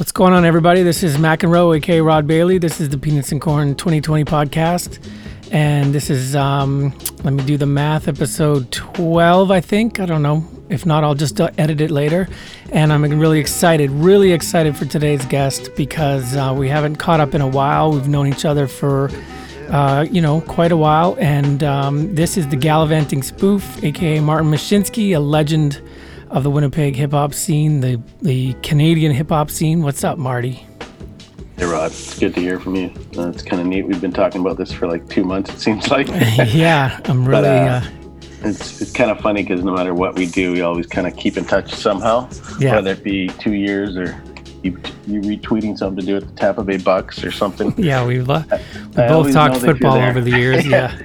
What's going on, everybody? This is McEnroe, aka Rod Bailey. This is the Peanuts and Corn 2020 podcast. And this is, um, let me do the math, episode 12, I think. I don't know. If not, I'll just uh, edit it later. And I'm really excited, really excited for today's guest because uh, we haven't caught up in a while. We've known each other for, uh, you know, quite a while. And um, this is the Gallivanting Spoof, aka Martin Muschinski, a legend of the Winnipeg hip hop scene, the the Canadian hip hop scene. What's up, Marty? Hey Rod, it's good to hear from you. Uh, it's kind of neat. We've been talking about this for like two months. It seems like. yeah, I'm really. But, uh, uh, it's it's kind of funny because no matter what we do, we always kind of keep in touch somehow. Yeah. Whether it be two years or you, you retweeting something to do with the Tampa Bay Bucks or something. yeah, we, lo- we I both talked know that you're football over the years. Yeah.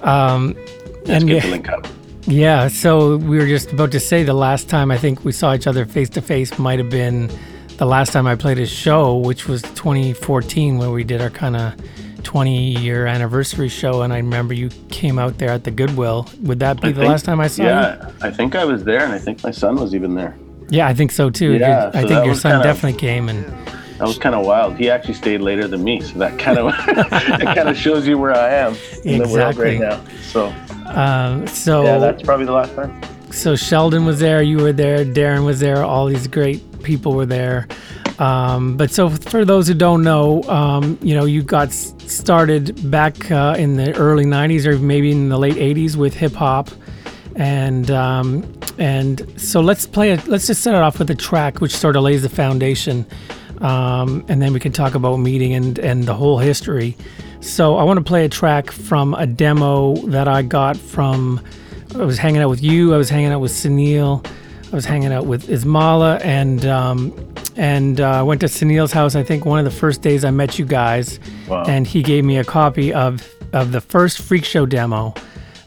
um, It's and good yeah, to link up. Yeah, so we were just about to say the last time I think we saw each other face to face might have been the last time I played a show, which was 2014 when we did our kind of 20 year anniversary show. And I remember you came out there at the Goodwill. Would that be I the think- last time I saw you? Yeah, I think I was there, and I think my son was even there. Yeah, I think so too. Yeah, I think that your son kind of- definitely came and That was kind of wild. He actually stayed later than me, so that kind of it kind of shows you where I am in the world right now. So um, so yeah, that's probably the last time. so Sheldon was there, you were there, Darren was there, all these great people were there. Um, but so for those who don't know, um, you know, you got s- started back uh, in the early '90s or maybe in the late '80s with hip hop, and um, and so let's play it. Let's just set it off with a track which sort of lays the foundation, um, and then we can talk about meeting and and the whole history. So I want to play a track from a demo that I got from. I was hanging out with you. I was hanging out with Sunil. I was hanging out with Ismala, and um, and uh, I went to Sunil's house. I think one of the first days I met you guys, Wow. and he gave me a copy of of the first Freak Show demo,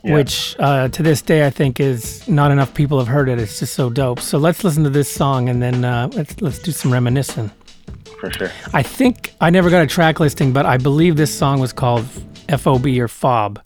Yeah. which uh, to this day I think is not enough people have heard it. It's just so dope. So let's listen to this song, and then uh, let's let's do some reminiscing. For sure. I think I never got a track listing, but I believe this song was called FOB or FOB.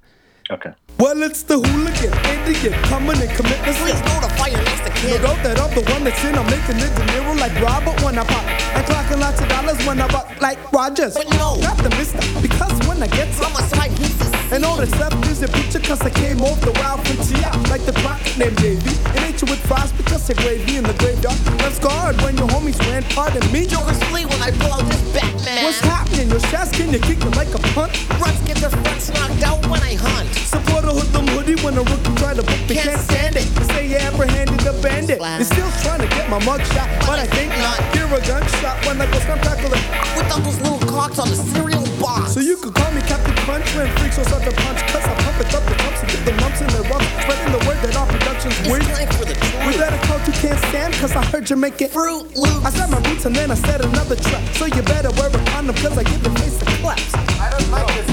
Okay. Well, it's the hooligan, idiot, coming and committing the Please sin. go to fire next to No doubt that I'm the one that's in. I'm making it De Niro like Robert when I pop. And clocking lots of dollars when I buck like Rogers. But no. Not the mister, because when I get some. I'm a side pieces. And all that's left is a picture cause I came off the wild frontier Like the clock named Davy And ate you with fries because of gravy in the graveyard Left scarred when your homies ran, pardon me Jokers flee when I pull out this Batman. What's happening? Your shots can you kick it like a punt? Runs get their fronts knocked out when I hunt. Support a hoodlum hoodie when a rookie try to book me. Can't Can't stand it. They say you apprehended a bandit. You're still trying to get my mug shot, but I think not. Hear a gunshot when I go skunk tackle it. Without those little cocks on the cereal box. So you could call me Captain Crunch when freaks will start to punch. Cause I pump it up the pumps and get the lumps in the rump. Spreading the word that our production's it's weak. for the We truth. better call you can't stand cause I heard you make it. Fruit Loops. I set my roots and then I set another trap. So you better wear a condom cause I give the face a claps. I don't like this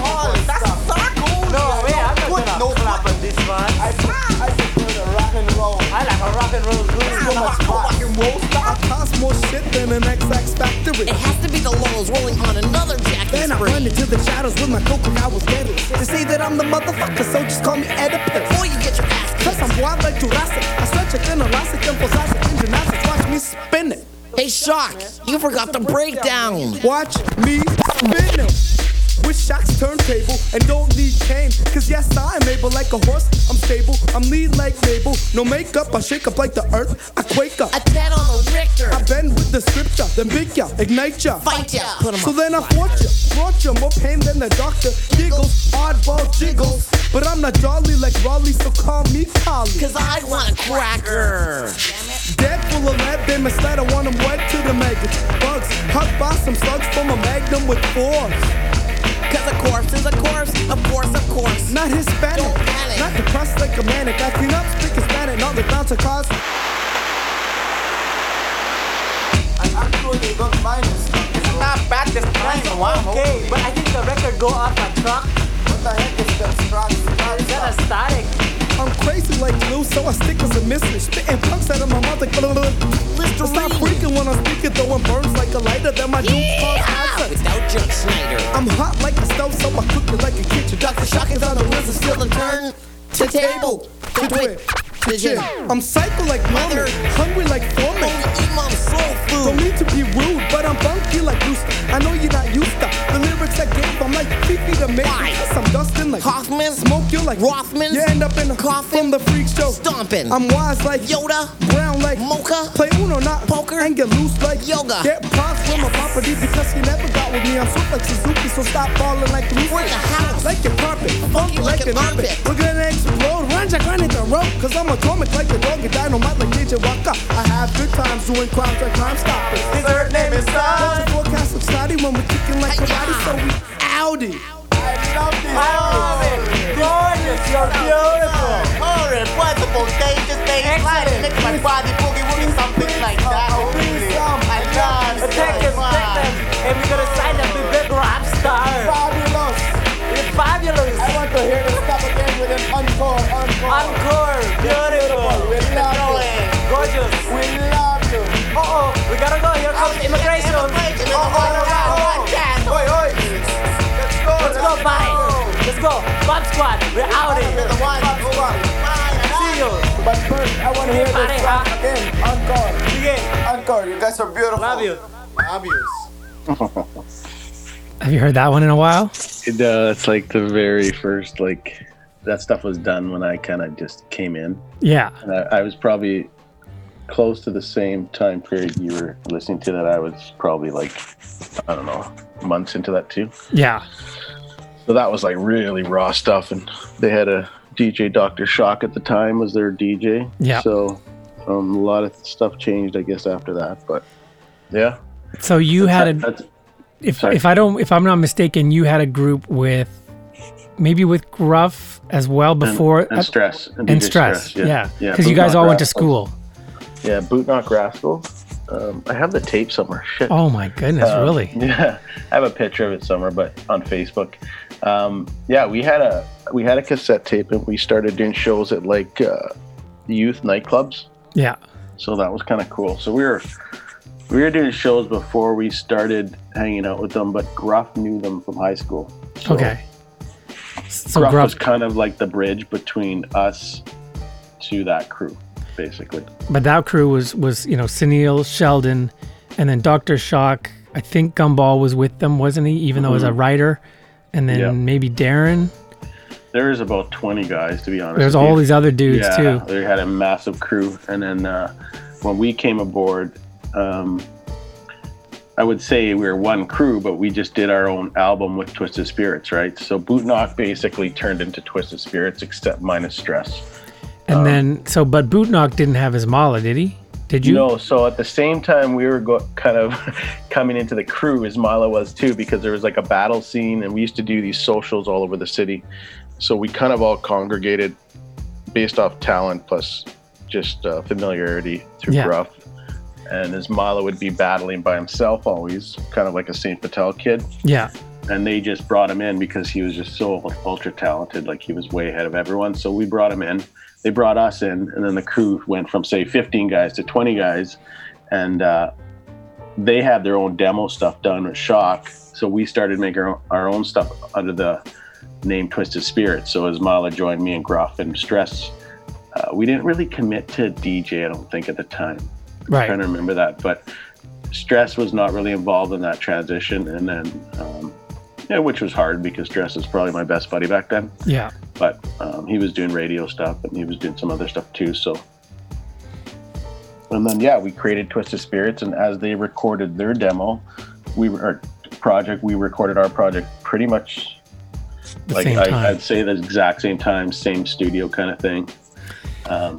I like a rock and roll blues. So much rock and roll. I cost more shit than an XX factory. It has to be the Lulls rolling on another jackie Then I run into the shadows with my coke I was deadly. They say that I'm the motherfucker, so just call me Oedipus. Before you get your ass Cause kicked. I'm wild like Jurassic. I stretch it in elastic and pulsasic in gymnastics. Watch me spin it. Hey, Shock, you forgot the breakdown. Watch me spin it. With shocks turntable and don't need cane. Cause yes, I'm able like a horse. I'm stable. I'm lead like Mabel. No makeup, I shake up like the earth. I quake up. A 10 on the Richter. I bend with the scripture, then big ya, ignite ya. Fight ya. Put 'em So then I fought ya, brought ya more pain than the doctor. Giggles, oddball jiggles. But I'm not jolly like Raleigh, so call me Polly. Cause I want a cracker. Dead full of lead, they misled, I want want 'em wet to the maggots. Bugs, hug by some slugs from a magnum with fours. Cause a corpse is a corpse. Of course, of course. Not Hispanic, Don't panic. not depressed like a manic. I clean up, speak Hispanic, not the bouncer cars. I actually don't mind this. It's not bad, this nice one. Okay, but I think the record go off my truck. What the heck is that strong? Is that a static? I'm crazy like glue, so I stick as a mistress. Spitting punks out of my mouth like It's Stop freaking when I speak it though, it burns like a lighter. Then my dudes cause hazard. without John Schneider. I'm hot like a stove, so I cook it like a kitchen. Dr. Shock is on the and still in turn. To table, to twit, to kitchen. I'm psycho like mother, hungry like foreman. Eat my soul food. Don't mean to be rude, but I'm funky like Rooster. I know you're not used to the lyrics I gave. I'm like Fifi the man. Yes, I'm dusting like Hoffman. Smoke you like Rothman. You end up in a coffin from the freak show. Stomping. I'm wise like Yoda. Brown like Mocha. Play Uno, not poker. And get loose like yoga. Get props yes. from a property because he never got with me. I'm swift like Suzuki, so stop falling like Lucy. We're the house. Like your carpet. Funky like, like an armpit. We're gonna explode. Run, Jack, run the road. Cause I'm atomic like the dog, and dynamite like DJ Waka. I have good times doing crimes like Crime Stoppers. His third name is But Son. the forecast looks snotty when we're kicking like karate, so we outie. I love it. Gorgeous. You're beautiful. Alright, wonderful day, just day slide make my body boogie woogie something like that. Oh, Really, some. I love it. Take them, take them. And we're gonna sign them to big rap star. Fabulous. It's fabulous. I want to hear this stuff again with an encore, encore. Encore. Beautiful. We love you. Gorgeous. We love you. Uh oh. We gotta go. Here comes immigration. Immigration. Oh, oh, oh, oh. Oi, oi. Let's go. Let's go, bye. Let's go. Bomb squad. We're out You're here. the one. See you. But first, I want to hear Pare, this ha? song again. Encore. Sige. Encore. You guys are beautiful. Love you. Fabulous. Have you heard that one in a while? It, uh, it's like the very first like that stuff was done when I kind of just came in, Yeah. and I, I was probably close to the same time period you were listening to that. I was probably like I don't know months into that too. Yeah. So that was like really raw stuff, and they had a DJ Doctor Shock at the time was their DJ. Yeah. So um, a lot of stuff changed, I guess, after that. But yeah, So you had a That's- if sorry. if I don't if I'm not mistaken, you had a group with maybe with Gruff as well before and, and stress and DJ stress. Yeah. yeah. Because you guys all went to school. Yeah, Boot Knock Rascal. Um, I have the tape somewhere. Shit. Oh my goodness, Um, really? Yeah, I have a picture of it somewhere, but on Facebook. Um, yeah, we had a we had a cassette tape, and we started doing shows at like uh, youth nightclubs. Yeah. So that was kind of cool. So we were we were doing shows before we started hanging out with them, but Gruff knew them from high school. So Okay. So Gruff, Gruff, was kind of like the bridge between us to that crew, basically. but that crew was was you know Sunil, Sheldon, and then Doctor Shock. I think Gumball was with them, wasn't he? Even though as a writer, and then Mm-hmm. Maybe Darren. There's about 20 guys, to be honest. There's all you. these other dudes yeah, too. They had a massive crew, and then uh, when we came aboard, um, I would say we were one crew, but we just did our own album with Twisted Spirits, right? So Boot Knock basically turned into Twisted Spirits, except minus stress. And Um, then so, but Bootnock didn't have Ismala, did he? Did you? No, so at the same time we were go- kind of coming into the crew, Ismala was too, because there was like a battle scene, and we used to do these socials all over the city. So we kind of all congregated based off talent plus just uh, familiarity through Yeah. Gruff. And Ismala would be battling by himself always, kind of like a Saint Patel kid. Yeah. And they just brought him in because he was just so ultra talented, like he was way ahead of everyone. So we brought him in. They brought us in, and then the crew went from say 15 guys to 20 guys, and uh, they had their own demo stuff done with Shock. So we started making our, our own stuff under the name Twisted Spirit. So Ismala joined me and Gruff and Stress, uh, we didn't really commit to DJ. I don't think at the time. Right. trying to remember that, but Stress was not really involved in that transition, and then um, yeah, which was hard because Stress was probably my best buddy back then. Yeah. But um, he was doing radio stuff, and he was doing some other stuff too. So, and then yeah, we created Twisted Spirits, and as they recorded their demo, we were our project. We recorded our project pretty much The like same I. I'd say the exact same time, same studio kind of thing. Um,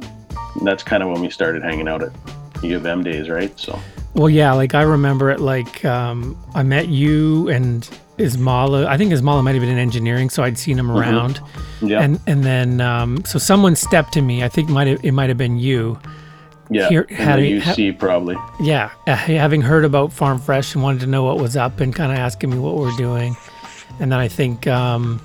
that's kind of when we started hanging out at U of M days, right? So. Well, yeah, like I remember it. Like um, I met you and Ismala. I think Ismala might have been in engineering, so I'd seen him around. Mm-hmm. Yeah. And and then um, so someone stepped to me. I think might have, it might have been you. Yeah, Here- the he- ha- UC probably. Yeah, uh, having heard about Farm Fresh and wanted to know what was up and kind of asking me what we're doing. And then I think um,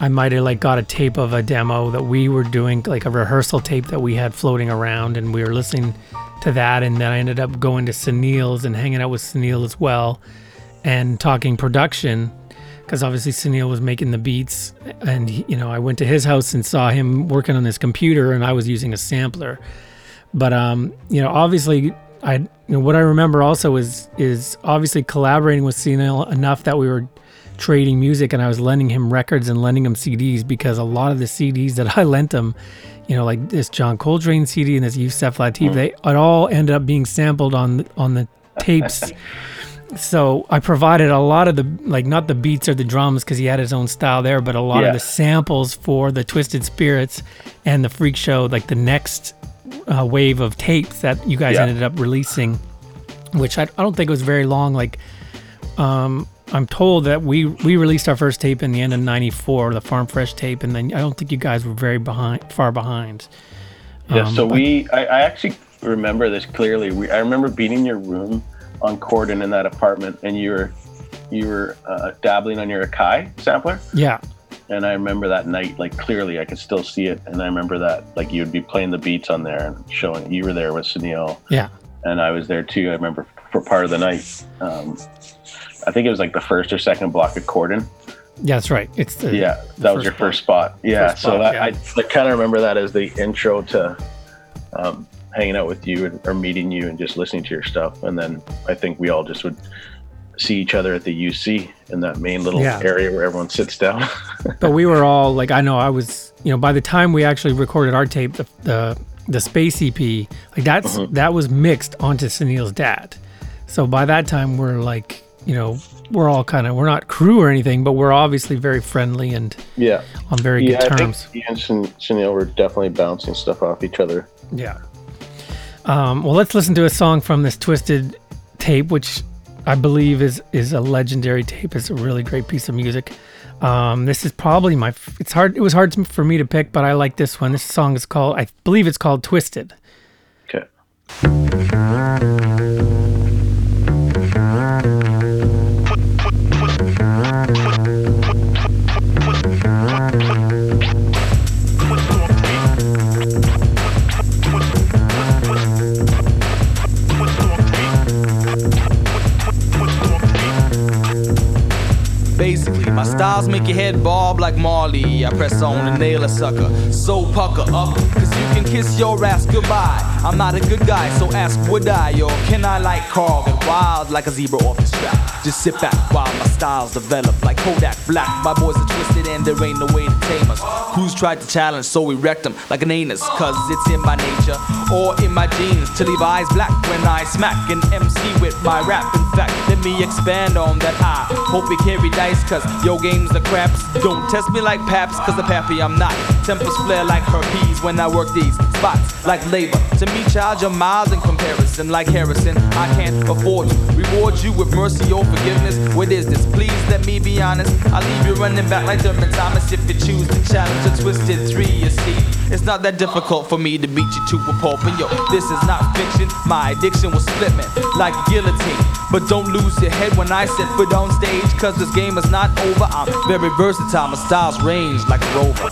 I might have like got a tape of a demo that we were doing, like a rehearsal tape that we had floating around, and we were listening to that. And then I ended up going to Sunil's and hanging out with Sunil as well, and talking production, because obviously Sunil was making the beats, and you know I went to his house and saw him working on his computer, and I was using a sampler. But um, you know, obviously, I you know what I remember also is is obviously collaborating with Sunil enough that we were trading music and I was lending him records and lending him CDs because a lot of the CDs that I lent him, you know, like this John Coltrane CD and this Yusef Lateef, they it all ended up being sampled on on the tapes. so I provided a lot of the like not the beats or the drums because he had his own style there, but a lot Yeah. of the samples for the Twisted Spirits and the Freak Show, like the next uh, wave of tapes that you guys Yeah. ended up releasing, which I, I don't think was very long. Like, um, I'm told that we we released our first tape in the end of '94, the Farm Fresh tape, and then I don't think you guys were very behind, far behind. Yeah, Um, so but- we, I, I actually remember this clearly. We, I remember being in your room on Corydon in that apartment, and you were, you were uh, dabbling on your Akai sampler, Yeah, and I remember that night like clearly. I could still see it, and I remember that like you would be playing the beats on there and showing. You were there with Sunil, yeah, and I was there too. I remember for part of the night. Um, I think it was like the first or second block of Corydon. yeah. That's right. It's the, Yeah, the that was your first spot. Yeah, First so spot, that, yeah. I, I kind of remember that as the intro to um, hanging out with you and, or meeting you and just listening to your stuff. And then I think we all just would see each other at the UC in that main little Yeah. area where everyone sits down. but we were all like I know I was you know by the time we actually recorded our tape the the, the space EP like that's Mm-hmm. that was mixed onto Sunil's dad so by that time we're like you know we're all kind of we're not crew or anything but we're obviously very friendly and yeah, on very yeah. good I terms think he and Sunil were definitely bouncing stuff off each other. yeah um, well let's listen to a song from this twisted tape which I believe is is a legendary tape it's a really great piece of music um, this is probably my f- it's hard it was hard to- for me to pick but I like this one this song is called I believe it's called Twisted Okay. Make your head bob like Marley. I press on and nail a sucker. So pucker up, cause you can kiss your ass goodbye. I'm not a good guy, so ask would I or can I like Carl get wild like a zebra off the strap? Just sit back while my styles develop like Kodak Black. My boys are twisted and there ain't no way to tame us. Who's tried to challenge, so we wrecked them like an anus, cause it's in my nature or in my genes to leave eyes black when I smack an MC with my rap. In fact, let me expand on that. I hope you carry dice, cause your game's the craps. Don't test me like Paps, cause the pappy I'm not. Tempers flare like herpes when I work these spots like labor. To me, child, you're mild in comparison, like Harrison. I can't afford to reward you with mercy or forgiveness. What is this? Please let me be honest. I'll leave you running back like Thurman Thomas if you choose to challenge a twisted three. You see, it's not that difficult for me to beat you to a pulp. And yo, this is not fiction. My addiction was me like a guillotine. But don't lose your head when I set foot on stage, cause this game is not over. I'm very versatile, my styles range like a rover.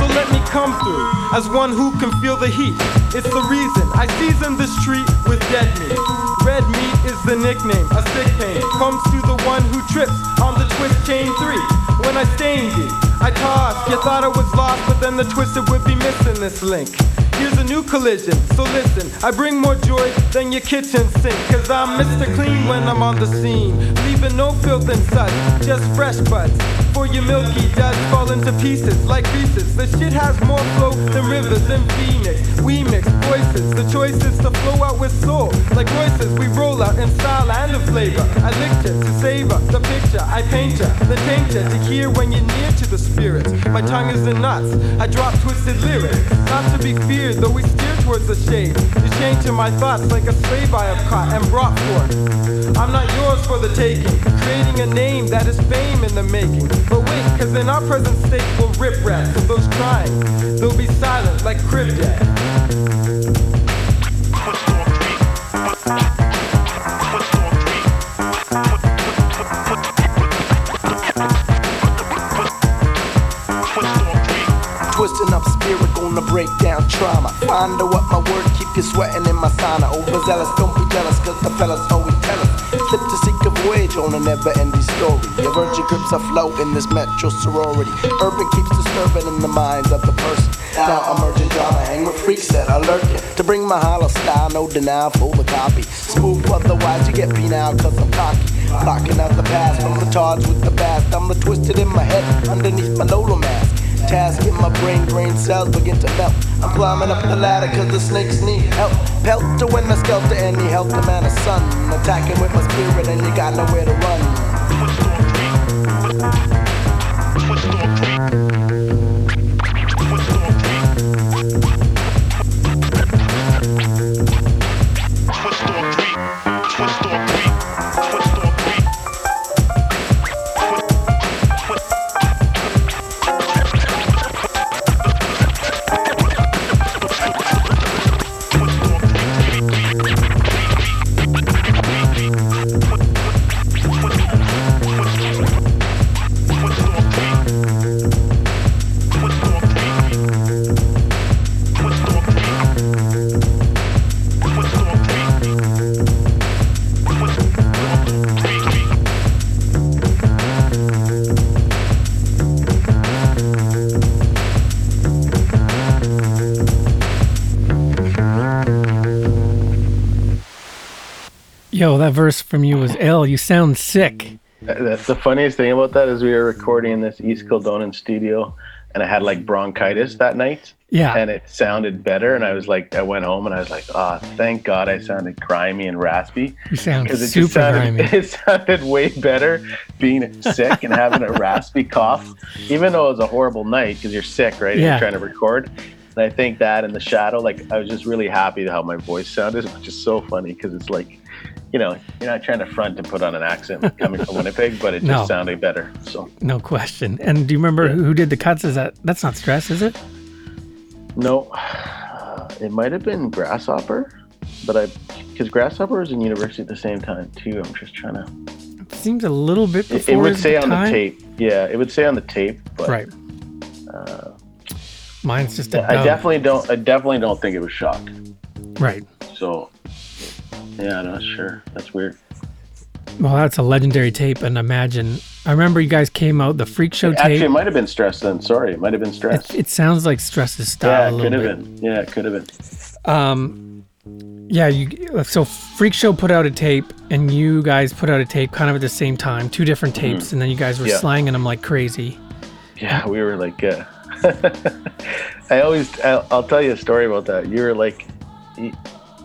So let me come through as one who can feel the heat. It's the reason I season the street with dead meat. Red meat is the nickname, a sick pain comes to the one who trips on the twist chain three. When I stained it, I tossed. You thought I was lost, but then the twisted would be missing this link. Here's a new collision, so listen. I bring more joy than your kitchen sink, cause I'm Mr. Clean when I'm on the scene. Leaving no filth and such, just fresh buds. For your milky duds fall into pieces like pieces. The shit has more flow than rivers in Phoenix. We mix voices, the choice is to flow out with soul. Like voices, we roll out in style and in flavor. I it to savor the picture, I paint ya, the ya to hear when you're near to spirits. My tongue is in knots, I drop twisted lyrics. Not to be feared, though we steer towards the shade. You're changing my thoughts like a slave I have caught and brought forth. I'm not yours for the taking, creating a name that is fame in the making. But wait, cause in our present state we'll rip raps of those trying. They'll be silent like crib trauma. Find what my word, keep you sweating in my sauna. Overzealous, don't be jealous, cause the fellas always tell us. slip to seek a voyage on a never ending story. Your virgin grips afloat in this metro sorority. Urban keeps disturbing in the minds of the person. Now emerging drama, hang with freaks that are lurking. To bring my hollow style, no denial, full the copy. Smooth, otherwise you get penile, cause I'm cocky. Blocking out the past from retards with the past. I'm the twisted in my head underneath my Lola mask. Task in my brain, brain cells begin to melt. I'm climbing up the ladder cause the snakes need help. Pelt to win the skelter, any help the man a son. Attacking with my spirit and you got nowhere to run. Yo, that verse from you was ill. You sound sick. That's the funniest thing about that is we were recording in this East Kildonan studio, and I had like bronchitis that night. Yeah. And it sounded better, and I was like, I went home and I was like, oh, thank God I sounded grimy and raspy. You sound it super just sounded, grimy. it sounded way better being sick and having a raspy cough, even though it was a horrible night because you're sick, right? Yeah. You're trying to record. And I think that in the shadow, like I was just really happy to how my voice sounded, which is so funny because it's like, you know, you're not trying to front and put on an accent coming from Winnipeg, but it just No. sounded better. So No question. And do you remember who who did the cuts? Is that that's not stress, is it? no, it might have been Grasshopper, but I because Grasshopper was in university at the same time too. I'm just trying to. It seems a little bit It, before it would his say on time. the tape. Yeah, it would say on the tape, but Right. Uh, Mine's just I definitely don't. I definitely don't think it was shock. right. So, yeah, I'm not sure. That's weird. Well, that's a legendary tape, and imagine. I remember you guys came out the freak show tape. Actually, it might have been stress then. Sorry, it might have been stress. It, it sounds like Stress's style yeah, a it little could have bit. been. Yeah, it could have been. Um, yeah, you. So Freak Show put out a tape, and you guys put out a tape kind of at the same time, two different tapes, and then you guys were Mm-hmm. Yeah. slanging them like crazy. Yeah, we were like, uh, I always, I'll, I'll tell you a story about that. You were like, you,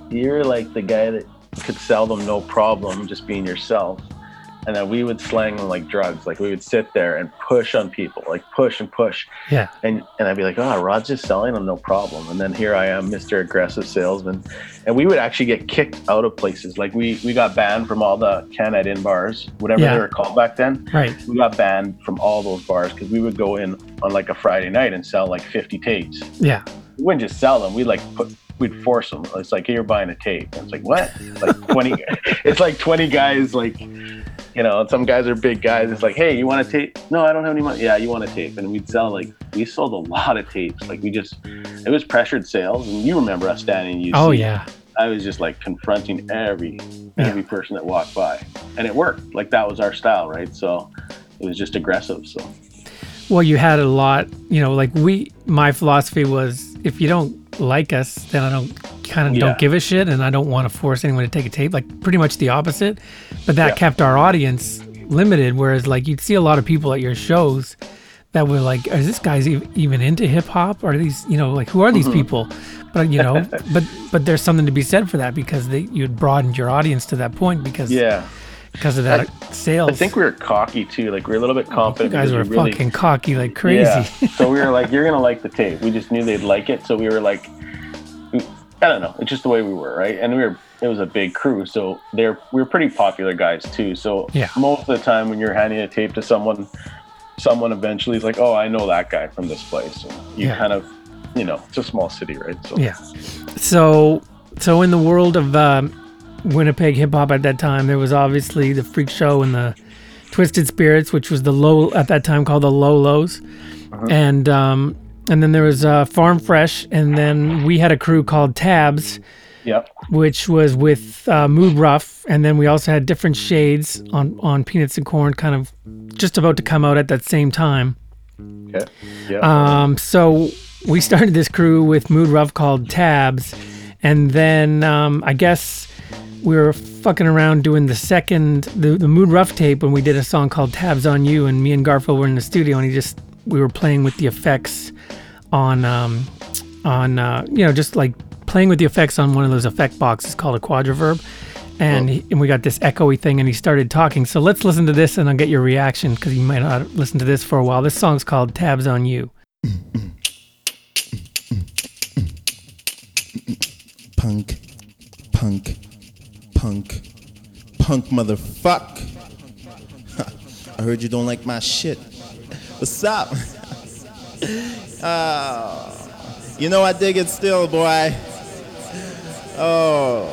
you were like the guy that could sell them no problem, just being yourself. And then we would slang them like drugs. Like we would sit there and push on people, like push and push. Yeah. And and I'd be like, oh, Rod's just selling them no problem. And then here I am, Mr. Aggressive Salesman. And we would actually get kicked out of places. Like we we got banned from all the Canad Inns bars, whatever Yeah. they were called back then Right. we got banned from all those bars because we would go in on like a Friday night and sell like 50 tapes. Yeah. We wouldn't just sell them. We'd like put, we'd mm-hmm. force them. It's like, hey, you're buying a tape. And it's like, what? It's like 20, it's like 20 guys, like, you know, some guys are big guys. It's like, hey, you want a tape? No, I don't have any money. Yeah, you want a tape. And we'd sell like, we sold a lot of tapes. Like we just, it was pressured sales. And you remember us standing in UC. Oh yeah. I was just like confronting every every person that walked by, and it worked. Like that was our style, right? So it was just aggressive. So Well, you had a lot. You know, like we. My philosophy was, if you don't like us, then I don't kind of Yeah. don't give a shit, and I don't want to force anyone to take a tape. Like pretty much the opposite. But that Yeah. kept our audience limited. Whereas, like you'd see a lot of people at your shows that were like, "Is this guy's even into hip hop? Are these, you know, like who are these Mm-hmm. people?" But you know, but but there's something to be said for that because they you'd broadened your audience to that point because yeah, because of that sales. I think we were cocky too. Like we were a little bit confident. you guys were we really, fucking cocky like crazy. Yeah. so we were like, you're gonna like the tape. We just knew they'd like it. So we were like, I don't know. It's just the way we were, right? And we were. It was a big crew, so they're we were pretty popular guys too. So Yeah. most of the time when you're handing a tape to someone, someone eventually is like, oh, I know that guy from this place. And you Yeah. kind of, you know, it's a small city, right? So Yeah. So, so in the world of um, Winnipeg hip hop at that time, there was obviously the Freak Show and the Twisted Spirits, which was the low at that time called the Low Lows, and um, and then there was uh, Farm Fresh, and then we had a crew called Tabs, Yep. which was with uh, Mood Rough, and then we also had different shades on on Peanuts and Corn, kind of just about to come out at that same time. Okay. Yeah. Um, so we started this crew with Mood Rough called Tabs, and then um, I guess we were fucking around doing the second the, the Mood Rough tape when we did a song called Tabs on You, and me and Garfield were in the studio, and he just we were playing with the effects on um, on uh, you know just like playing with the effects on one of those effect boxes called a Quadraverb. And, he, and we got this echoey thing, and he started talking. So let's listen to this, and I'll get your reaction because you might not listen to this for a while. This song's called "Tabs on You." Punk, punk, punk, punk motherfuck. I heard you don't like my shit. What's up? oh, you know I dig it still, boy. Oh,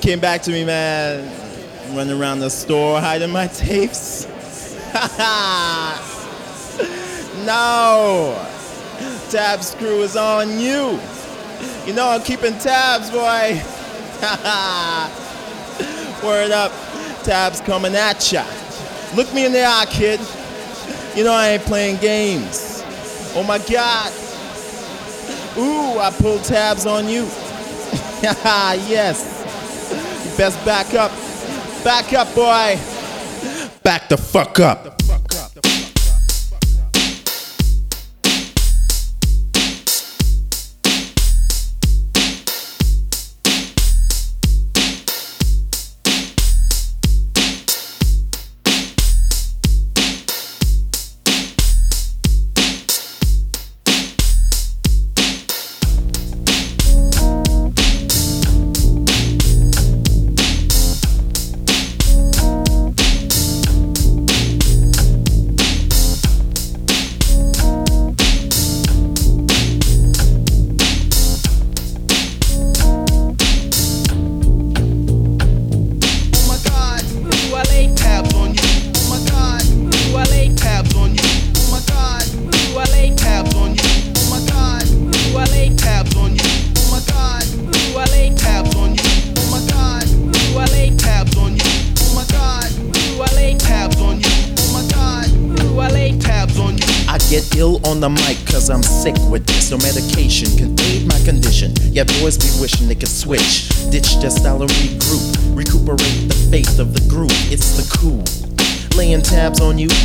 came back to me, man. Running around the store hiding my tapes. no, tab screw is on you. You know I'm keeping tabs, boy. Word up, tabs coming at ya. Look me in the eye, kid. You know I ain't playing games. Oh my God. Ooh, I pulled tabs on you. yes. Best back up. Back up, boy. Back the fuck up.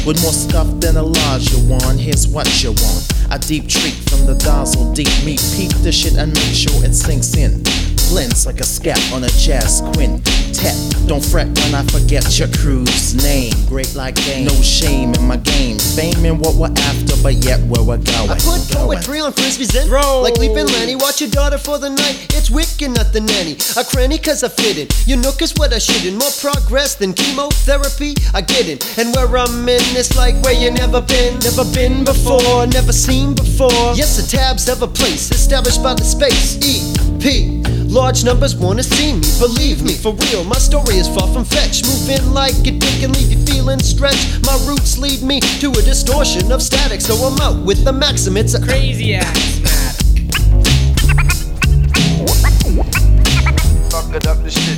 With more stuff than a Elijah Wan. Here's what you want. A deep treat from the dazzle deep meat. Peep the shit and make sure it sinks in. Blends like a scat on a jazz quintet. Don't fret when I forget your crew's name. Great like game. No shame in my game. Fame in what we're after, but yet where we're going. I put Going. poetry on frisbees in Like leaping Lenny, watch your daughter for the night It's wicked, not the nanny A cranny cause I fit it Your nook is what I should in More progress than chemotherapy I get it And where I'm in It's like where you never been Never been before, never seen before Yes, the tabs have a place Established by the space EP Large numbers wanna see me, believe me, for real. My story is far from fetch. Move in like a dick and leave you feeling stretched. My roots lead me to a distortion of static, so I'm out with the maxim. It's a Crazy ass matter. Fucking up the shit.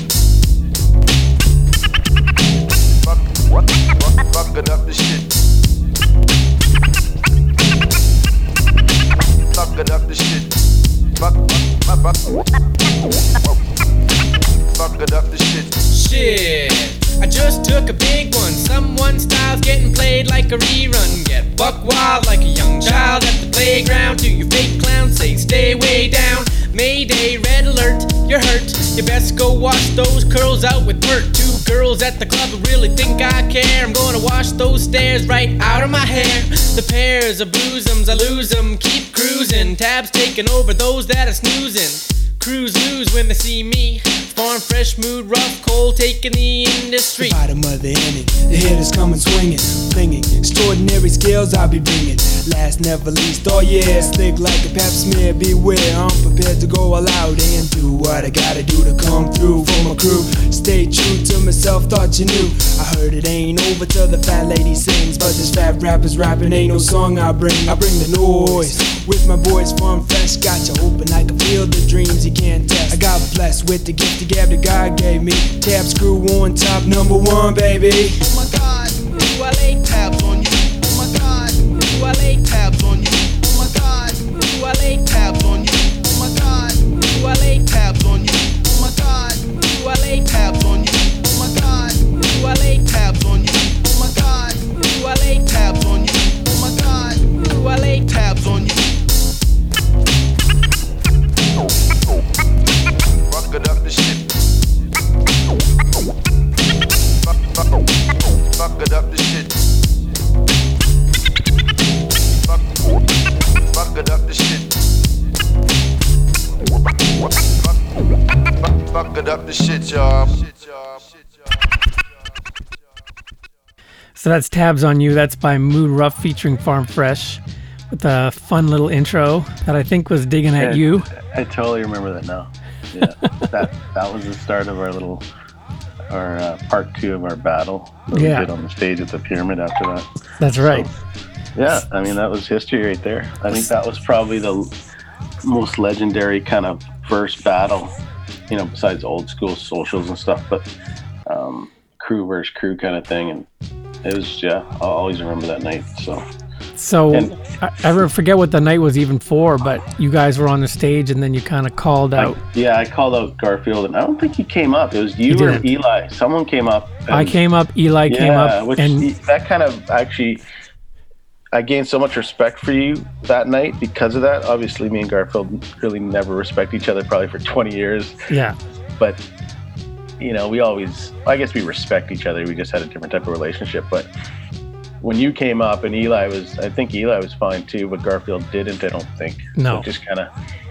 Fuck, what, what, fucking up the shit. Fucking up the shit. Fuck, fuck, fuck, Bye. Up the shit. Shit, I just took a big one. Someone's style's getting played like a rerun. Get buck wild like a young child at the playground. To your fake clown, say stay way down. Mayday, red alert, you're hurt. You best go wash those curls out with dirt. Two girls at the club really think I care. I'm gonna wash those stairs right out of my hair. The pairs of bosoms, I lose 'em. Keep cruising, tabs taking over those that are snoozing. Crews lose when they see me. Farm fresh mood, rough, cold, taking the industry. Of the inning, the hitters coming swinging, flinging. Extraordinary skills I'll be bringing. Last never least, oh yeah, slick like a pap smear. Beware, I'm prepared to go all out and do what I gotta do to come through for my crew. Stay true to myself, thought you knew. I heard it ain't over till the fat lady sings, but this fat rapper's rapping ain't no song I bring. I bring the noise with my boys farm fresh. Got you hoping I can feel the dreams you can't test. I got blessed with the gift of gab that God gave me. Tab screw on top, number one, baby. Oh my God, do I lay tabs on you? Oh my God, do I lay tabs on you? Oh my God, do I lay tabs on you? Oh my God, do I lay tabs on you? Oh my God, do I lay tabs on you? Oh my God, do I lay tabs on you? Oh my God, do I lay tabs on you? Oh my God, do I lay tabs on you? Fuck it up the shit. Fuck, fuck it up the shit. Fuck, fuck, fuck it up the shit, y'all. So that's Tabs on You. That's by Mood Rough featuring Farm Fresh with a fun little intro that I think was digging at Yeah, you. I totally remember that now. Yeah, that that was the start of our little, our uh, part two of our battle that Yeah. we did on the stage at the pyramid after that. That's right. Yeah, I mean that was history right there. I think that was probably the most legendary kind of first battle, you know, besides old school socials and stuff, but um, crew versus crew kind of thing, and it was yeah. I'll always remember that night. So So And- I, I forget what the night was even for, but you guys were on the stage and then you kind of called out. yeah, I called out Garfield, and I don't think he came up. It was you or. Eli. Someone came up. I came up, Eli came up, which and that kind of actually I gained so much respect for you that night because of that. Obviously, me and Garfield really never respect each other probably for 20 years, yeah, but you know, we always I guess we respect each other. We just had a different type of relationship, but when you came up and Eli was I think Eli was fine too, but Garfield didn't, I don't think. No. So it just kind of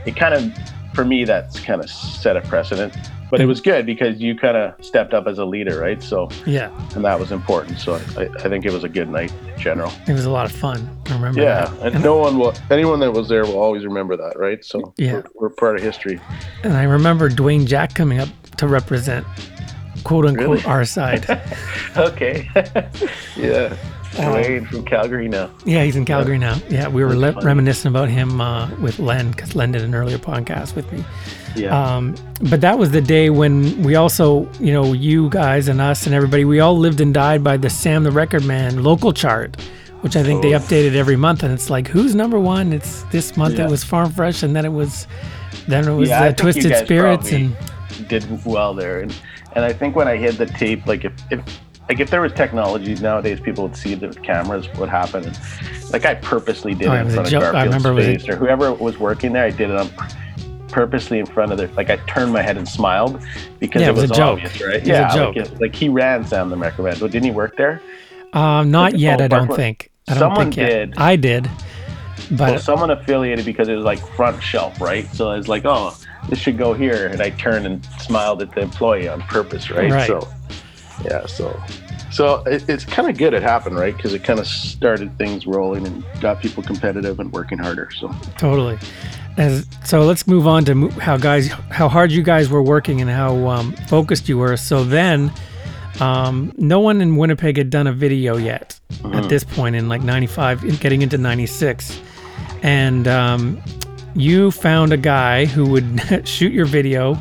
it kind of for me that's kind of set a precedent. But it was good because you kind of stepped up as a leader, right? So yeah, and that was important. So I, I think it was a good night in general. it was a lot of fun. I remember. Yeah, that. and no one will, anyone that was there will always remember that, right? So Yeah. we're, we're part of history. And I remember Dwayne Jack coming up to represent, quote unquote, Really? our side. okay, yeah, Dwayne from Calgary now. Yeah, he's in Calgary now. Yeah, we were le- reminiscing about him uh, with Len because Len did an earlier podcast with me. Yeah. Um, but that was the day when we also, you know, you guys and us and everybody, we all lived and died by the Sam the Record Man local chart, which I think they Oh. updated every month. And it's like, who's number one? It's this month Yeah. it was Farm Fresh, and then it was, then it was yeah, uh, Twisted Spirits, and did well there. And and I think when I hit the tape, like if, if like if there was technology nowadays, people would see the cameras what happened. And, like I purposely did Oh, it in front of joke. Garfield's remember it face or whoever was working there. I did it on purposely in front of their like I turned my head and smiled because Yeah, it it was was, a joke. obvious, right? It was a yeah, joke. Like, it- like he ran Sam the Man, but didn't he work there? um, not Like, yet. oh, I don't think. I don't someone think did. I did, but well, someone affiliated because it was like front shelf, right? So I was like, oh, this should go here, and I turned and smiled at the employee on purpose, right? Right. So, yeah, so, so it, it's kind of good it happened, right? Because it kind of started things rolling and got people competitive and working harder. So, Totally. As, so let's move on to how guys, how hard you guys were working and how um, focused you were. So then, um, no one in Winnipeg had done a video yet at Mhm. this point in like '95, getting into '96, and um, you found a guy who would shoot your video.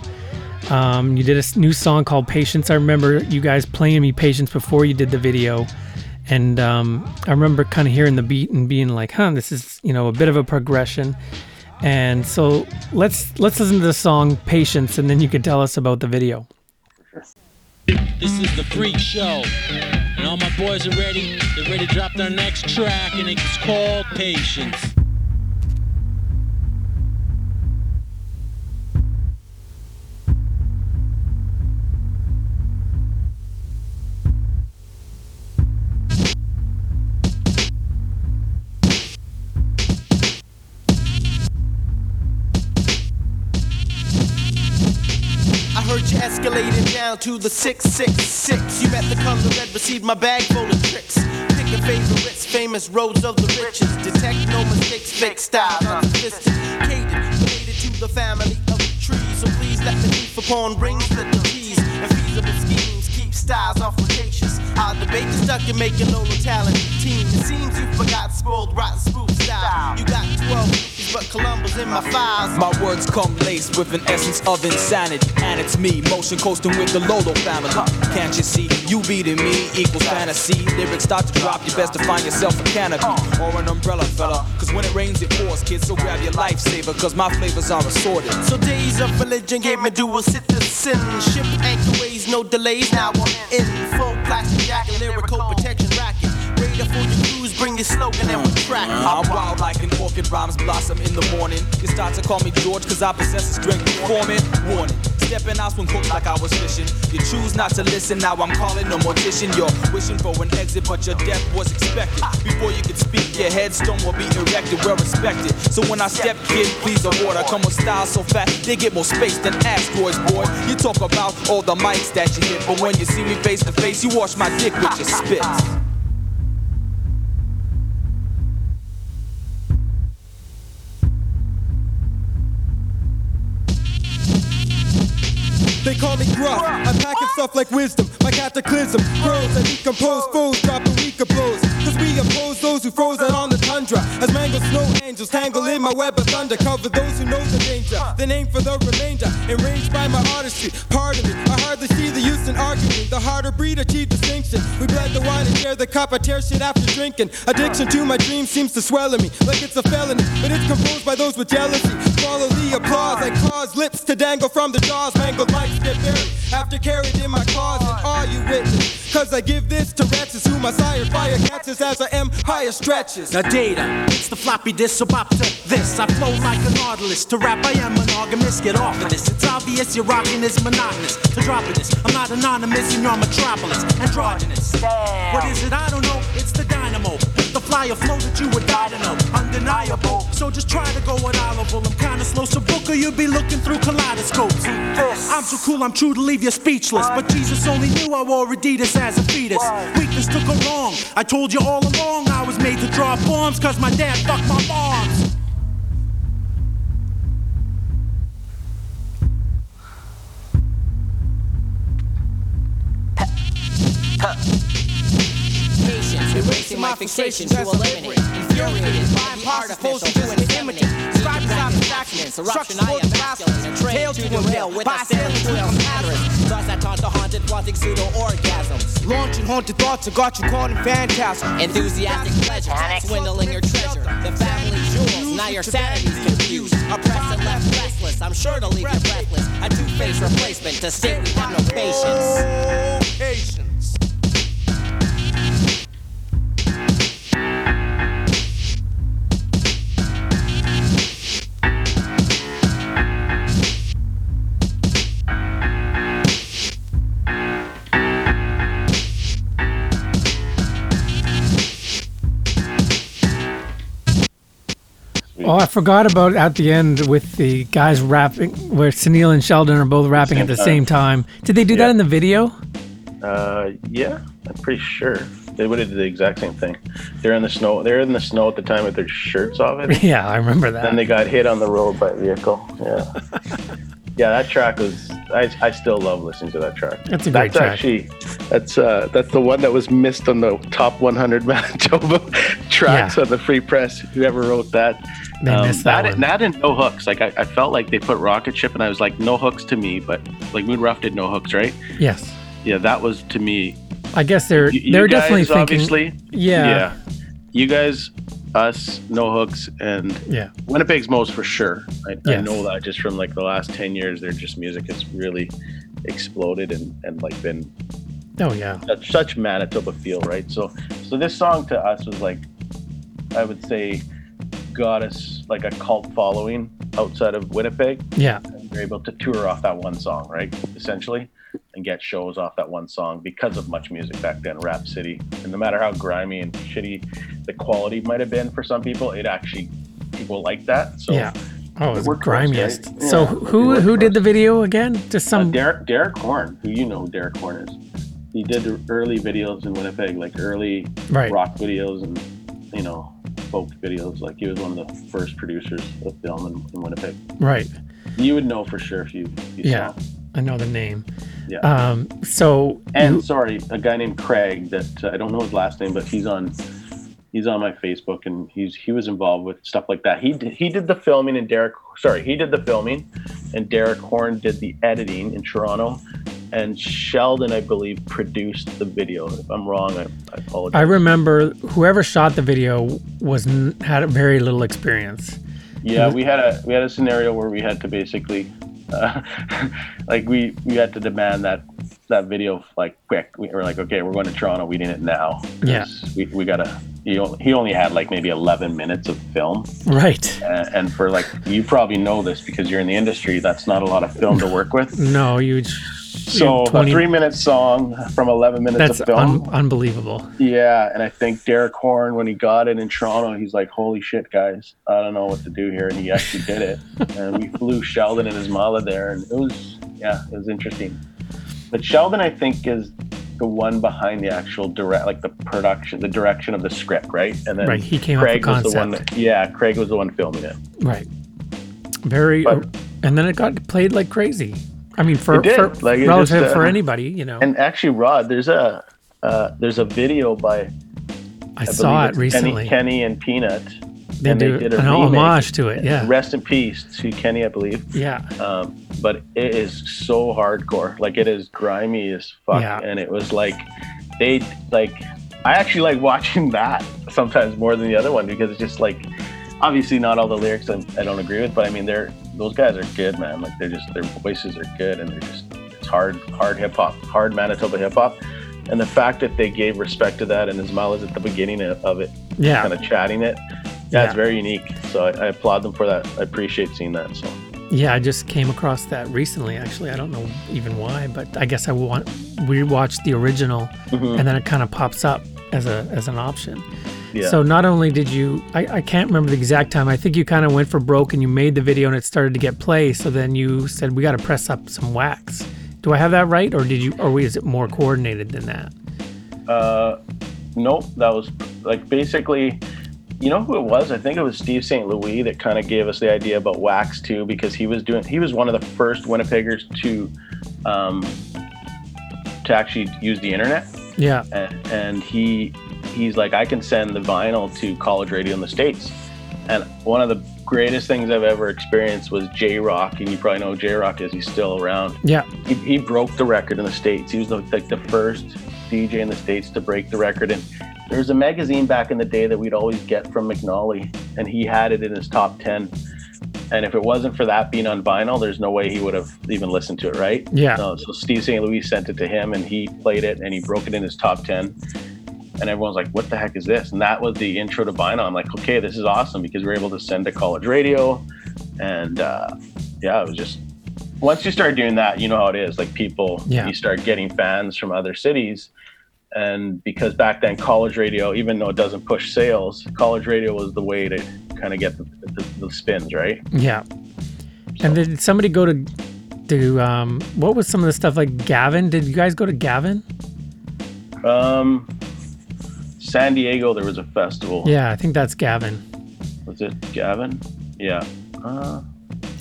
Um, you did a new song called "Patience." I remember you guys playing me "Patience" before you did the video, and um, I remember kind of hearing the beat and being like, "Huh, this is you know a bit of a progression." And so let's let's listen to the song "Patience," and then you can tell us about the video. This is the Freak Show. And all my boys are ready. They're ready to drop their next track, and it's called Patience. Down to the 666. You met the color red, received my bag full of tricks. Picking favorites, famous roads of the riches. Detect no mistakes, fake style, not sophisticated. Related to the family of trees. So please let me beef upon rings with the keys. And feasible schemes keep styles off flirtatious. I'll debate the stuck in making Lola talent team. It seems you forgot spoiled, rotten, smooth style. You got 12 but Columbo's in my files. My words come laced with an essence of insanity, and it's me, motion coasting with the Lolo family. Can't you see? You beating me equals fantasy. Lyrics start to drop, you best to find yourself a canopy or an umbrella, fella. Cause when it rains, it pours, kids. So grab your lifesaver, cause my flavors are assorted. So days of religion gave me dual citizen. Ship anchorways, no delays. Now I'm in full plastic jacket, lyrical protection racket. Radar for your crews, bring your slogan and we track. it. Mm-hmm. I'm wild like an orchid, rhymes blossom in the morning. You start to call me George, cause I possess the strength to form it. Warning. Stepping out when cooked like I was fishing. You choose not to listen, now I'm calling a mortician. You're wishing for an exit, but your death was expected. Before you could speak, your headstone will be erected, well respected. So when I step, kid, please avoid. I come with style so fat, they get more space than asteroids, boy. You talk about all the mics that you hit, but when you see me face to face, you wash my dick with your spit. They call me gruff. I'm packing stuff like wisdom. My cataclysm grows. I decompose foes, dropping weaker blows. Cause we oppose those who froze out on the tundra. As mangled snow angels tangle in my web of thunder. Cover those who know the danger. The aim for the remainder. Enraged by my artistry. Pardon me, I hardly see the use in arguing. The harder breed achieve distinction. We blend the wine and share the cup. I tear shit after drinking. Addiction to my dreams seems to swell in me. Like it's a felony. But it's composed by those with jealousy. Follow the applause. I cause lips to dangle from the jaws. Mangled mics get buried. After carried in my closet. Are you witness? Cause I give this to wretches who my sire fire catches as I empire stretches. Now data, it's the floppy disk, so bop to this. I flow like a nautilus. To rap, I am monogamous. Get off of this. It's obvious you're rocking is monotonous. To dropping this, I'm not anonymous in your metropolis. Androgynous. What is it? I don't know. It's the dynamo. The a flow that you would die to know. Undeniable. So just try to go level. I'm kinda slow, so Booker, you'll be looking through kaleidoscopes. I'm so cool, I'm true to leave you speechless. But Jesus only knew I wore Adidas as a fetus. Weakness took a wrong. I told you all along I was made to drop bombs, cause my dad fucked my moms. Patience, erasing my fixation to eliminate. Infuriated by the artificial to inseminate. Need accidents, eruption, I am masculine. A trail to derail with a sailing trail patterns. Thus I taunt the haunted, wanting pseudo orgasms. Launching haunted thoughts, I got you caught in phantasm. Enthusiastic pleasure, swindling your treasure. The family jewels, now your sanity's confused. Oppressed and left restless, I'm sure to leave you breathless. A two-face replacement to state we have no patience. Oh, Oh, I forgot about at the end with the guys rapping, where Sunil and Sheldon are both rapping at the same time. Did they do that in the video? Uh, yeah, I'm pretty sure they would have did the exact same thing. They're in the snow. They're in the snow at the time with their shirts off. It. Yeah, I remember that. Then they got hit on the road by a vehicle. Yeah, yeah. That track was. I, I still love listening to that track. That's a great that's track. Actually, that's uh that's the one that was missed on the top 100 Manitoba tracks Yeah. on the Free Press. Whoever wrote that. They missed that that, one. that and no hooks. Like I, I felt like they put Rocket Ship, and I was like, no hooks to me. But like Moon Rough did no hooks, right? Yes. Yeah, that was to me I guess they're you, they're you definitely guys, thinking. obviously. Yeah. Yeah. You guys, us, no hooks, and Yeah. Winnipeg's most for sure. I, I know that just from like the last ten years, their just music has really exploded and and like been Oh yeah. such, such Manitoba feel, right? So so this song to us was like, I would say, got us like a cult following outside of Winnipeg. Yeah. And we're able to tour off that one song, right? Essentially, and get shows off that one song because of MuchMusic back then, Rap City. And no matter how grimy and shitty the quality might have been for some people, it actually people like that. So yeah. Oh, it it's worked for us, grimiest. right? So who who did the video again? Just Uh, some. Derek Derek Horn, who you know who Derek Horn is. He did the early videos in Winnipeg, like early Right. rock videos and you know folk videos. Like he was one of the first producers of film in, in Winnipeg. Right. You would know for sure if you, if you Yeah. saw. I know the name. Yeah. Um. So. And you- sorry, a guy named Craig that uh, I don't know his last name, but he's on. he's on my Facebook, and he's he was involved with stuff like that. He did, he did the filming, and Derek, sorry, he did the filming, and Derek Horn did the editing in Toronto, and Sheldon, I believe, produced the video. If I'm wrong, I, I apologize. I remember whoever shot the video was had very little experience. Yeah, we had a we had a scenario where we had to basically, uh, like we we had to demand that that video like quick. We were like, okay, we're going to Toronto. We need it now. Yeah. we we gotta. He only, he only had like maybe 11 minutes of film, Right. and, and for like you probably know this because you're in the industry. That's not a lot of film to work with. No, you. So a three minute song from 11 minutes That's of film. un- unbelievable. Yeah, and I think Derek Horn, when he got it in Toronto, he's like, "Holy shit, guys! I don't know what to do here," and he actually did it. and we flew Sheldon and Ismala there, and it was, yeah, it was interesting. But Sheldon, I think, is the one behind the actual direct, like the production, the direction of the script, right? And then Right, he came up with Craig was the one. That, yeah, Craig was the one filming it. Right. Very. Er, and then it got played like crazy. I mean, for, for Like, relative just, uh, for anybody, you know. And actually, Rod, there's a uh, there's a video by I saw it it's Kenny- recently. Kenny, and Peanut. They and do they did a an remake. homage to it, yeah. Rest in peace to Kenny, I believe. Yeah. Um, but it is so hardcore. Like it is grimy as fuck. Yeah. And it was like they like I actually like watching that sometimes more than the other one because it's just like obviously not all the lyrics I, I don't agree with, but I mean they're those guys are good, man. Like they're just their voices are good and they're just it's hard hard hip hop, hard Manitoba hip hop. And the fact that they gave respect to that and Ismala is at the beginning of it, Yeah. kind of chatting it, yeah, it's very unique. So I, I applaud them for that. I appreciate seeing that. So Yeah, I just came across that recently. Actually, I don't know even why, but I guess I want we watched the original, Mhm. and then it kind of pops up as a as an option. Yeah. So not only did you, I, I can't remember the exact time. I think you kind of went for broke and you made the video and it started to get play. So then you said we got to press up some wax. Do I have that right, or did you, or is it more coordinated than that? Uh, nope, that was like basically, you know who it was? I think it was Steve St. Louis that kind of gave us the idea about wax too, because he was doing, he was one of the first Winnipeggers to, um, to actually use the internet. Yeah. And, and he, he's like, I can send the vinyl to college radio in the States. And one of the greatest things I've ever experienced was J Rock, and you probably know J Rock is. He's still around. Yeah. He, he broke the record in the states. He was the, like the first DJ in the states to break the record. And there was a magazine back in the day that we'd always get from McNally, and he had it in his top ten. And if it wasn't for that being on vinyl, there's no way he would have even listened to it, right? Yeah. So, so Steve St. Louis sent it to him, and he played it, and he broke it in his top ten. And everyone's like, "What the heck is this?" And that was the intro to vinyl. I'm like, "Okay, this is awesome because we're able to send to college radio." And uh, yeah, it was just once you start doing that, you know how it is. Like people, Yeah. you start getting fans from other cities. And because back then, college radio, even though it doesn't push sales, college radio was the way to kind of get the, the, the spins, right? Yeah. And did somebody go to to um what was some of the stuff like Gavin? Did you guys go to Gavin? Um, San Diego, there was a festival. Yeah, I think that's Gavin. Was it Gavin? Yeah. Uh,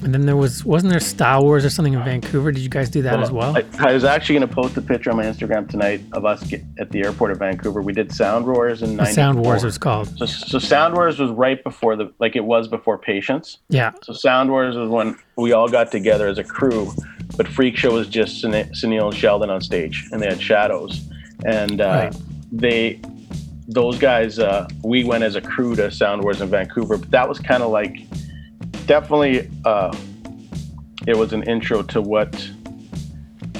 And then there was wasn't there Star Wars or something in Vancouver? Did you guys do that as well? I, I was actually going to post a picture on my Instagram tonight of us get, at the airport of Vancouver. We did Sound Wars in The Sound Wars was called. So, so Sound Wars was right before the, like it was before Patience. Yeah. So Sound Wars was when we all got together as a crew, but Freak Show was just Sunil and Sheldon on stage, and they had shadows, and uh, Right. they, those guys, uh, we went as a crew to Sound Wars in Vancouver, but that was kind of like, definitely, uh, it was an intro to what,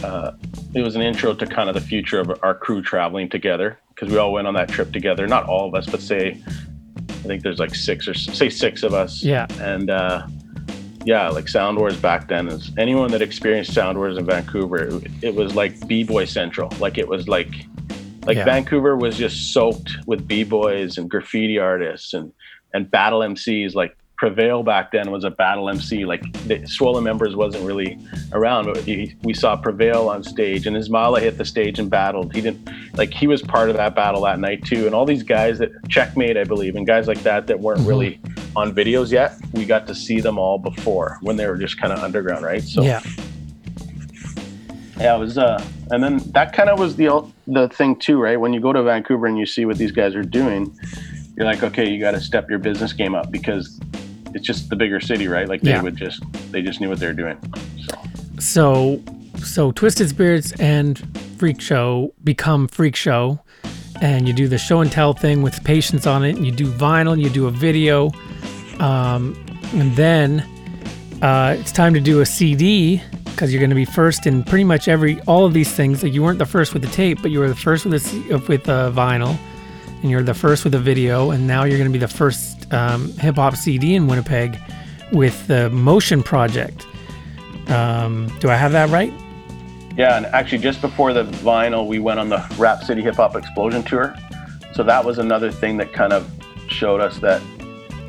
uh, it was an intro to kind of the future of our crew traveling together because we all went on that trip together. Not all of us, but say, I think there's like six or say six of us. Yeah. And uh, yeah, like Sound Wars back then is anyone that experienced Sound Wars in Vancouver, it, it was like b boy central. Like it was like like Yeah. Vancouver was just soaked with b boys and graffiti artists and and battle MCs. Like Prevail back then was a battle MC. Like the Swollen Members wasn't really around, but he, we saw Prevail on stage, and Ismala hit the stage and battled. He didn't like he was part of that battle that night too. And all these guys that Checkmate, I believe, and guys like that that weren't Mhm. really on videos yet, we got to see them all before when they were just kind of underground, right? So yeah. Yeah, it was. Uh, and then that kind of was the the thing too, right? When you go to Vancouver and you see what these guys are doing, you're like, okay, you got to step your business game up because it's just the bigger city, right? Like they Yeah. would just they just knew what they were doing. So, so Twisted Spirits and Freak Show become Freak Show, and you do the show and tell thing with patients on it. And you do vinyl, and you do a video, um, and then uh, it's time to do a CD because you're going to be first in pretty much every all of these things. Like you weren't the first with the tape, but you were the first with the uh, with the vinyl, and you're the first with the video, and now you're going to be the first um, hip hop CD in Winnipeg with the Motion Project. Um, do I have that right? Yeah, and actually, just before the vinyl, we went on the Rap City Hip Hop Explosion tour. So that was another thing that kind of showed us that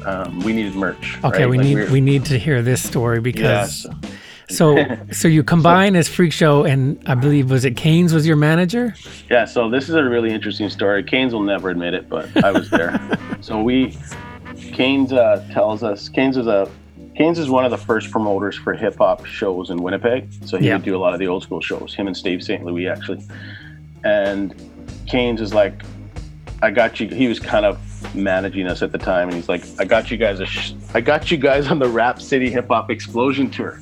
um, we needed merch. Okay, right? we Like, need we're- we need to hear this story because so so so you combine as Freak Show and I believe was it Keynes was your manager? Yeah, so this is a really interesting story. Keynes will never admit it, but I was there. so we, Keynes uh, tells us, Keynes is a, Keynes is one of the first promoters for hip hop shows in Winnipeg. So he Yeah. would do a lot of the old school shows. Him and Steve St. Louis actually, and Keynes is like, I got you. He was kind of managing us at the time, and he's like, I got you guys a, sh- I got you guys on the Rap City Hip Hop Explosion tour.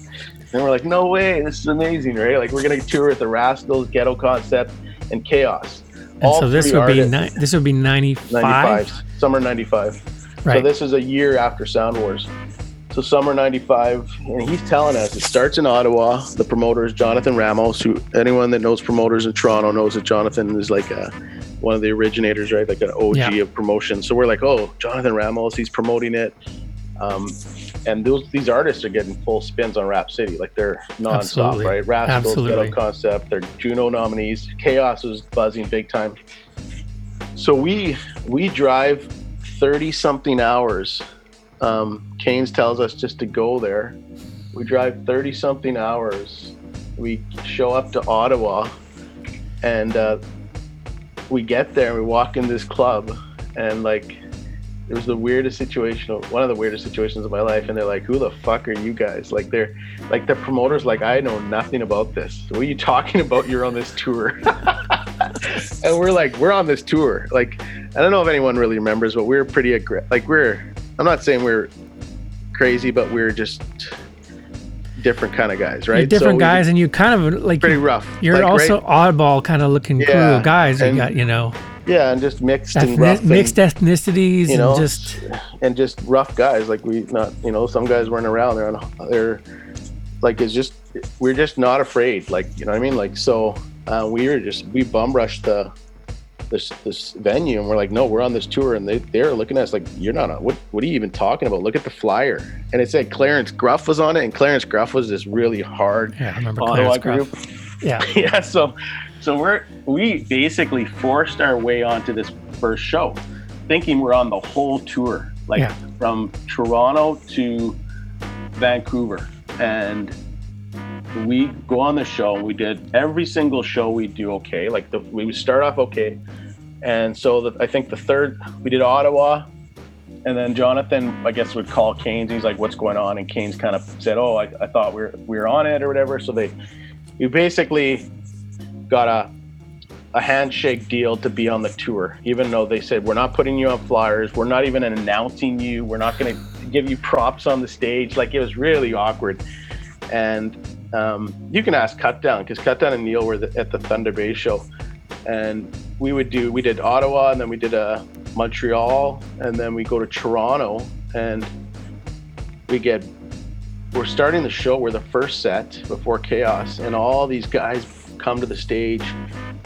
And we're like, no way, this is amazing, right? Like we're gonna tour with the Rascalz, Ghetto Concept, and Chaos. And All so this would be artists- ni- this would be 95. 95 summer 95 so this is a year after sound wars. So summer 95 and he's telling us it starts in ottawa. The promoter is jonathan ramos who anyone that knows promoters in toronto knows that jonathan is like a, one of the originators right? Like an og Yeah. of promotion. So we're like oh jonathan ramos he's promoting it. Um, and those these artists are getting full spins on rap city like they're nonstop Absolutely. right Rascalz. Ghetto concept they're juno nominees chaos was buzzing big time. So we we drive 30 something hours. Um Keynes tells us just to go there. We drive 30 something hours. We show up to ottawa and uh, we get there and we walk in this club and like it was the weirdest situation one of the weirdest situations of my life and they're like who the fuck are you guys? Like they're like the promoters like i know nothing about this. What are you talking about? You're on this tour. And we're like we're on this tour. Like i don't know if anyone really remembers but we were pretty aggressive like we're i'm not saying we're crazy but we're just different kind of guys right? You're different So guys and you kind of like pretty rough. You're Like, also right- oddball kind of looking Yeah, of guys. You and- got you know yeah and just mixed and ethni- rough and- mixed ethnicities you know, and just and just rough guys. Like we not, you know, some guys weren't around. They're on, they're like it's just we're just not afraid. Like you know what I mean. Like so, uh, we were just we bum rushed the this this venue and we're like, no, we're on this tour, and they they're looking at us like, you're not. On, what what are you even talking about? Look at the flyer, and it said Clarence Gruff was on it, and Clarence Gruff was this really hard yeah, I remember Ottawa Clarence group. Gruff. Yeah. yeah so so we're we basically forced our way onto this first show thinking we're on the whole tour like Yeah. from toronto to vancouver and we go on the show we did every single show we do okay like the, we would start off okay and so the, i think the third we did ottawa and then jonathan i guess would call Keynes. he's like what's going on and Keynes kind of said oh i, I thought we were, we were on it or whatever so they we basically got a a handshake deal to be on the tour, even though they said we're not putting you on flyers, we're not even announcing you, we're not going to give you props on the stage. Like it was really awkward. And um, you can ask Cutdown because Cutdown and Neil were the, at the Thunder Bay show, and we would do we did Ottawa and then we did uh, Montreal and then we go to Toronto and we get we're starting the show. We're the first set before chaos, and all these guys come to the stage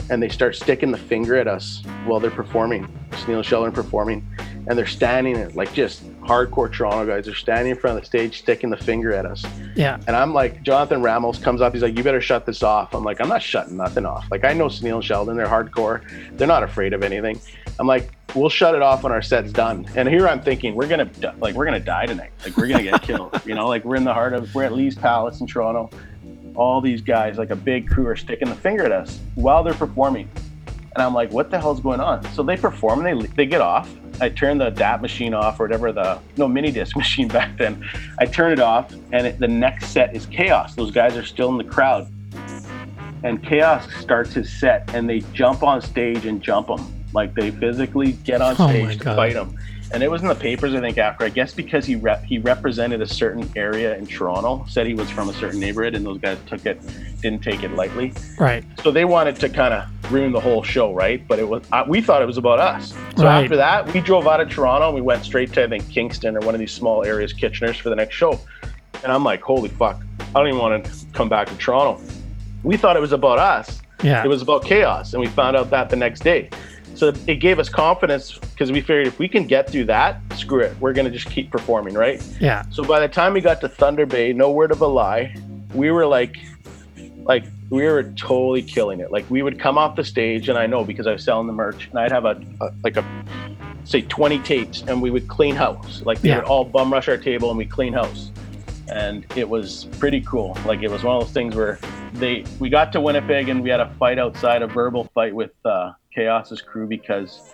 and they start sticking the finger at us while they're performing. Neil Sheldon performing, and they're standing there, like just hardcore Toronto guys. They're standing in front of the stage, sticking the finger at us. Yeah. And I'm like, Jonathan Ramos comes up. He's like, "You better shut this off." I'm like, "I'm not shutting nothing off. Like I know and Sheldon. They're hardcore. They're not afraid of anything." I'm like, "We'll shut it off when our set's done." And here I'm thinking, we're gonna like we're gonna die tonight. Like we're gonna get killed. You know, like we're in the heart of we're at Lee's Palace in Toronto. All these guys, like a big crew, are sticking the finger at us while they're performing. And I'm like, what the hell's going on? So they perform and they they get off. I turn the DAT machine off or whatever the no mini disc machine back then. I turn it off, and it, the next set is chaos. Those guys are still in the crowd, and chaos starts his set, and they jump on stage and jump him. Like they physically get on Oh stage to God. fight him. And it was in the papers, I think, after. I guess because he rep- he represented a certain area in Toronto, said he was from a certain neighborhood, and those guys took it, didn't take it lightly. Right. So they wanted to kind of ruin the whole show, right? But it was uh, we thought it was about us. So Right. after that, we drove out of Toronto and we went straight to I think Kingston or one of these small areas, Kitchener's, for the next show. And I'm like, holy fuck, I don't even want to come back to Toronto. We thought it was about us. Yeah. It was about chaos, and we found out that the next day. So it gave us confidence because we figured if we can get through that, screw it, we're gonna just keep performing, right? Yeah. So by the time we got to Thunder Bay, no word of a lie, we were like, like we were totally killing it. Like we would come off the stage, and I know because I was selling the merch, and I'd have a, a like a say 20 tapes, and we would clean house. Like they Yeah. would all bum rush our table, and we clean house, and it was pretty cool. Like it was one of those things where they we got to Winnipeg, and we had a fight outside, a verbal fight with uh, Chaos's crew because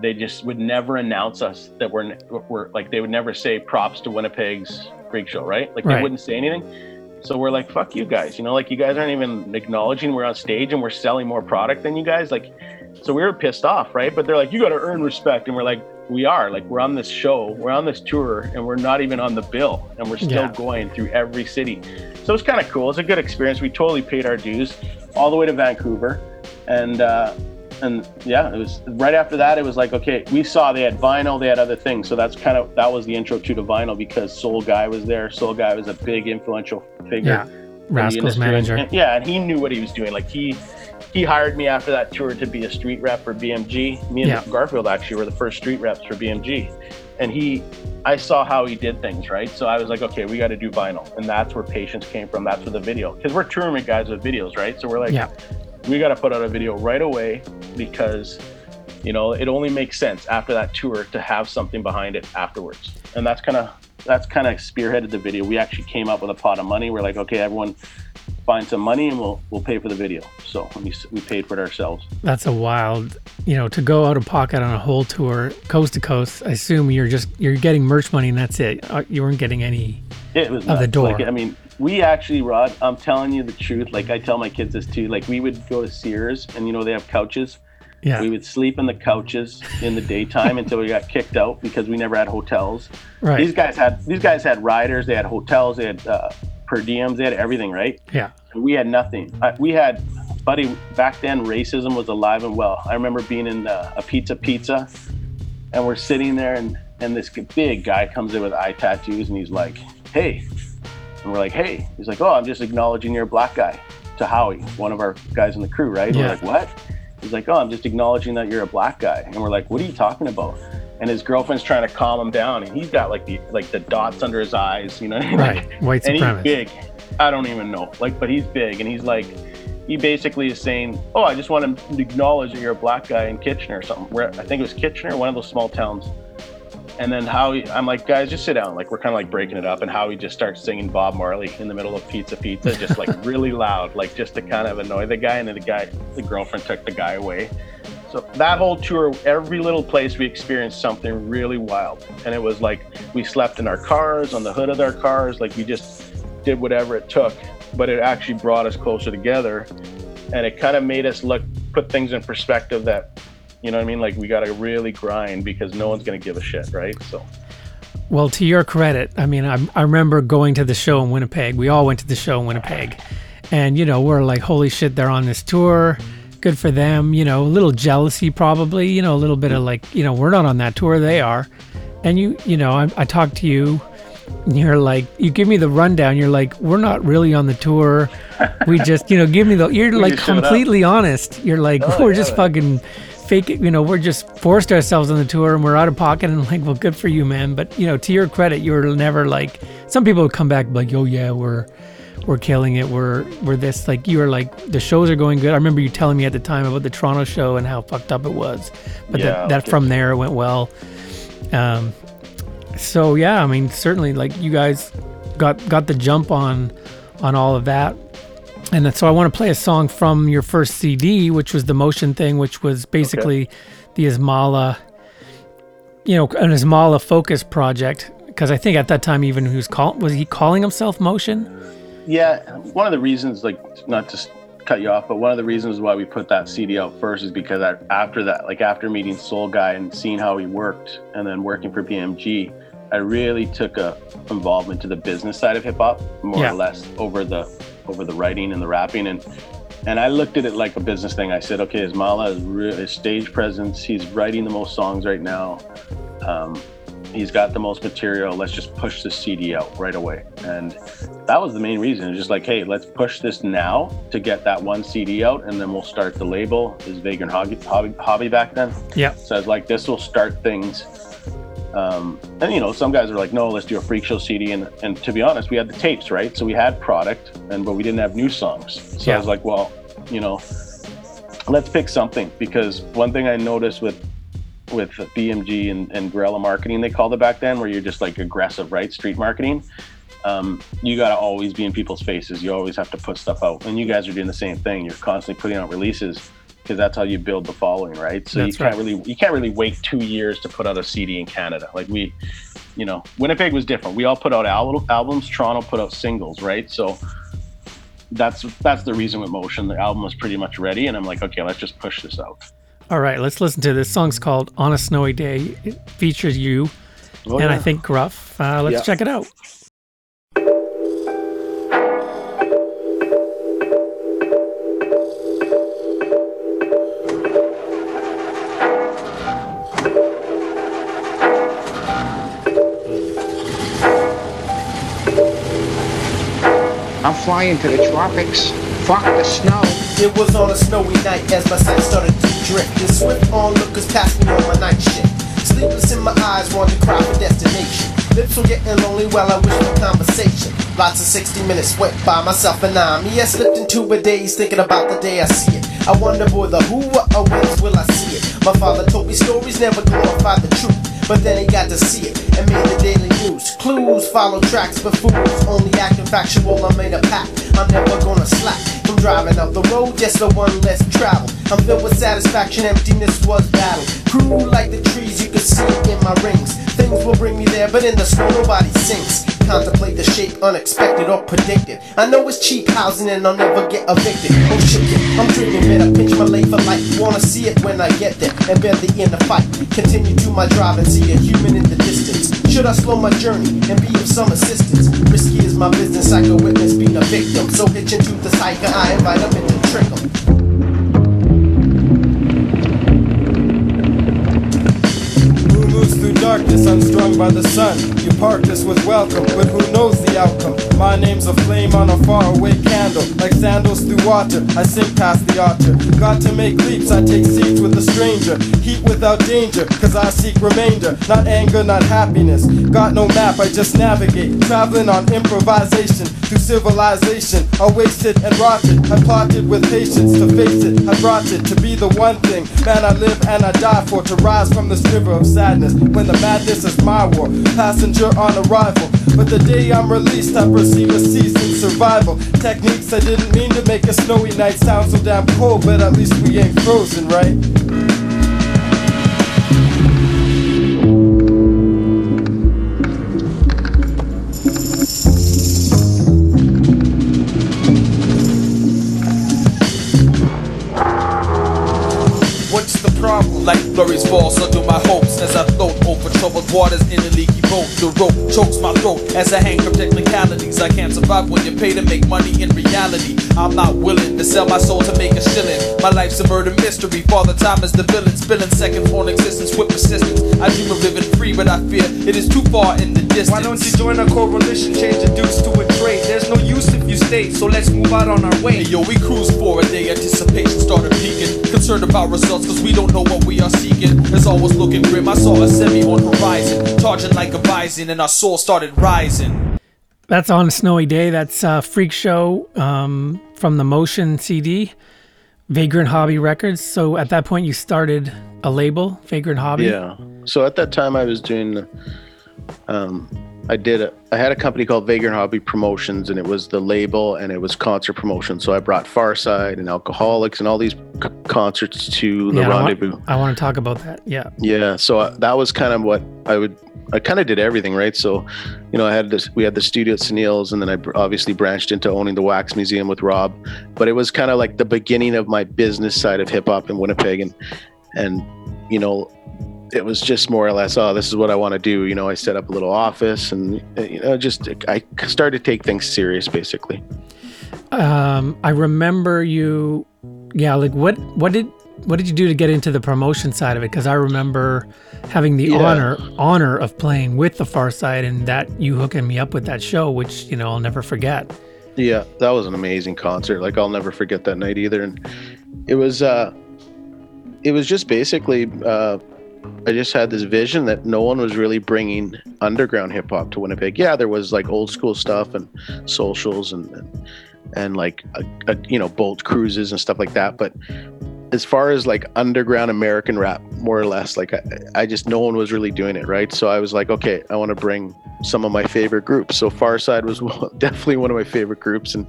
they just would never announce us that we're, we're like they would never say props to Winnipeg's freak show, right? Like Right. they wouldn't say anything. So we're like, fuck you guys, you know, like you guys aren't even acknowledging we're on stage and we're selling more product than you guys. Like, so we were pissed off, right? But they're like, you got to earn respect, and we're like, we are. Like we're on this show, we're on this tour, and we're not even on the bill, and we're still Yeah. going through every city. So it's kind of cool. It's a good experience. We totally paid our dues, all the way to Vancouver, and. uh and yeah, it was right after that. It was like, okay, we saw they had vinyl, they had other things. So that's kind of that was the intro to the vinyl because Sol Guy was there. Sol Guy was a big influential figure. Yeah. Rascalz manager. And- yeah, and he knew what he was doing. Like he he hired me after that tour to be a street rep for BMG. Me and Yeah. Garfield actually were the first street reps for BMG, and he. I saw how he did things, right? So I was like, okay, we got to do vinyl, and that's where patience came from. That's where the video, because we're touring with guys with videos, right? So we're like, Yeah. We got to put out a video right away because you know it only makes sense after that tour to have something behind it afterwards and that's kind of that's kind of spearheaded the video we actually came up with a pot of money we're like okay everyone find some money and we'll we'll pay for the video so we, we paid for it ourselves That's a wild, you know, to go out of pocket on a whole tour, coast to coast. I assume you're just you're getting merch money and that's it. Uh, You weren't getting any it was of the door. like i mean we actually rod i'm telling you the truth like i tell my kids this too like we would go to sears and you know they have couches Yeah. we would sleep in the couches in the daytime until we got kicked out because we never had hotels Right. these guys had these guys had riders they had hotels they had uh, per diems they had everything right Yeah. and we had nothing uh, we had buddy back then racism was alive and well i remember being in uh, a pizza pizza and we're sitting there and and this big guy comes in with eye tattoos and he's like hey and we're like hey he's like oh i'm just acknowledging you're a black guy to howie one of our guys in the crew right? Yeah. we're like what? He's like oh i'm just acknowledging that you're a black guy. And we're like what are you talking about? And his girlfriend's trying to calm him down and he's got like the like the dots under his eyes you know Right. White and supremacist. he's big. I don't even know like but he's big and he's like he basically is saying oh i just want to acknowledge that you're a black guy in kitchener or something. Where i think it was kitchener one of those small towns and then Howie, I'm like, guys, just sit down. Like we're kind of like breaking it up, and Howie just starts singing Bob Marley in the middle of Pizza Pizza, just like really loud, like just to kind of annoy the guy. And then the guy, the girlfriend took the guy away. So that whole tour, every little place we experienced something really wild, and it was like we slept in our cars, on the hood of our cars, like we just did whatever it took. But it actually brought us closer together, and it kind of made us look, put things in perspective that. You know what I mean? Like we got to really grind because no one's gonna give a shit, right? So Well, to your credit, I mean, I, I remember going to the show in Winnipeg. We all went to the show in Winnipeg. And, you know, we're like, holy shit, they're on this tour. Good for them. You know, a little jealousy, probably, you know, a little bit of like, you know, we're not on that tour. They are. And you, you know, I, I talked to you. And you're like, you give me the rundown. You're like, we're not really on the tour. We just, you know, give me the, you're like completely honest. You're like, Oh, we're just fucking fake it. You know, we're just forced ourselves on the tour and we're out of pocket. And like, well, good for you, man. But, you know, to your credit, you were never like, some people would come back like, oh, yeah, we're, we're killing it. We're, we're this. Like, you were like, the shows are going good. I remember you telling me at the time about the Toronto show and how fucked up it was. But Yeah, that, that okay. from there it went well. Um, so yeah, I mean, certainly, like you guys got got the jump on on all of that, and so I want to play a song from your first CD, which was the Motion thing, which was basically the Ismala, you know, an Ismala focus project. Because I think at that time, even he was call was he calling himself Motion? Yeah, one of the reasons, like, not just cut you off, but one of the reasons why we put that CD out first is because I, after that, like after meeting Sol Guy and seeing how he worked, and then working for BMG, I really took a involvement to the business side of hip hop, more Yeah. or less over the over the writing and the rapping, and and I looked at it like a business thing. I said, okay, Ismala is re- his stage presence. He's writing the most songs right now. Um, he's got the most material. Let's just push the CD out right away. And that was the main reason. It's just like, hey, let's push this now to get that one CD out, and then we'll start the label. Is Vagrant Hobby, Hobby, Hobby back then? Yeah. So I was like, this will start things. Um, and you know, some guys are like, no, let's do a freak show CD. And and to be honest, we had the tapes, right? So we had product, and but we didn't have new songs. So I was like, well, you know, let's pick something because one thing I noticed with with BMG and, and guerrilla marketing, they called it back then, where you're just like aggressive, right? Street marketing. Um, you got to always be in people's faces. You always have to put stuff out. And you guys are doing the same thing. You're constantly putting out releases because that's how you build the following, right? So That's you can't right. really you can't really wait two years to put out a CD in Canada. Like we, you know, Winnipeg was different. We all put out al- albums. Toronto put out singles, right? So that's that's the reason with Motion. The album was pretty much ready, and I'm like, okay, let's just push this out. All right, let's listen to this song's called "On a Snowy Day." It features you, Oh, and I think Gruff. Uh, let's Yeah. check it out. I'm flying to the tropics. Fuck the snow. It was on a snowy night as my set started to drift. And swift onlookers passed me on my night shift. Sleepless in my eyes, want to cry for destination. Lips were getting lonely while I wished for conversation. Lots of 60 minutes went by myself and I. Me, I slipped into a daze thinking about the day I see it. I wonder, boy, the who or whence will I see it? My father told me stories never glorified the truth. But then he got to see it and made the daily news. Clues follow tracks, but fools only acting factual. I made a pact. I'm never gonna slack from driving up the road, just the one less travel. I'm filled with satisfaction, emptiness was battle. Crew like the trees, you can see in my rings. Things will bring me there, but in the snow nobody sinks. Contemplate the shape, unexpected or predicted. I know it's cheap housing and I'll never get evicted. Oh shit, I'm dreaming, better pinch my lay for life. Wanna see it when I get there and bear the end of fight. Continue to my drive and see a human in the distance. Should I slow my journey and be of some assistance? Risky is my business, I could witness being a victim. So hitch into the cycle, I invite them in to trick. Darkness unstrung by the sun? You park us with welcome, but who knows the outcome? My name's a flame on a faraway candle, like sandals through water. I sink past the altar. Got to make leaps, I take seats with a stranger. Heat without danger, cause I seek remainder. Not anger, not happiness. Got no map, I just navigate. Traveling on improvisation through civilization. I wasted and rotted. I plotted with patience to face it. I brought it to be the one thing. Man, I live and I die for to rise from this river of sadness. When the madness is my war, passenger on arrival. But the day I'm released, I perceive a cease in survival. Techniques I didn't mean to make a snowy night sound so damn cold, but at least we ain't frozen, right? What's the problem? Like flurries falls under my hopes as I float over troubled waters in a leaky boat. The rope chokes my throat as I hang from technicalities. I can't survive when you pay to make money in reality. I'm not willing to sell my soul to make a shilling. My life's a murder mystery. Father time is the villain, spilling seconds on existence with persistence. I dream of living free, but I fear it is too far in the distance. Why don't you join a coalition, change the deuce to a trade? There's no use if you stay, so let's move out on our way. Hey, yo, we cruise for a day, anticipation started peaking. Concerned about results, cause we don't know what we are seeking. It's always looking grim. I saw a semi on horizon, charging like a bison, and our soul started rising. That's on a snowy day. That's uh, Freak Show um, from the Motion CD, Vagrant Hobby Records. So at that point, you started a label, Vagrant Hobby. Yeah. So at that time, I was doing um, I did a, I had a company called Vagrant Hobby Promotions, and it was the label and it was concert promotion. So I brought Pharcyde and Alkaholiks and all these c- concerts to the Yeah, I want- Rendezvous. I want to talk about that. Yeah. Yeah, so uh, that was kind of what I would. I kind of did everything, right? So, you know, I had this. We had the studio at Sunil's, and then I obviously branched into owning the Wax Museum with Rob. But it was kind of like the beginning of my business side of hip hop in Winnipeg, and and you know, it was just more or less, oh, this is what I want to do. You know, I set up a little office, and uh, you know, just I started to take things serious, basically. Um, I remember you. Yeah, like what? What did? What did you do to get into the promotion side of it? Because I remember having the Yeah. honor honor of playing with the Pharcyde, and that you hooking me up with that show, which you know I'll never forget. Yeah, that was an amazing concert. Like I'll never forget that night either. And it was uh it was just basically uh I just had this vision that no one was really bringing underground hip hop to Winnipeg. Yeah, there was like old school stuff and socials and and, and like a, a, you know boat cruises and stuff like that, but as far as like underground American rap, more or less, like I, I just no one was really doing it, right? So I was like, okay, I want to bring some of my favorite groups. So Pharcyde was definitely one of my favorite groups, and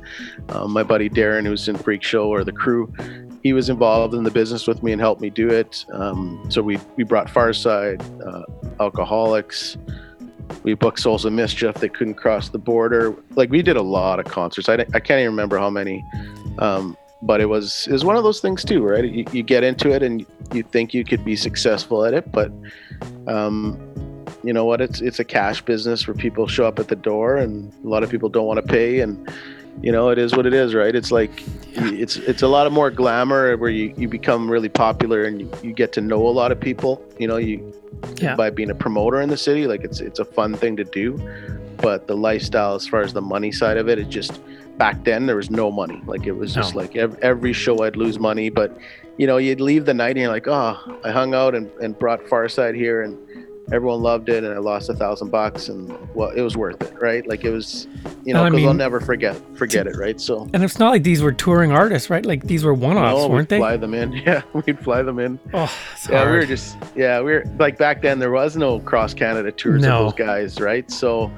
um, my buddy Darren, who's in Freak Show or the crew, he was involved in the business with me and helped me do it. Um, so we we brought Pharcyde, uh, Alkaholiks. We booked Souls of Mischief. They couldn't cross the border. Like we did a lot of concerts. I, I can't even remember how many. Um, but it was it was one of those things too, right? You, you get into it and you think you could be successful at it, but um, you know what? It's it's a cash business where people show up at the door, and a lot of people don't want to pay, and you know it is what it is, right? It's like it's it's a lot of more glamour where you, you become really popular and you, you get to know a lot of people. You know you Yeah. by being a promoter in the city, like it's it's a fun thing to do, but the lifestyle as far as the money side of it, it just back then there was no money. Like it was just No. like every, every show I'd lose money, but you know you'd leave the night and you're like, oh, I hung out and, and brought Pharcyde here and everyone loved it and I lost a thousand bucks and well it was worth it, right? Like it was, you know, I because I'll never forget forget it, right? So. And it's not like these were touring artists, right? Like these were one-offs, No, weren't they? fly them in. Yeah, we'd fly them in. Oh, yeah, we were just yeah, we were like back then. There was no cross Canada tours No. of those guys, right? So,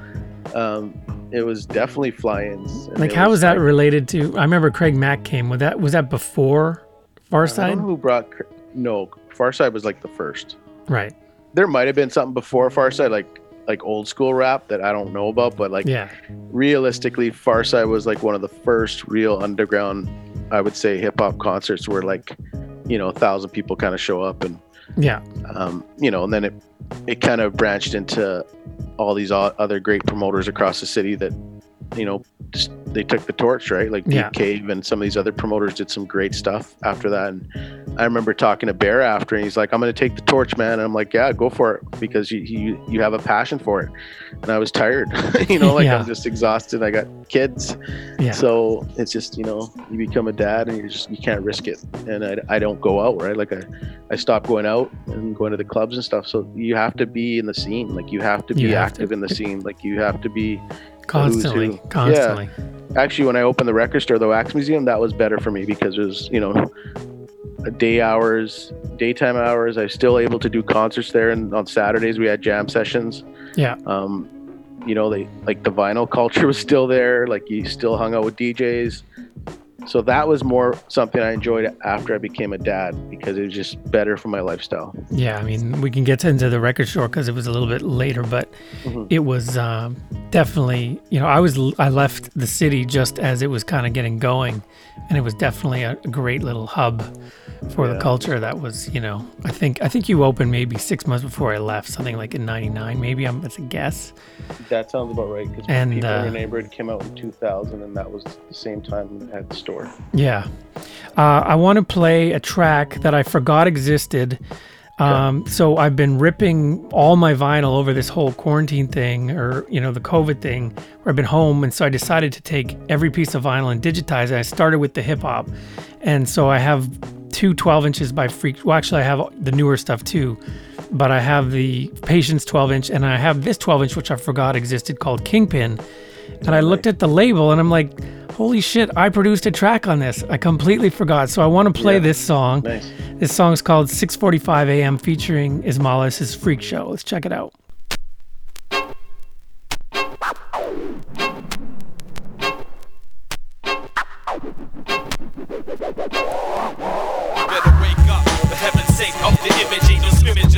um, it was definitely fly-ins. Like how was that related to? I remember Craig Mack came. Was that was that before Pharcyde? who brought. No, Pharcyde was like the first. Right. There might have been something before Pharcyde, like like old school rap that I don't know about, but like Yeah. realistically, Pharcyde was like one of the first real underground, I would say, hip hop concerts where like, you know, a thousand people kind of show up and Yeah. um, you know, and then it it kind of branched into all these other great promoters across the city that, you know, just, they took the torch, right? Like Deep Yeah. Cave and some of these other promoters did some great stuff after that. And I remember talking to Bear after, and he's like, "I'm going to take the torch, man." And I'm like, "Yeah, go for it because you you you have a passion for it." And I was tired, you know, like Yeah. I was just exhausted. I got kids, Yeah. so it's just you know you become a dad and you just you can't risk it. And I, I don't go out right, like I I stopped going out and going to the clubs and stuff. So you have to be in the scene, like you have to be active in the scene, like you have to be Constantly. Constantly. Yeah. Actually, when I opened the record store, the Wax Museum, that was better for me because it was you know day hours, daytime hours. I was still able to do concerts there, and on Saturdays we had jam sessions Yeah. um, you know, they like the vinyl culture was still there. Like you still hung out with DJs. So that was more something I enjoyed after I became a dad because it was just better for my lifestyle. Yeah, I mean, we can get into the record store because it was a little bit later, but Mhm. it was um, definitely, you know, I was I left the city just as it was kind of getting going, and it was definitely a great little hub for the culture. That was, you know, I think I think you opened maybe six months before I left, something like in '99, maybe. I'm it's a guess. That sounds about right because And, People in uh, Your Neighborhood came out in 2000, and that was the same time had the store. Yeah. Uh, I want to play a track that I forgot existed. Um, so I've been ripping all my vinyl over this whole quarantine thing or, you know, the COVID thing where I've been home. And so I decided to take every piece of vinyl and digitize it. I started with the hip hop. And so I have two 12 inches by Freak. Well, actually, I have the newer stuff too. But I have the Patience 12 inch and I have this 12 inch, which I forgot existed called Kingpin. And I looked at the label and I'm like, holy shit, I produced a track on this. I completely forgot. So I want to play Yeah. this song. Nice. This song's called 6:45 a.m. featuring Ismala's Freak Show. Let's check it out.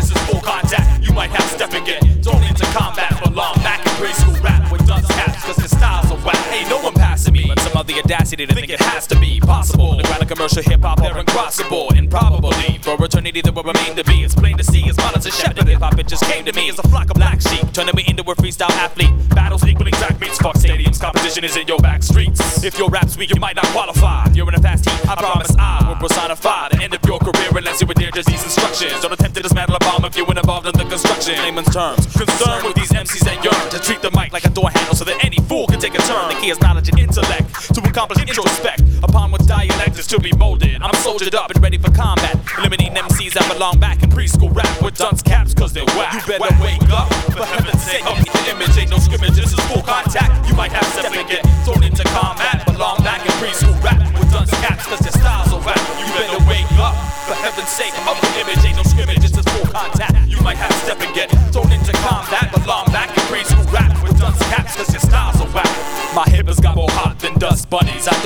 This is full contact, you might have step again. Don't into combat, for long back in preschool rap with dust caps, cause the styles are whack. Hey, no one passing me audacity to think it has to be possible. To grind a commercial hip hop, they're uncrossable. Improbably, for eternity there will remain to be. It's plain to see as well as shepherd. Hip hop, it just came to me as a flock of black sheep, turning me into a freestyle athlete. Battles equaling track meets, fuck stadiums. Competition is in your back streets. If your rap's weak, you might not qualify. If you're in a fast heat, I promise I will personify the end of your career unless you adhere to these instructions. Don't attempt to dismantle a bomb if you're involved in the construction. Layman's terms, concerned with these MCs that yearn to treat the mic like a door handle so that any fool can take a turn. The key is knowledge and intellect to accomplish introspect upon what dialect is to be molded. I'm soldiered up and ready for combat, eliminating MCs that belong back in preschool rap with dunce caps cause they're whack. You better wake up, for heaven's sake. Up the image, ain't no scrimmage, this is full contact. You might have and get thrown into combat, belong back in preschool rap with dunce caps cause your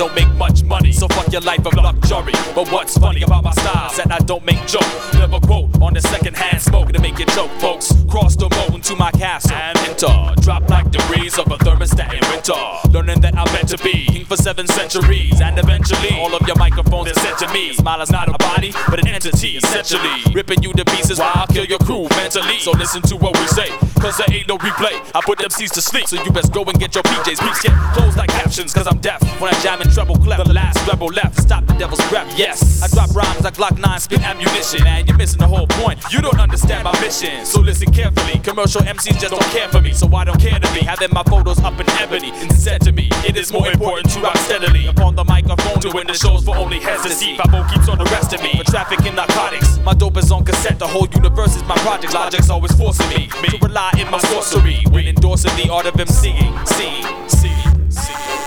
don't make much money, so fuck your life of luxury. But what's funny about my style is that I don't make jokes. Never quote on the second hand smoke to make you choke, folks. Cross the moat into my castle and enter. Drop like the degrees of a thermostat in winter. Learning that I'm meant to be king for seven centuries. And eventually, all of your microphones to me. Smile is not a body, but an entity, essentially. Ripping you to pieces while I kill your crew mentally. So listen to what we say, cause there ain't no replay. I put MCs to sleep, so you best go and get your PJs. Please get closed like captions, cause I'm deaf. When I jam in treble clef, the last rebel left. Stop the devil's breath, yes. I drop rhymes like Glock 9, spit ammunition. And you're missing the whole point. You don't understand my mission, so listen carefully. Commercial MCs just don't care for me, so I don't care to be. Having my photos up in ebony. Instead to me, it is more important to rock steadily. Upon the microphone, doing the shows for only heads. Fabo keeps on arresting me for trafficking narcotics. My dope is on cassette, the whole universe is my project. Logic's always forcing me, me to rely in my sorcery. When endorsing the art of MCing, seeing, seeing, seeing.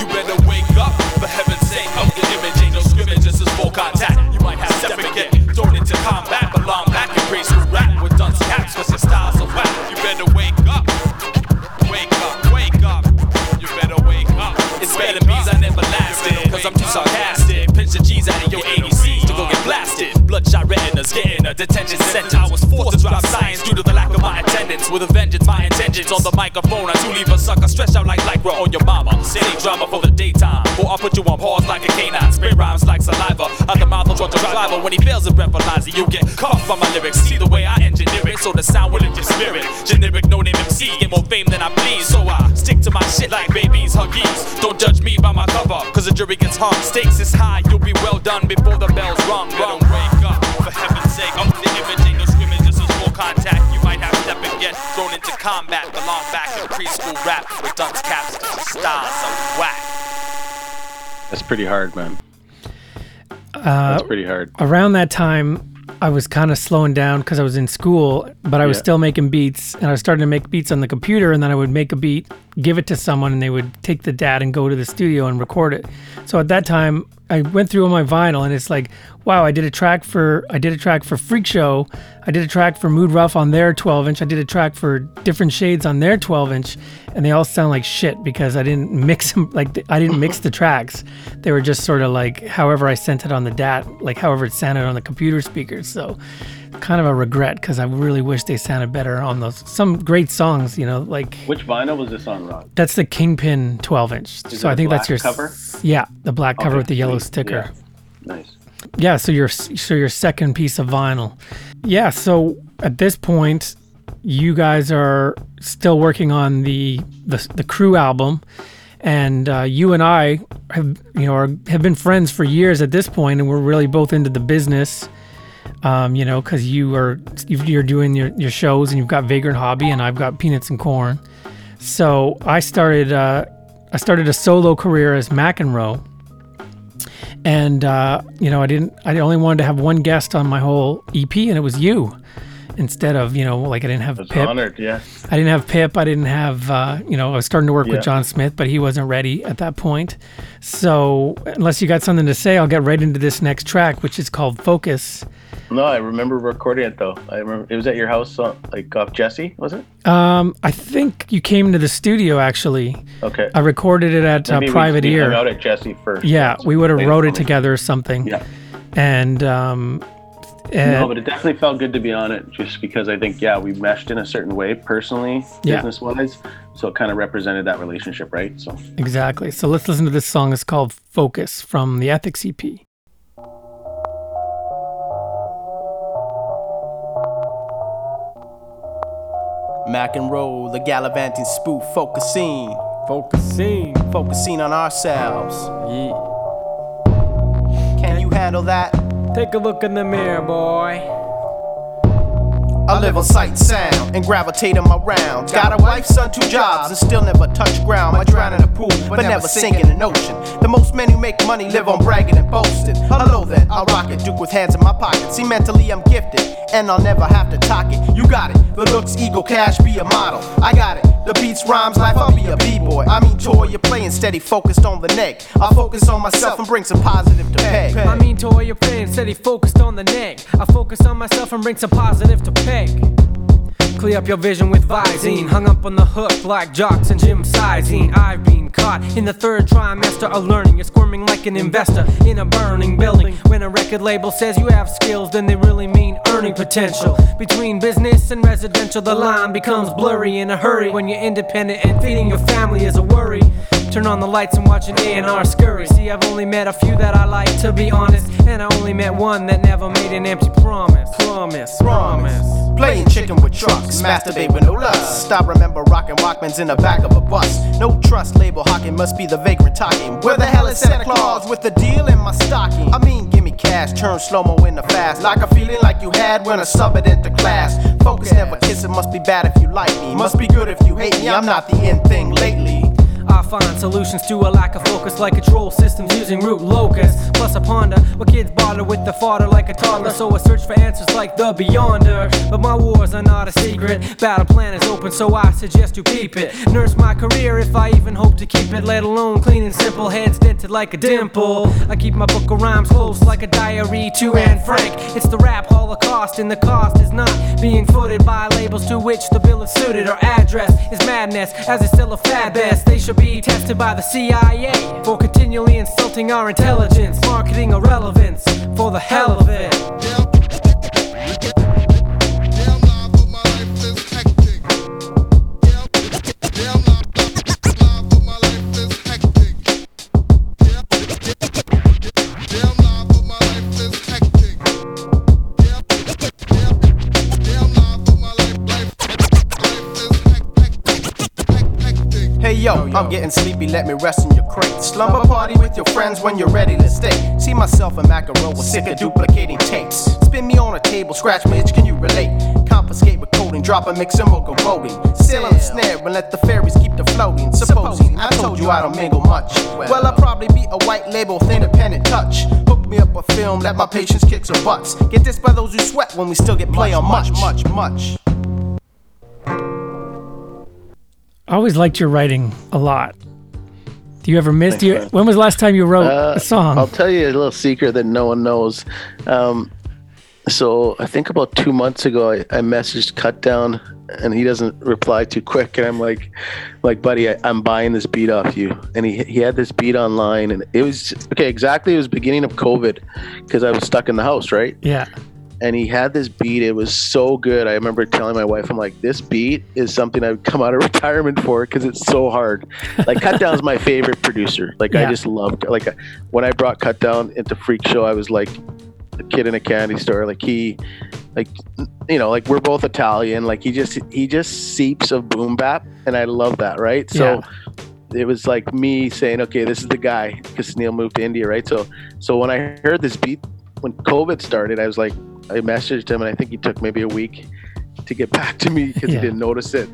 You better wake up, for heaven's sarcastic. Pinch the G's out of your ADCs to go get blasted. Bloodshot retinas, getting a detention sentence. I was forced to drop science due to the lack of my attendance. With a vengeance, my intentions on the microphone. I do leave a sucker stretched out like lycra on your mama. City drama for the daytime. I'll put you on pause like a canine. Spit rhymes like saliva. Out the mouth of drunk driver. When he fails to breathalyze it, you get cuffed by my lyrics. See the way I engineer it, so the sound will lift your spirit. Generic no name MC, get more fame than I please. So I stick to my shit like babies, huggies. Don't judge me by my cover, cause the jury gets hung. Stakes is high, you'll be well done before the bells rung. Rung, wake up, for heaven's sake. Up the image, ain't no scrimmage, this is full contact. You might have step and get thrown into combat. Belong back in preschool rap with dunce caps, your style's whack. That's pretty hard, man. Uh, That's pretty hard. Around that time, I was kind of slowing down because I was in school, but I was Yeah. still making beats, and I was starting to make beats on the computer, and then I would make a beat, give it to someone, and they would take the DAT and go to the studio and record it. So at that time, I went through all my vinyl, and it's like, wow, I did a track for I did a track for Freak Show, I did a track for Mood Rough on their 12 inch, I did a track for Different Shades on their 12 inch, and they all sound like shit because I didn't mix them like I didn't mix the tracks. They were just sort of like however I sent it on the DAT, like however it sounded on the computer speakers. So kind of a regret because I really wish they sounded better on those some great songs, you know, like Which vinyl was this on, Ron? that's the Kingpin 12 inch. Is so I think that's your cover? Yeah, the black cover Okay, with the yellow sticker. Yeah. Nice. Yeah, so your so your second piece of vinyl. Yeah, so at this point, you guys are still working on the the, the crew album, and uh, you and I have you know are, have been friends for years at this point, and we're really both into the business. Um, you know, because you are you're doing your, your shows, and you've got Vagrant Hobby, and I've got Peanuts and Corn. So I started uh, I started a solo career as McEnroe and uh, you know I didn't I only wanted to have one guest on my whole EP and it was you instead of you know like I didn't have was Pip honored, yeah. I didn't have Pip I didn't have uh, you know I was starting to work Yeah. with John Smith but he wasn't ready at that point so unless you got something to say I'll get right into this next track which is called Focus No, I remember recording it though. I remember it was at your house, uh, like off Jesse, was it? um, I think you came to the studio actually Okay. I recorded it at uh, Private we Ear hung out at Jesse first. Yeah, we would have wrote it together or something. Yeah. And um, no, but it definitely felt good to be on it just because I think, yeah, we meshed in a certain way personally, Yeah. business wise. So it kind of represented that relationship, right? So Exactly. So let's listen to this song. It's called Focus from the Ethics EP. McEnroe, the gallivanting spoof, focusing. Focusing. Focusing on ourselves. Yeah. Can you handle that? Take a look in the mirror, boy. I live on sight sound and gravitate them around. Got a wife, son, two jobs, and still never touch ground. I drown in a pool, but never sink in an ocean. The most men who make money live on bragging and boasting. Hello then, I'll rock it, Duke with hands in my pocket. See, mentally I'm gifted, and I'll never have to talk it. You got it, the looks, ego, cash, be a model. I got it, the beats, rhymes, life, I'll be a b-boy. I mean, toy, you're playing steady, focused on the neck. I'll focus on myself and bring some positive to peg. I mean, toy, you're playing steady, focused on the neck. I focus on myself and bring some positive to peg. Clear up your vision with Visine. Hung up on the hook like jocks and gym sizing. I've been caught in the third trimester of learning. You're squirming like an investor in a burning building. When a record label says you have skills, then they really mean earning potential. Between business and residential, the line becomes blurry in a hurry. When you're independent and feeding your family is a worry. Turn on the lights and watch an A&R scurry. See, I've only met a few that I like, to be honest. And I only met one that never made an empty promise. Promise, promise. Playing chicken with trucks, masturbate with no lust. Stop, remember rocking Walkmans in the back of a bus. No trust, label hawking must be the vagrant talking. Where the hell is Santa Claus with the deal in my stocking? I mean, give me cash, turn slow mo into fast. Like a feeling like you had when a sub it into class. Focus, never kiss it, must be bad if you like me. Must be good if you hate me, I'm not the end thing lately. Find solutions to a lack of focus like control systems using root locus. Plus, I ponder what kids bother with the fodder like a toddler. So I search for answers like the beyonder. But my wars are not a secret. Battle plan is open, so I suggest you peep it. Nurse my career if I even hope to keep it, let alone clean and simple. Heads dented like a dimple. I keep my book of rhymes close like a diary to Anne Frank. It's the rap holocaust, and the cost is not being footed by labels to which the bill is suited. Or address is madness, as it's still a fad best. They should be tested by the CIA for continually insulting our intelligence, marketing irrelevance for the hell of it. Yo, I'm getting sleepy, let me rest in your crate. Slumber party with your friends when you're ready to stay. See myself in Macaron with sick of duplicating tapes. Spin me on a table, scratch my itch, can you relate? Confiscate with coding, drop a mix and we'll go boating. Sail on the snare and let the fairies keep the floating. Supposing I told you I don't mingle much. Well, I'll probably be a white label with independent touch. Hook me up a film, let my patience kick some butts. Get this by those who sweat when we still get play on much, much, much. I always liked your writing a lot. Do you ever miss? Do you, when was the last time you wrote Uh, a song? I'll tell you a little secret that no one knows. Um, so I think about two months ago, I, I messaged Cut Down, and he doesn't reply too quick. And I'm like, like, buddy, I, I'm buying this beat off you. And he he had this beat online, and it was okay. Exactly, it was beginning of COVID, because I was stuck in the house, right? yeah. And he had this beat. It was so good. I remember telling my wife, "I'm like, this beat is something I've come out of retirement for because it's so hard." Like Cut Down's my favorite producer. Like Yeah. I just loved. Like when I brought Cut Down into Freak Show, I was like a kid in a candy store. Like he, like you know, like we're both Italian. Like he just he just seeps of boom bap, and I love that. Right. So. It was like me saying, "Okay, this is the guy," because Neil moved to India, right? So, so when I heard this beat, when COVID started, I was like, I messaged him, and I think he took maybe a week to get back to me because Yeah. he didn't notice it.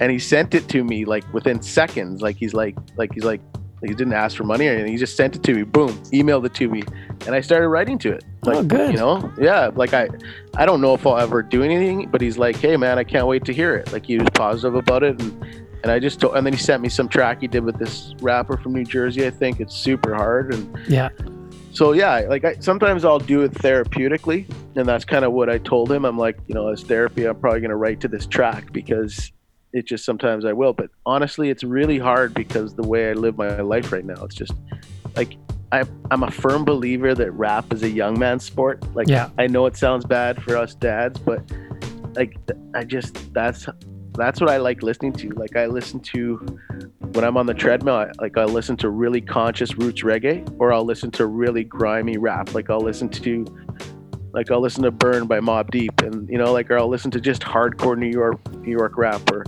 And he sent it to me like within seconds. Like he's like, like he's like, he didn't ask for money or anything. He just sent it to me. Boom, emailed it to me, and I started writing to it. Oh, like, Oh, good. You know, yeah. Like I, I don't know if I'll ever do anything, but he's like, hey man, I can't wait to hear it. Like he was positive about it, and and I just told, and then he sent me some track he did with this rapper from New Jersey. I think it's super hard and Yeah. So yeah like I, sometimes i'll do it therapeutically and that's kind of what i told him i'm like you know as therapy i'm probably going to write to this track because it just sometimes i will but honestly it's really hard because the way i live my life right now it's just like I'm I'm a firm believer that rap is a young man's sport. Like Yeah. I know it sounds bad for us dads, but like I just that's that's what I like listening to. Like I listen to when I'm on the treadmill, I, like I'll listen to really conscious roots reggae, or I'll listen to really grimy rap. Like I'll listen to like I'll listen to Burn by Mobb Deep, and you know, like or I'll listen to just hardcore New York New York rap, or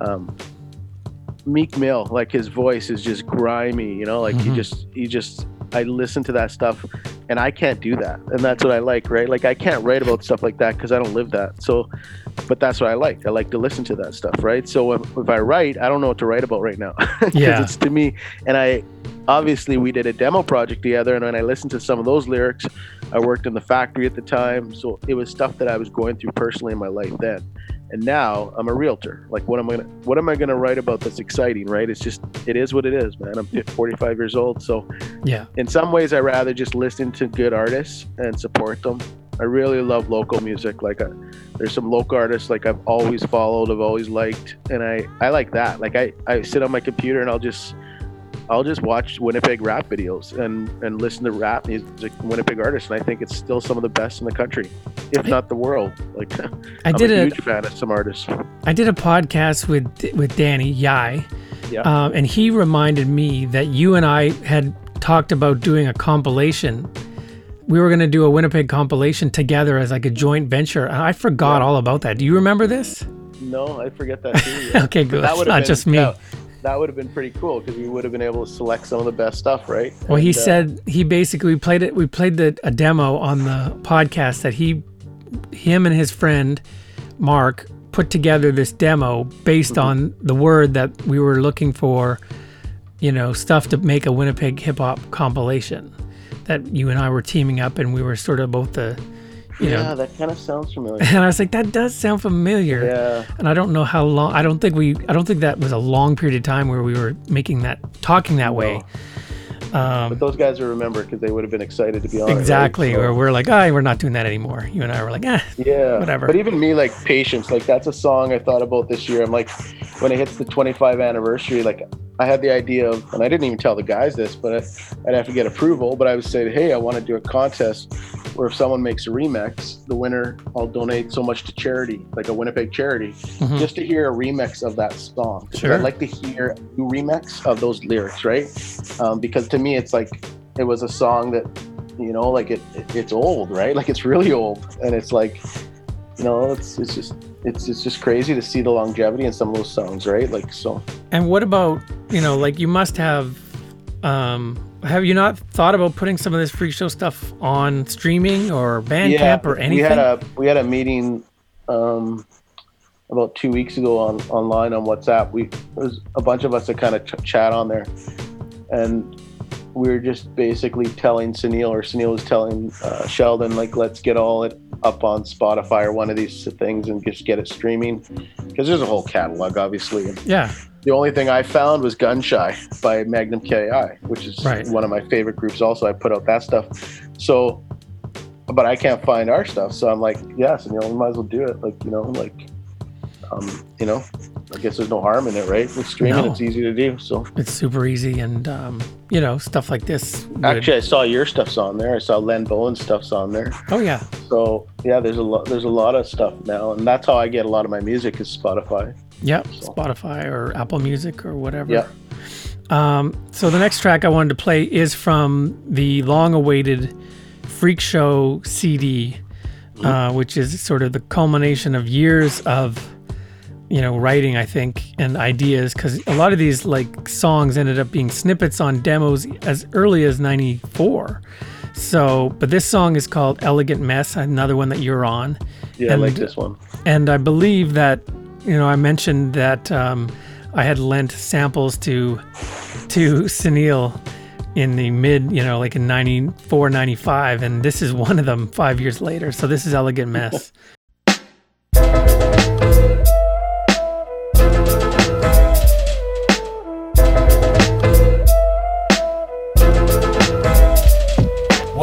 um, Meek Mill. Like his voice is just grimy, you know, like he Mhm. just he just I listen to that stuff, and I can't do that, and that's what I like, right? Like I can't write about stuff like that because I don't live that. So, but that's what I like. I like to listen to that stuff, right? So if, if I write, I don't know what to write about right now. Yeah. it's to me, and I obviously we did a demo project together, and when I listened to some of those lyrics, I worked in the factory at the time, so it was stuff that I was going through personally in my life then. And now I'm a realtor. Like, what am I gonna what am I gonna write about that's exciting, right? It's just it is what it is, man. I'm 45 years old, so Yeah. in some ways I rather just listen to good artists and support them. I really love local music. Like uh, there's some local artists like I've always followed, I've always liked, and I I like that. Like I I sit on my computer and I'll just I'll just watch Winnipeg rap videos and and listen to rap music from Winnipeg artists, and I think it's still some of the best in the country, if not the world. Like I I'm did a a- huge fan of some artists. I did a podcast with with Danny Yai, Yeah. um, and he reminded me that you and I had talked about doing a compilation. We were going to do a Winnipeg compilation together as like a joint venture, and I forgot all about that. Do you remember this? No, I forget that too. yeah. Okay, good. That It's not been- just me. That, that would have been pretty cool because we would have been able to select some of the best stuff, right? Well, he uh, said he basically we played it. We played the a demo on the podcast that he, him and his friend, Mark put together this demo based Mm-hmm. on the word that we were looking for, you know, stuff to make a Winnipeg hip hop compilation. That you and I were teaming up, and we were sort of both the, you yeah, know. that kind of sounds familiar. And I was like, that does sound familiar. Yeah. And I don't know how long. I don't think we. I don't think that was a long period of time where we were making that, talking that way. Um, but those guys will remember because they would have been excited to be on. it, right? Exactly. So- Or we're like, oh, we're not doing that anymore. You and I were like, eh, Yeah, whatever. But even me, like patience, like that's a song I thought about this year. I'm like, when it hits the 25 anniversary, like I had the idea of, and I didn't even tell the guys this, but I, I'd have to get approval. But I would say, hey, I want to do a contest where if someone makes a remix, the winner, I'll donate so much to charity, like a Winnipeg charity, Mhm. just to hear a remix of that song. Sure. I'd like to hear a new remix of those lyrics, right? Um, because to me, it's like it was a song that you know like it, it it's old right like it's really old and it's like you know it's it's just it's it's just crazy to see the longevity in some of those songs right like so And what about you know, like you must have, um, have you not thought about putting some of this freak show stuff on streaming or Bandcamp or anything? we had a we had a meeting um about two weeks ago on online on whatsapp we there's a bunch of us that kind of ch- chat on there and we were just basically telling Sunil or Sunil was telling uh, Sheldon like let's get all it up on Spotify or one of these things and just get it streaming because there's a whole catalog obviously yeah. the only thing I found was Gunshy by Magnum KI, which is Right. one of my favorite groups. Also, I put out that stuff. So, but I can't find our stuff. So I'm like, yes, you know, we might as well do it. Like, you know, like, um, you know, I guess there's no harm in it, right? With streaming, No. it's easy to do. So It's super easy, and um, you know, stuff like this. would- actually, I saw your stuff's on there. I saw Len Bowen's stuff's on there. oh yeah, So yeah, there's a lot. There's a lot of stuff now, and that's how I get a lot of my music is Spotify. yep, Spotify or Apple Music or whatever. Yeah. Um, so the next track I wanted to play is from the long-awaited Freak Show CD, uh, which is sort of the culmination of years of, you know, writing, I think, and ideas. Because a lot of these like songs ended up being snippets on demos as early as '94. So, but this song is called "Elegant Mess," another one that you're on. Yeah, I like this one. And I believe that, you know, I mentioned that um, I had lent samples to to Sunil in the mid, you know, like in 94, 95, and this is one of them five years later. So this is Elegant Mess.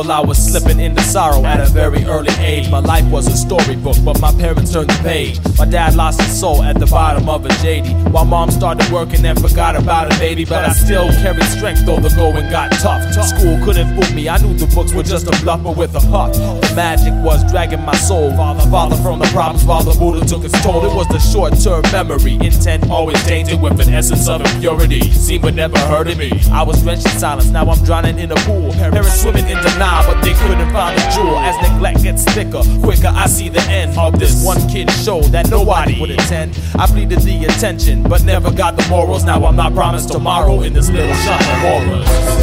Well, I was slipping into sorrow at a very early age. My life was a storybook, but my parents turned the page. My dad lost his soul at the bottom of a JD, while mom started working and forgot about a baby. But I still carried strength, though the going got tough. School couldn't fool me, I knew the books were just a bluffer with a huff. The magic was dragging my soul, father, father from the problems while the Buddha took its toll. It was the short term memory, intent always tainted with an essence of impurity. Seen but never heard of me. I was drenched in silence, now I'm drowning in a pool. Parents swimming in denial, but they couldn't find a jewel. As neglect gets thicker, quicker I see the end of this one kid show that nobody would attend. I pleaded the attention, but never got the morals. Now I'm not promised tomorrow in this little shop of horrors.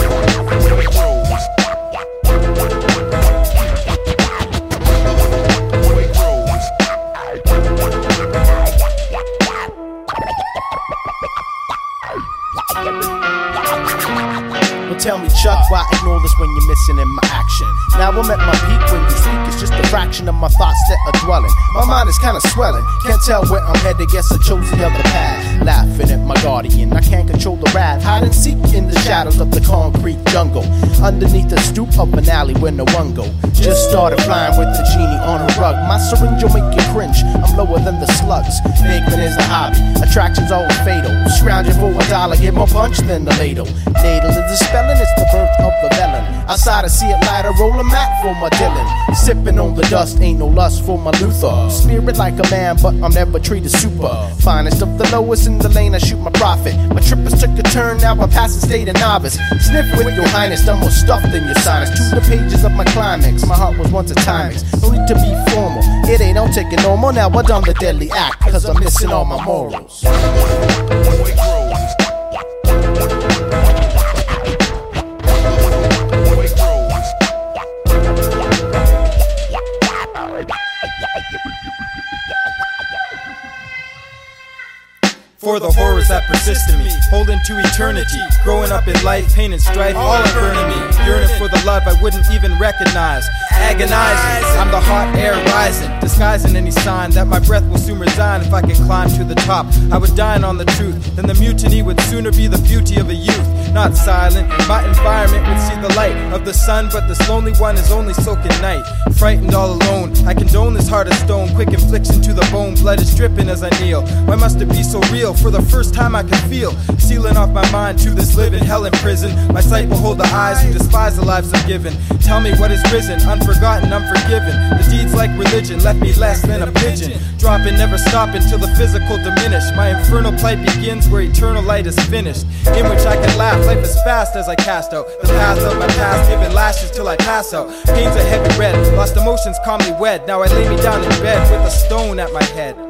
Tell me, Chuck, why ignore this when you're missing in my action? Now I'm at my peak when you speak, it's just a fraction of my thoughts that are dwelling. My mind is kinda swelling, can't tell where I'm headed, guess I chose the other path. Laughing at my guardian, I can't control the wrath. Hide and seek in the shadows of the concrete jungle. Underneath the stoop of an alley where no one go. Just started flying with the genie on a rug. My syringe will make you cringe, I'm lower than the slugs. Vagrant is a hobby, attraction's always fatal. Scrounging for a dollar, get more punch than the ladle. Natal is the spelling, it's the birth of the villain. I see it lighter, roll a mat for my Dylan. Sipping on the dust, ain't no lust for my Luther. Spirit like a man, but I'm never treated super. Finest of the lowest in the lane, I shoot my profit. My trippers took a turn, now I pass the state of novice. Sniff with your highness, I'm more stuffed than your sinus. To the pages of my climax, my heart was once a timex. No need to be formal, it ain't no taking normal. Now I done the deadly act, cause I'm missing all my morals. For the horrors that persist in me, Holding to eternity. Growing up in life, pain and strife, all are burning me. Yearning for the love I wouldn't even recognize. Agonizing, I'm the hot air rising, disguising any sign that my breath will soon resign if I could climb to the top. I would dine on the truth, then the mutiny would sooner be the beauty of a youth. Not silent, my environment would see the light of the sun, but this lonely one is only soaking night. Frightened all alone, I condone this heart of stone, quick infliction to the bone, blood is dripping as I kneel. Why must it be so real? For the first time I can feel, sealing off my mind to this living hell in prison. My sight will hold the eyes who despise the lives I'm given. Tell me what is risen, unforgotten, unforgiven. The deeds like religion left me less than a pigeon. Dropping, never stopping till the physical diminish. My infernal plight begins where eternal light is finished. In which I can laugh, life is fast as I cast out the path of my past, giving lashes till I pass out. Pain's a heavy red, lost emotions calmly wed. Now I lay me down in bed with a stone at my head.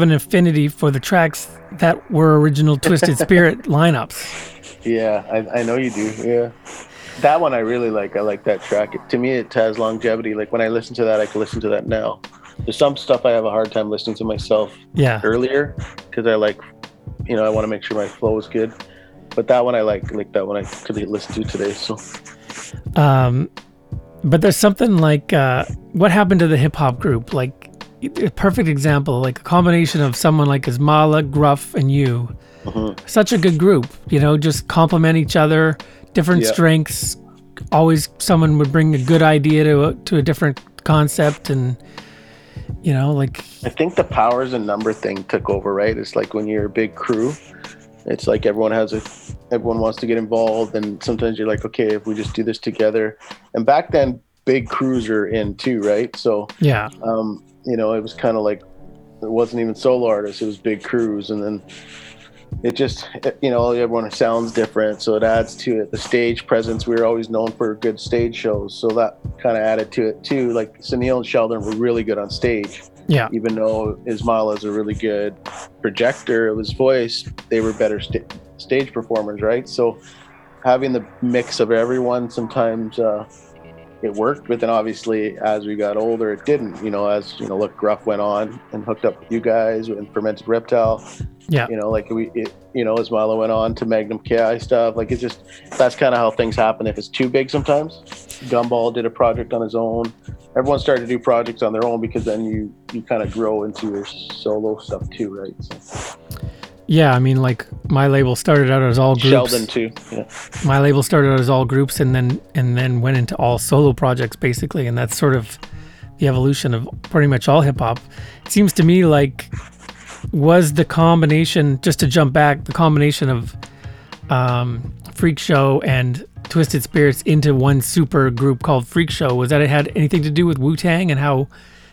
Have an affinity for the tracks that were original Twisted Spirit lineups. Yeah, I, I know you do. Yeah. That one I really like. I like that track. To me, it has longevity. Like when I listen to that, I can listen to that now. There's some stuff I have a hard time listening to myself Yeah. earlier because I like, you know, I want to make sure my flow is good. But that one I like. Like that one I could listen to today. So Um, but there's something like uh, what happened to the hip hop group? Like a perfect example, like a combination of someone like Ismala, Gruff, and you. Mm-hmm. Such a good group, you know, just complement each other, different Yeah. strengths. Always someone would bring a good idea to a, to a different concept, and you know, like I think the powers and number thing took over, right? It's like when you're a big crew, it's like everyone has a, everyone wants to get involved, and sometimes you're like, okay, if we just do this together. And back then, big crews are in too, right? So yeah, um, you know, it was kind of like it wasn't even solo artists; it was big crews, and then it just you know everyone sounds different, so it adds to it. The stage presence we were always known for good stage shows, so that kind of added to it too. Like Sunil and Sheldon were really good on stage. Yeah. Even though Ismail is a really good projector of his voice, they were better sta- stage performers, right? So having the mix of everyone sometimes uh, it worked, but then obviously as we got older, it didn't. You know, as you know, look, Gruff went on and hooked up with you guys and Fermented Reptile. Yeah. You know, like we, it, you know, Ismaila went on to Magnum KI stuff. Like it's just that's kind of how things happen. If it's too big, sometimes Gumball did a project on his own. Everyone started to do projects on their own because then you you kind of grow into your solo stuff too, right? So, Yeah, I mean, like my label started out as all groups. Sheldon too. Yeah. My label started out as all groups, and then and then went into all solo projects basically, and that's sort of the evolution of pretty much all hip hop. It seems to me like was the combination just to jump back the combination of um, Freak Show and Twisted Spirits into one super group called Freak Show. Was that it had anything to do with Wu Tang and how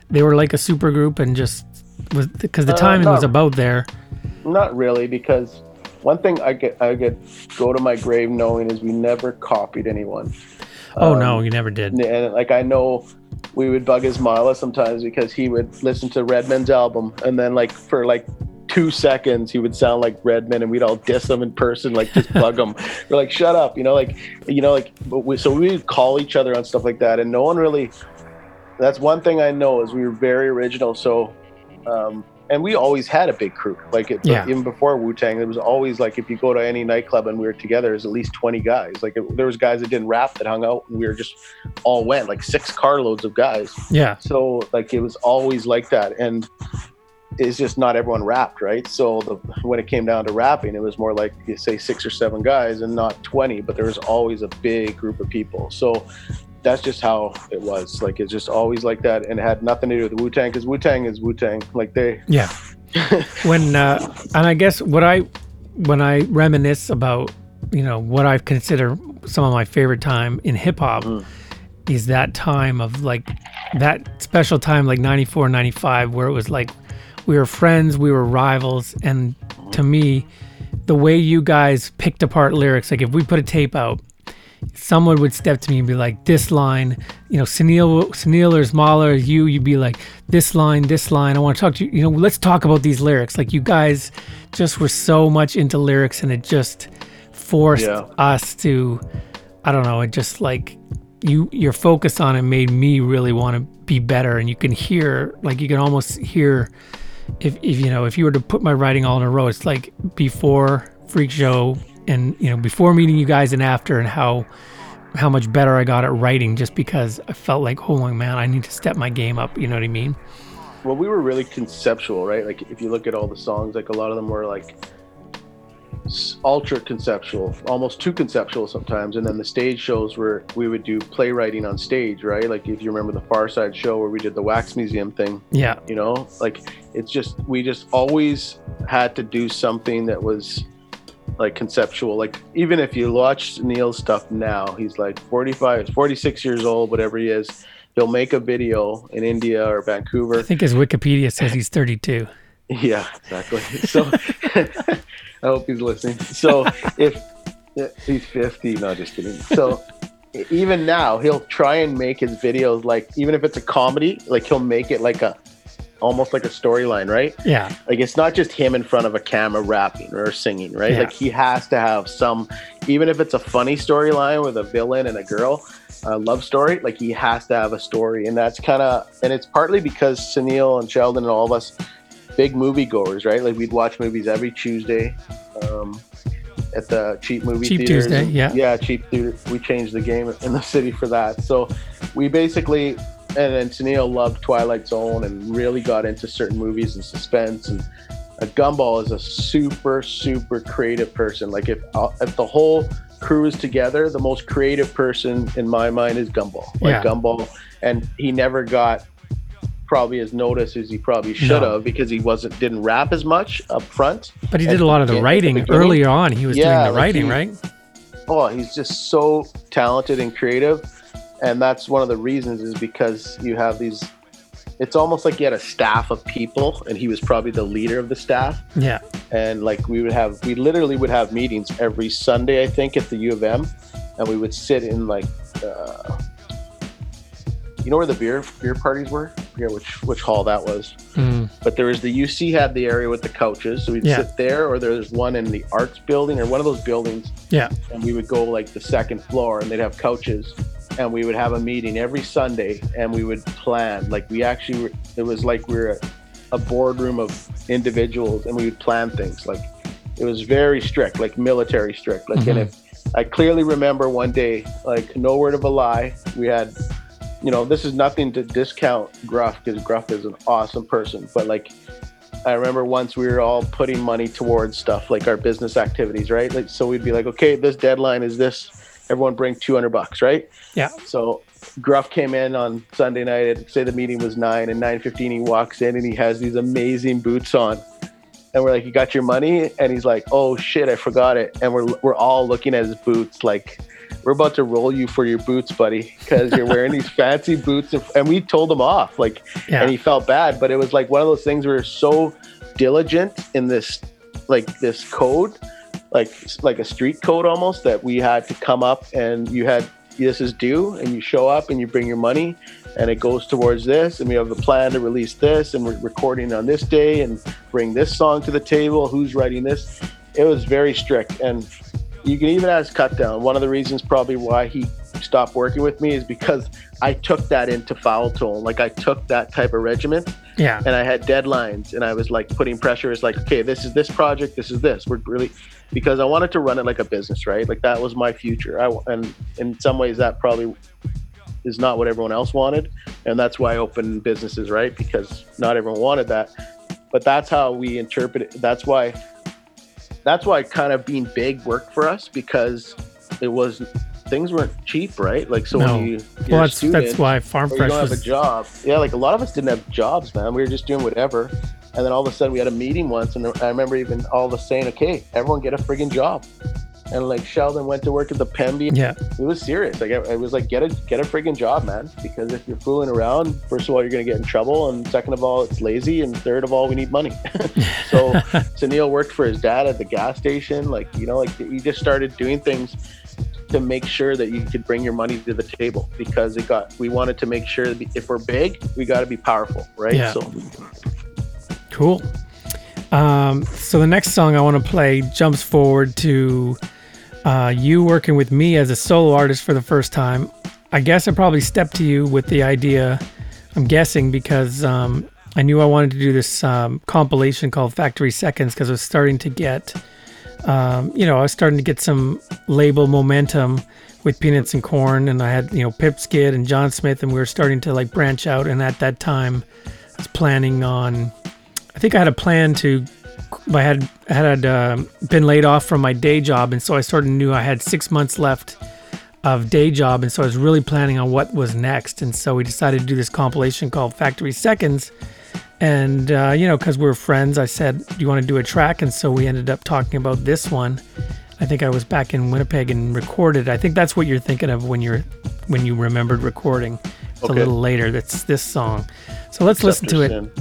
they were like a super group and just was because the Uh, timing was about there. Not really, because one thing I get I get go to my grave knowing is we never copied anyone. Oh Um, no, you never did. And like I know we would bug his Ismaila sometimes because he would listen to Redman's album and then like for like two seconds he would sound like Redman and we'd all diss him in person, like just bug him. We're like, shut up, you know, like you know, like but we, so we would call each other on stuff like that and no one really that's one thing I know is we were very original. So um and we always had a big crew. Like it, Yeah. even before Wu Tang, it was always like if you go to any nightclub and we were together, there's at least twenty guys. Like it, there was guys that didn't rap that hung out, and we were just all went like six carloads of guys. Yeah. So like it was always like that, and it's just not everyone rapped, right? So the, when it came down to rapping, it was more like you say six or seven guys and not twenty, but there was always a big group of people. So that's just how it was. Like it's just always like that, and it had nothing to do with Wu Tang because Wu Tang is Wu Tang. Like they Yeah. when uh, and I guess what I when I reminisce about you know what I consider some of my favorite time in hip hop is that time of like that special time like 94 95 where it was like we were friends we were rivals and to me the way you guys picked apart lyrics like if we put a tape out someone would step to me and be like, "This line, you know, Sunil, Sunil or Smala or you, you'd be like, this line, this line. I want to talk to you. You know, let's talk about these lyrics. Like you guys just were so much into lyrics, and it just forced Yeah. us to, I don't know, it just like you, your focus on it made me really want to be better, and you can hear, like you can almost hear. If, if you know if you were to put my writing all in a row it's like before freak show and you know before meeting you guys and after and how how much better I got at writing just because I felt like, holy man, I need to step my game up. You know what I mean? well, we were really conceptual, right? Like if you look at all the songs, like a lot of them were like ultra conceptual, almost too conceptual sometimes. And then the stage shows where we would do playwriting on stage, right? Like if you remember the Pharcyde show where we did the Wax Museum thing, Yeah. you know, like it's just we just always had to do something that was like conceptual. Like even if you watch Neil's stuff now, he's like 45, 46 years old, whatever he is. He'll make a video in India or Vancouver. I think his Wikipedia says he's 32. Yeah, exactly. So I hope he's listening. So if he's 50, no, just kidding. So even now, he'll try and make his videos like, even if it's a comedy, like he'll make it like a almost like a storyline, right? Yeah. Like it's not just him in front of a camera rapping or singing, right? Yeah. Like he has to have some, even if it's a funny storyline with a villain and a girl, a love story, like he has to have a story. And that's kind of, and it's partly because Sunil and Sheldon and all of us, big movie goers, right? Like we'd watch movies every Tuesday um, at the cheap movie Cheap theaters. Tuesday, yeah. Yeah, cheap theater. We changed the game in the city for that. So we basically, and then Sunil loved Twilight Zone and really got into certain movies and suspense. And uh, Gumball is a super, super creative person. Like if uh, if the whole crew is together, the most creative person in my mind is Gumball. Like Yeah. Gumball, and he never got probably as noticed as he probably should No. have because he wasn't didn't rap as much up front. But he did a lot of the writing beginning. earlier on. He was Yeah, doing the like writing, he- right? Oh, he's just so talented and creative, and that's one of the reasons is because you have these it's almost like he had a staff of people, and he was probably the leader of the staff. Yeah. And like we would have, we literally would have meetings every Sunday, I think, at the U of M, and we would sit in like, uh, you know where the beer beer parties were? I forget which which hall that was. Mm. But there was the UC had the area with the couches, so we'd Yeah. sit there, or there's one in the arts building or one of those buildings, Yeah. and we would go like the second floor, and they'd have couches, and we would have a meeting every Sunday, and we would plan. Like we actually, were, it was like we were a, boardroom of individuals, and we would plan things. Like it was very strict, like military strict. Like, and Mhm. if I clearly remember one day, like no word of a lie, we had you know, this is nothing to discount Gruff because Gruff is an awesome person. But like, I remember once we were all putting money towards stuff like our business activities, right? Like, so we'd be like, okay, this deadline is this. Everyone bring 200 bucks, right? Yeah. So Gruff came in on Sunday night. At, say the meeting was nine, and 9:15 he walks in and he has these amazing boots on. And we're like, "You got your money?" And he's like, "Oh shit, I forgot it." And we're we're all looking at his boots like, "We're about to roll you for your boots, buddy, because you're wearing these fancy boots." And, we told him off, like, Yeah. and he felt bad. But it was like one of those things where we're so diligent in this, like this code, like like a street code almost that we had to come up and you had this is due and you show up and you bring your money and it goes towards this and we have a plan to release this and we're recording on this day and bring this song to the table who's writing this. It was very strict and you can even ask cut down. One of the reasons probably why he stopped working with me is because i took that into foul tone. Like i took that type of regiment Yeah. and I had deadlines and I was like putting pressure. It's like, okay, this is this project, this is this. We're really because I wanted to run it like a business, right? Like that was my future. I and in some ways that probably is not what everyone else wanted, and that's why I opened businesses, right? Because not everyone wanted that, but that's how we interpret it. That's why that's why kind of being big worked for us because it was things weren't cheap, right? Like so No. when you Well, that's- that's student why Farm Fresh don't have was- a job. Yeah, like a lot of us didn't have jobs, man. We were just doing whatever. And then all of a sudden we had a meeting once and I remember even all of us saying, okay, everyone get a friggin' job. And like Sheldon went to work at the Pemby. Yeah. It was serious. Like it it was like get a get a friggin' job, man. Because if you're fooling around, first of all, you're gonna get in trouble, and second of all, it's lazy, and third of all, we need money. so Sunil worked for his dad at the gas station. Like you know, like he just started doing things to make sure that you could bring your money to the table because it got. We wanted to make sure that if we're big, we got to be powerful, right? Yeah. So Cool. Um, so the next song I want to play jumps forward to uh, you working with me as a solo artist for the first time. I guess I probably stepped to you with the idea. I'm guessing because um, I knew I wanted to do this um, compilation called Factory Seconds because I was starting to get, um, you know, I was starting to get some label momentum with Peanuts and Corn, and I had you know Pip Skid and John Smith, and we were starting to like branch out. And at that time, I was planning on I think I had a plan to. I had had um been laid off from my day job, and so I sort of knew I had six months left of day job, and so I was really planning on what was next. And so we decided to do this compilation called Factory Seconds. And uh, you know, because we're friends, I said, "Do you want to do a track?" And so we ended up talking about this one. I think I was back in Winnipeg and recorded. I think that's what you're thinking of when you're when you remembered recording. It's Okay. a little later. That's this song. So let's listen to Your it.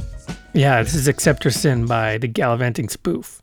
Yeah, this is Accept Your Sin by the Gallivanting Spoof.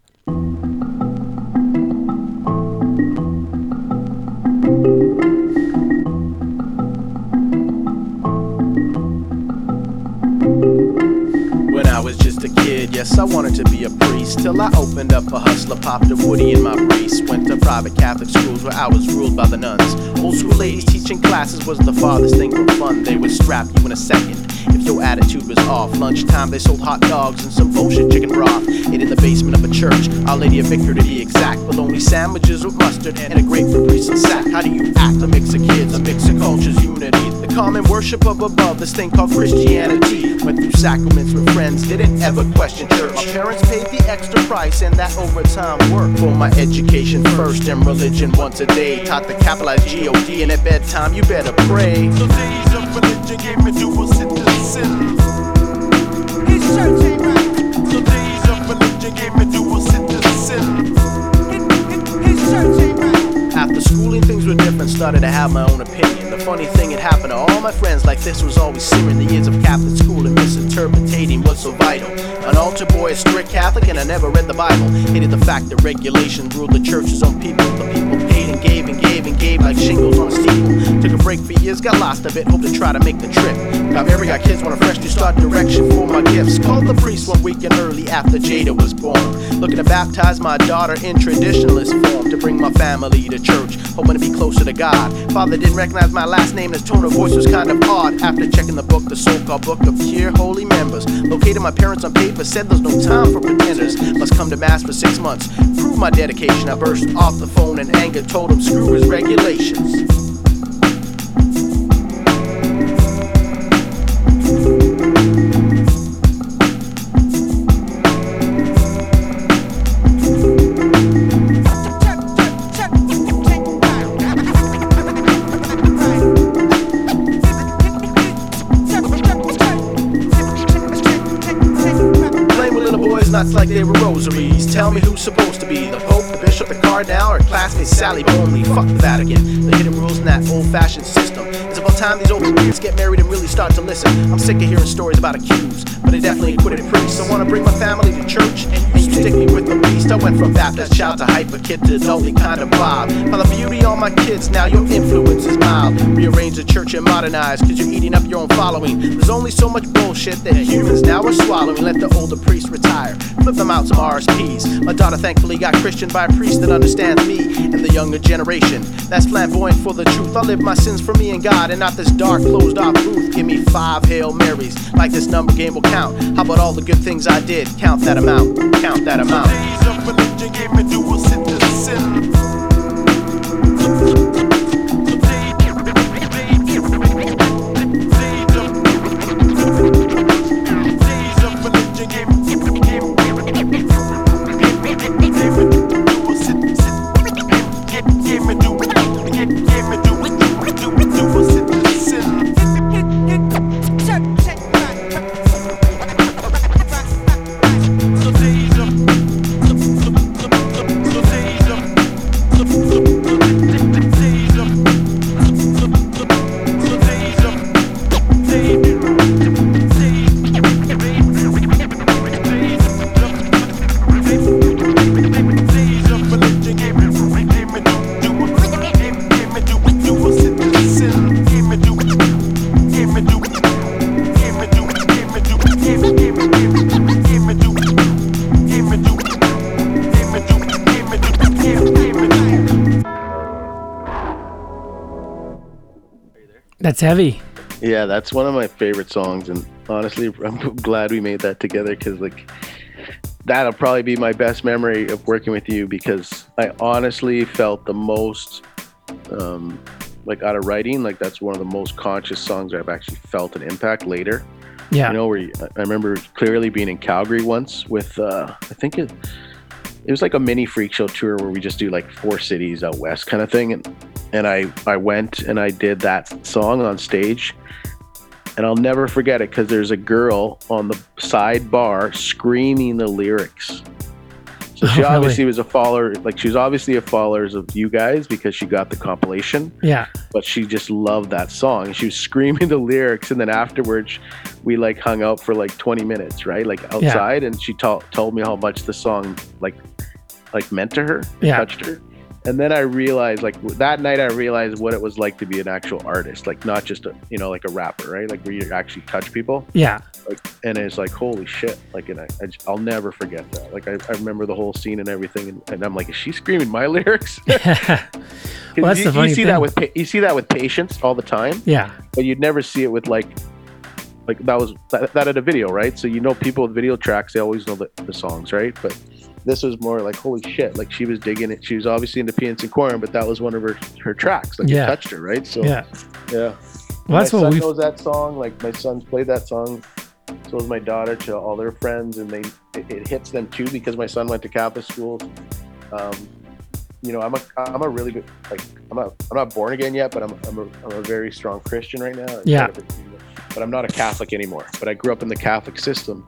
Just a kid, yes, I wanted to be a priest. Till I opened up a hustler, popped a woody in my priest. Went to private Catholic schools where I was ruled by the nuns. Old school ladies teaching classes was the farthest thing from fun. They would strap you in a second if your attitude was off. Lunchtime, they sold hot dogs and some bullshit chicken broth. Ate in the basement of a church, Our Lady of Victor to be exact. Bologna sandwiches with mustard and a grapefruit grease and sack. How do you act? A mix of kids, a mix of cultures, unity. Common worship of above, this thing called Christianity. Went through sacraments with friends, didn't ever question church. My parents paid the extra price, and that overtime work for my education first and religion once a day. Taught the capitalized G O D, and at bedtime you better pray. So days of religion gave me dual citizen. His church ain't right. So days of religion gave me dual After schooling, things were different, started to have my own opinion. The funny thing, had happened to all my friends like this was always simmering. The years of Catholic school and misinterpreting what's so vital. An altar boy, a strict Catholic, and I never read the Bible. Hated the fact that regulation ruled the church's own people. The people and gave and gave and gave like shingles on a steeple. Took a break for years, got lost a bit, hope to try to make the trip. Got married, got kids, want a fresh new start direction for my gifts. Called the priest one weekend early after Jada was born. Looking to baptize my daughter in traditionalist form to bring my family to church, hoping to be closer to God. Father didn't recognize my last name, his tone of voice was kind of odd. After checking the book, the so-called book of pure holy members, located my parents on paper, said there's no time for pretenders. Must come to mass for six months, prove my dedication. I burst off the phone in anger, told him screw his regulations. Like they were rosaries. Tell me who's supposed to be the Pope, the Bishop, the Cardinal, or classmate Sally Bonley. Fuck the Vatican. The hidden rules in that old fashioned system. It's about time these old kids get married and really start to listen. I'm sick of hearing stories about accused, but they definitely acquitted priests. I wanna bring my family to church, and you stick me with the beast. I went from Baptist child to hyper kid to adultly kind of vibe. By the beauty on my kids now, your influence is mild. Rearrange the church and modernize, cause you're eating up your own following. There's only so much bullshit that humans now are swallowing. Let the older priests retire, flip them out some RSPs. My daughter thankfully got Christian by a priest that understands me and the younger generation. That's flamboyant for the truth. I live my sins for me and God, and not this dark, closed off booth. Give me five Hail Marys, like this number game will count. How about all the good things I did? Count that amount, count that amount. That's heavy. Yeah, that's one of my favorite songs, and honestly, I'm glad we made that together because like that'll probably be my best memory of working with you because I honestly felt the most um, like out of writing. Like that's one of the most conscious songs I've actually felt an impact later. Yeah. you know where you, I remember clearly being in Calgary once with uh, I think it it was like a mini freak show tour where we just do like four cities out west kind of thing and and I I went and I did that song on stage and I'll never forget it because there's a girl on the side bar screaming the lyrics. So she Oh, really? obviously was a follower, like she was obviously a follower of you guys because she got the compilation. Yeah. But she just loved that song. She was screaming the lyrics, and then afterwards, we like hung out for like 20 minutes, right? Like outside, and she told told me how much the song like like meant to her, Yeah. touched her. And then I realized, like that night, I realized what it was like to be an actual artist, like not just a you know like a rapper, right? Like where you actually touch people. Yeah. Like, and it's like holy shit! Like, and I, I j- I'll never forget that. Like, I, I remember the whole scene and everything, and, and I'm like, is she screaming my lyrics? Well, that's you, the funny you see thing. that with you see that with patience all the time. Yeah. But you'd never see it with like like that was that, that at a video, right? So you know people with video tracks, they always know the, the songs, right? But this was more like holy shit! Like she was digging it. She was obviously into Peanuts and Corn, but that was one of her her tracks. Like Yeah. it touched her, right? So Yeah. yeah. Well, that's my what son we've- knows that song. Like my son's played that song. So does my daughter to all their friends, and they it, it hits them too because my son went to Catholic school. Um, you know, I'm a I'm a really good like I'm not I'm not born again yet, but I'm I'm a, I'm a very strong Christian right now. Yeah. But I'm not a Catholic anymore. But I grew up in the Catholic system,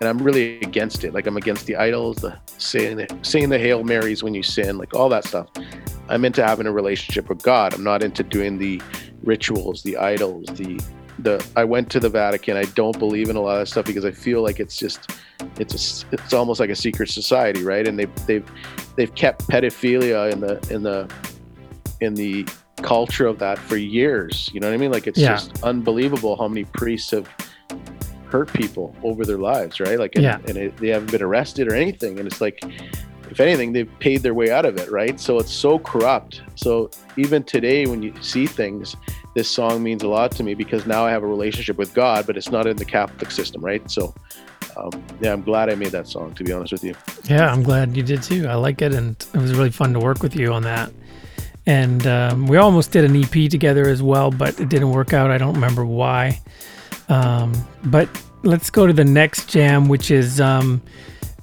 and I'm really against it. Like I'm against the idols, the saying the saying the Hail Marys when you sin, like all that stuff. I'm into having a relationship with God. I'm not into doing the rituals, the idols, the the. I went to the Vatican. I don't believe in a lot of stuff because I feel like it's just it's a, it's almost like a secret society, right? And they they've they've kept pedophilia in the in the in the culture of that for years. You know what I mean? Like it's Yeah. just unbelievable how many priests have hurt people over their lives, right? Like, and, Yeah. and it, they haven't been arrested or anything. And it's like, if anything, they've paid their way out of it, right? So it's so corrupt. So even today, when you see things, this song means a lot to me because now I have a relationship with God, but it's not in the Catholic system, right? So, um, yeah, I'm glad I made that song. To be honest with you, Yeah, I'm glad you did too. I like it, and it was really fun to work with you on that. And um, we almost did an EP together as well, but it didn't work out. I don't remember why. Um, but let's go to the next jam, which is um,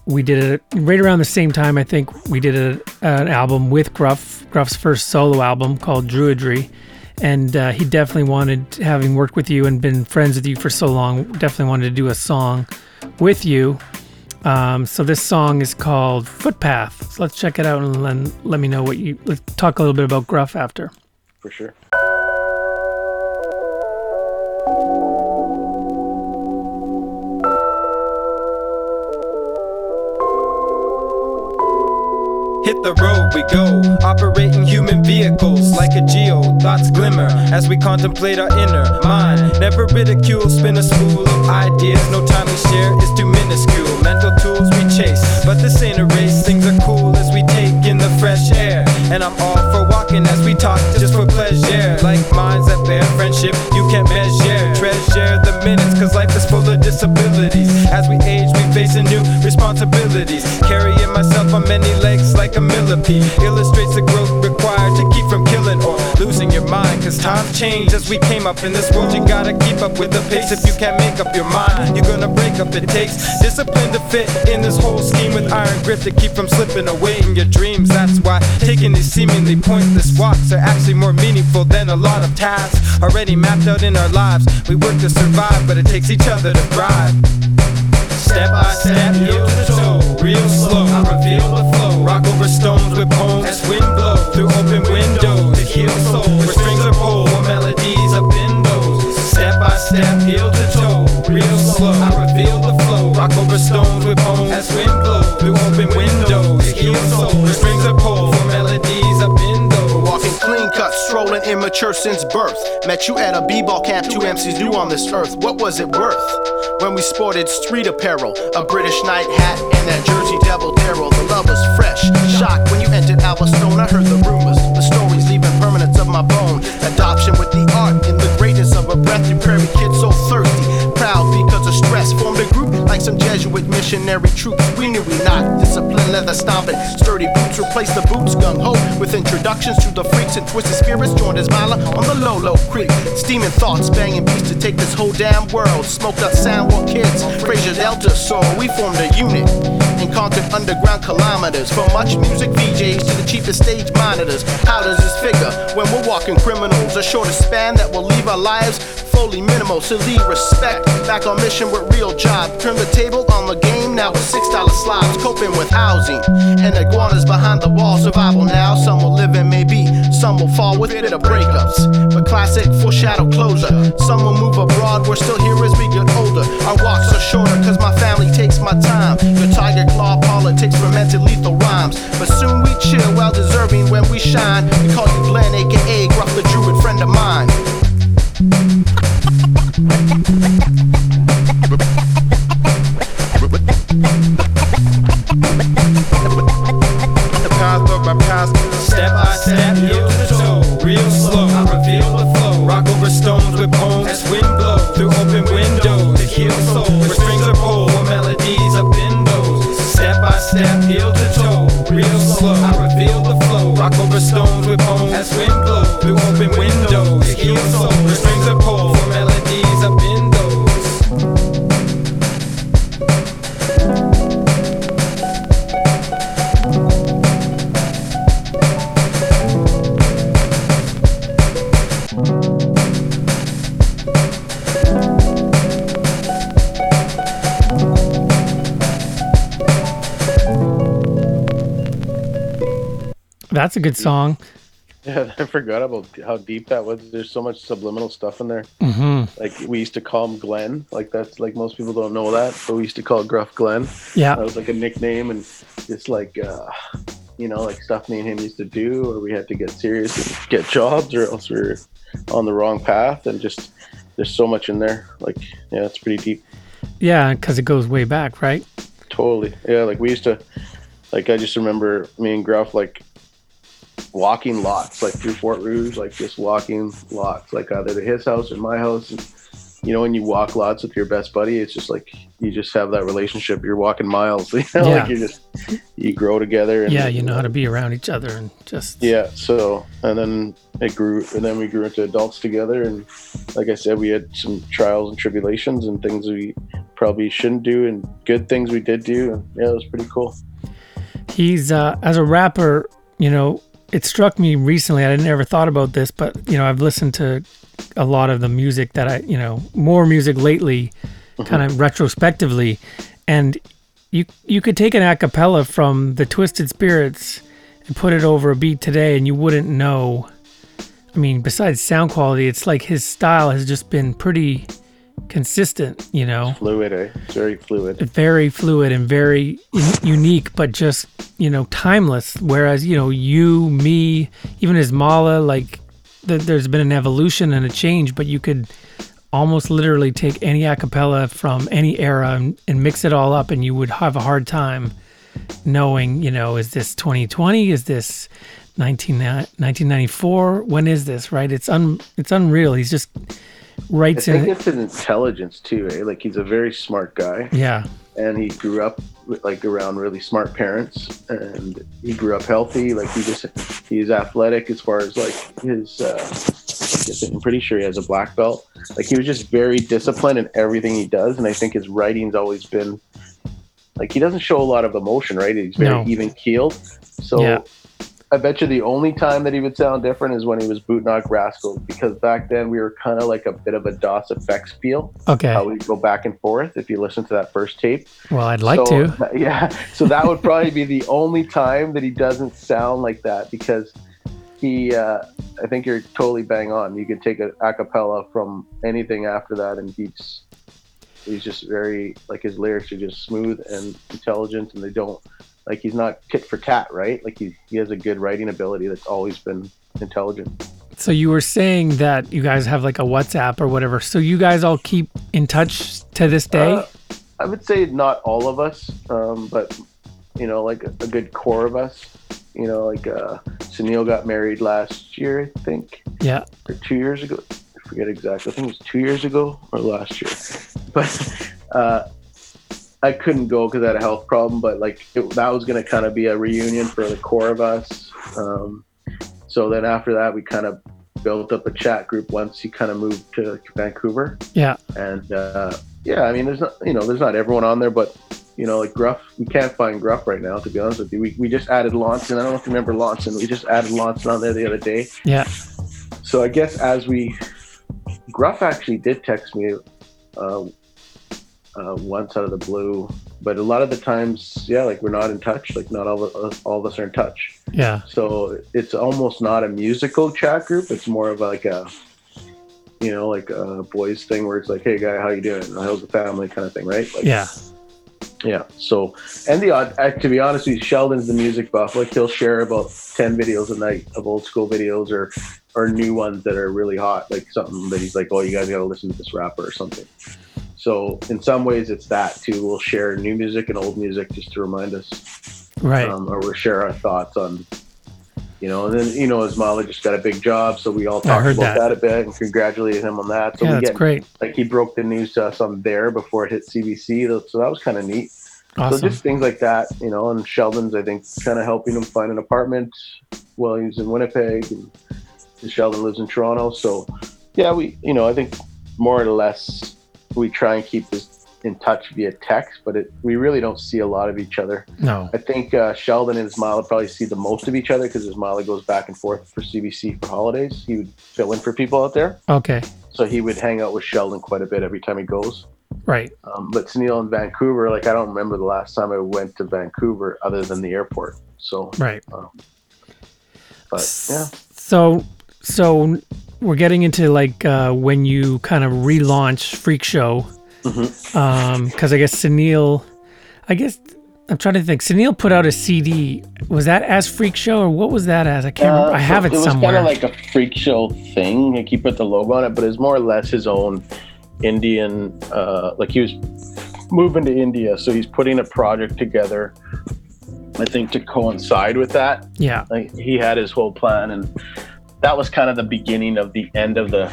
we did it right around the same time. I think we did a, an album with Gruff, Gruff's first solo album called Druidry. And uh, he definitely wanted, having worked with you and been friends with you for so long, definitely wanted to do a song with you. Um, so this song is called Footpath. So let's check it out and then let me know what you. Let's talk a little bit about Gruff after. for sure. Hit the road we go, operating human vehicles like a geo. Thoughts glimmer as we contemplate our inner mind. Never ridicule, spin a spool of ideas. No time we share is too minuscule. Mental tools we chase, but this ain't a race. Things are cool as we take in the fresh air. And I'm all for walking as we talk just for pleasure. Like minds that bear friendship, you can't measure. Treasure the minutes, cause life is full of disabilities. As we age, we facing new responsibilities. Carrying myself on many legs like a millipede. Illustrates the growth required to keep from killing or losing your mind. Cause times change as we came up in this world. You gotta keep up with the pace. If you can't make up your mind, you're gonna break up. It takes discipline to fit in this whole scheme with iron grip to keep from slipping away in your dreams. That's why taking these seemingly pointless walks are actually more meaningful than a lot of tasks already mapped out in our lives. We work to survive, but it takes each other to thrive. Step by step, heel to toe, real slow. I reveal the flow. Rock over stones with poems as wind blow through open windows. Heal souls, where strings are more melodies up in. Step by step, heel to toe, real slow. I reveal the flow. Rock over stones with poems as wind blow through open windows. Heal souls, where strings are more melodies up in. Walking clean cut, strolling immature since birth. Met you at a b-ball camp, two MCs new on this earth. What was it worth? When we sported street apparel, a British night hat, and that Jersey Devil Daryl. The love was fresh. Shocked when you entered Alvastone, I heard the rumors, my bone. Jesuit missionary troops. We knew we not disciplined, leather stomping, sturdy boots. Replaced the boots gung ho with introductions to the freaks and twisted spirits. Joined as Mila on the Lolo Creek. Steaming thoughts, banging beats to take this whole damn world. Smoked out Soundwalk kids, Fraser Delta soul. We formed a unit and conquered underground kilometers. From MuchMusic VJs to the cheapest stage monitors. How does this figure when we're walking criminals? A shorter span that will leave our lives fully minimal. Silly respect. Back on mission with real job. Turn the table on the game now with six dollar slobs. Coping with housing and iguanas behind the wall. Survival now. Some will live and maybe some will fall with bitter breakups. But classic foreshadow closure. Some will move abroad. We're still here as we get older. Our walks are shorter cause my family takes my time. Your tiger claw politics fermented lethal rhymes. But soon we chill, well deserving when we shine. We call you Glenn, aka Gruff the Druid, friend of mine. Thank you. That's a good song. Yeah, I forgot about how deep that was. There's so much subliminal stuff in there. Mhm. Like we used to call him Glenn. Like that's like most people don't know that, but we used to call Gruff Glenn. Yeah. that was like a nickname, and just like uh, you know, like stuff me and him used to do, or we had to get serious and get jobs, or else we are on the wrong path. And just there's so much in there. Like yeah, it's pretty deep. Yeah, because it goes way back, right? Totally. Yeah, like we used to like I just remember me and Gruff like walking lots, like through Fort Rouge, like just walking lots, like either to his house or my house. And you know, when you walk lots with your best buddy, it's just like you just have that relationship. You're walking miles, you know, Yeah. like you just you grow together. And, Yeah, you know how to be around each other and just Yeah. So and then it grew, and then we grew into adults together. And like I said, we had some trials and tribulations and things we probably shouldn't do, and good things we did do. And yeah, it was pretty cool. he's uh, as a rapper you know it struck me recently i never thought about this but you know i've listened to a lot of the music that i you know more music lately mm-hmm. kind of retrospectively and you you could take an a cappella from the twisted spirits and put it over a beat today and you wouldn't know. I mean besides sound quality it's like his style has just been pretty consistent you know Fluid, eh? Very fluid. very fluid and very unique, but just you know timeless. Whereas you know you, me, even as Mala, like th- there's been an evolution and a change, but you could almost literally take any a cappella from any era and, and mix it all up, and you would have a hard time knowing, you know, is this 2020? Is this 19, 1994? When is this? Right? It's un it's unreal. He's just I writes think in. it's an intelligence too, eh? Like he's a very smart guy. Yeah. And he grew up like around really smart parents, and he grew up healthy. Like he just he's athletic as far as like his. Uh, I I'm pretty sure he has a black belt. Like he was just very disciplined in everything he does, and I think his writing's always been like he doesn't show a lot of emotion, right? He's very No. even keeled. So Yeah. I bet you the only time that he would sound different is when he was Boot Knock Rascal, because back then we were kind of like a bit of a Das EFX feel. Okay. How we go back and forth if you listen to that first tape. Well, I'd like So, to. Yeah. So that would probably be the only time that he doesn't sound like that because he, uh, I think you're totally bang on. You could take a acapella from anything after that and he's, he's just very, like his lyrics are just smooth and intelligent and they don't, like he's not tit for tat, right? Like he, he has a good writing ability that's always been intelligent. So you were saying that you guys have like a WhatsApp or whatever. So you guys all keep in touch to this day? Uh, I would say not all of us, um, but you know, like a, a good core of us. You know, like uh, Sunil got married last year, I think, yeah. or two years ago. I forget exactly. I think it was two years ago or last year. But uh, I couldn't go because I had a health problem. But like it, that was going to kind of be a reunion for the core of us. Um, so then after that, we kind of built up a chat group once he kind of moved to Vancouver Yeah. and uh, yeah, I mean, there's not you know, there's not everyone on there, but you know, like Gruff, we can't find Gruff right now. To be honest with you, we, we just added Lonson. I don't know if you remember Lonson. We just added Lonson on there the other day. Yeah. So I guess as we, Gruff actually did text me uh, uh, once out of the blue, but a lot of the times, yeah, like we're not in touch. Like not all of us, all of us are in touch. Yeah. So it's almost not a musical chat group. It's more of like a, you know, like a boys thing where it's like, hey guy, how you doing? How's the family kind of thing, right? Like, Yeah. Yeah. So, and the odd, uh, to be honest with you, Sheldon's the music buff. Like he'll share about ten videos a night of old school videos or or new ones that are really hot, like something that he's like, oh, you guys got to listen to this rapper or something. So in some ways, it's that too. We'll share new music and old music just to remind us, Right. Um, or we'll share our thoughts on, you know. And then you know, Ismaila just got a big job, so we all talked about that. that. a bit and congratulated him on that. So Yeah, we that's get, great. Like he broke the news to us on there before it hit CBC, so that was kind of neat. Awesome. So just things like that, you know. And Sheldon's, I think, kind of helping him find an apartment while he's in Winnipeg, and, and Sheldon lives in Toronto. So yeah, we, you know, I think more or less we try and keep this in touch via text, but it, we really don't see a lot of each other. No. I think uh, Sheldon and Ismaila probably see the most of each other because Ismaila goes back and forth for CBC for holidays. He would fill in for people out there. Okay. So he would hang out with Sheldon quite a bit every time he goes. Right. Um, but Sunil in Vancouver, like I don't remember the last time I went to Vancouver other than the airport. So Right. Um, But yeah. So, so we're getting into like uh, when you kind of relaunch Freak Show, Mhm. um, because I guess Sunil, I guess I'm trying to think. Sunil put out a CD. Was that as Freak Show or what was that as? I can't remember. I Uh, have so it, it was kind of like a freak show thing. Like he put the logo on it, but it's more or less his own Indian. Uh, like he was moving to India, so he's putting a project together. I think to coincide with that. yeah. Like he had his whole plan, and that was kind of the beginning of the end of the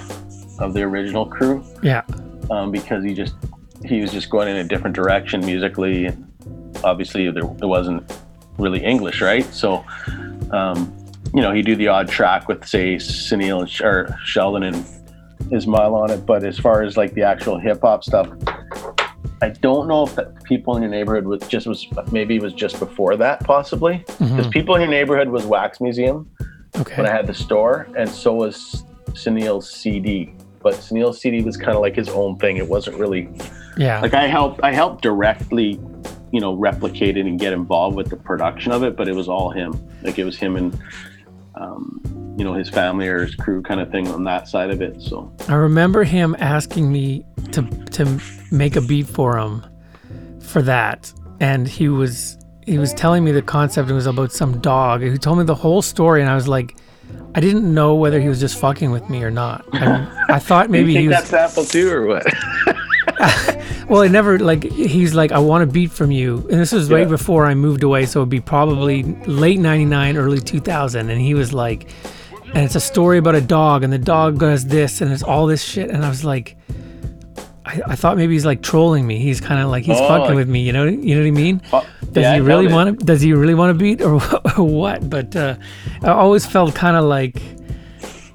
of the original crew. Yeah. um, because he just he was just going in a different direction musically and obviously there, there wasn't really english right so um, you know he'd do the odd track with say Sunil and Sh- or sheldon and ismail on it but as far as like the actual hip-hop stuff i don't know if that people in your neighborhood was just was maybe it was just before that possibly because Mhm. people in your neighborhood was wax museum Okay. when I had the store, and so was Sunil's CD. But Sunil's CD was kind of like his own thing. It wasn't really Yeah. like I helped. I helped directly, you know, replicate it and get involved with the production of it. But it was all him. Like it was him and, um, you know, his family or his crew kind of thing on that side of it. So I remember him asking me to to make a beat for him for that, and he was he was telling me the concept. It was about some dog. He told me the whole story, and I was like, I didn't know whether he was just fucking with me or not. I, I thought maybe you he was. that sample too, or what? Well, I never like. He's like, I want a beat from you, and this was right Yeah. before I moved away, so it'd be probably late '99, early 2000. And he was like, and it's a story about a dog, and the dog does this, and it's all this shit, and I was like. I, I thought maybe he's like trolling me. He's kind of like he's Oh, fucking like- with me. You know, you know what I mean? does yeah, he really want to? Does he really want to beat or, or what? But uh, I always felt kind of like,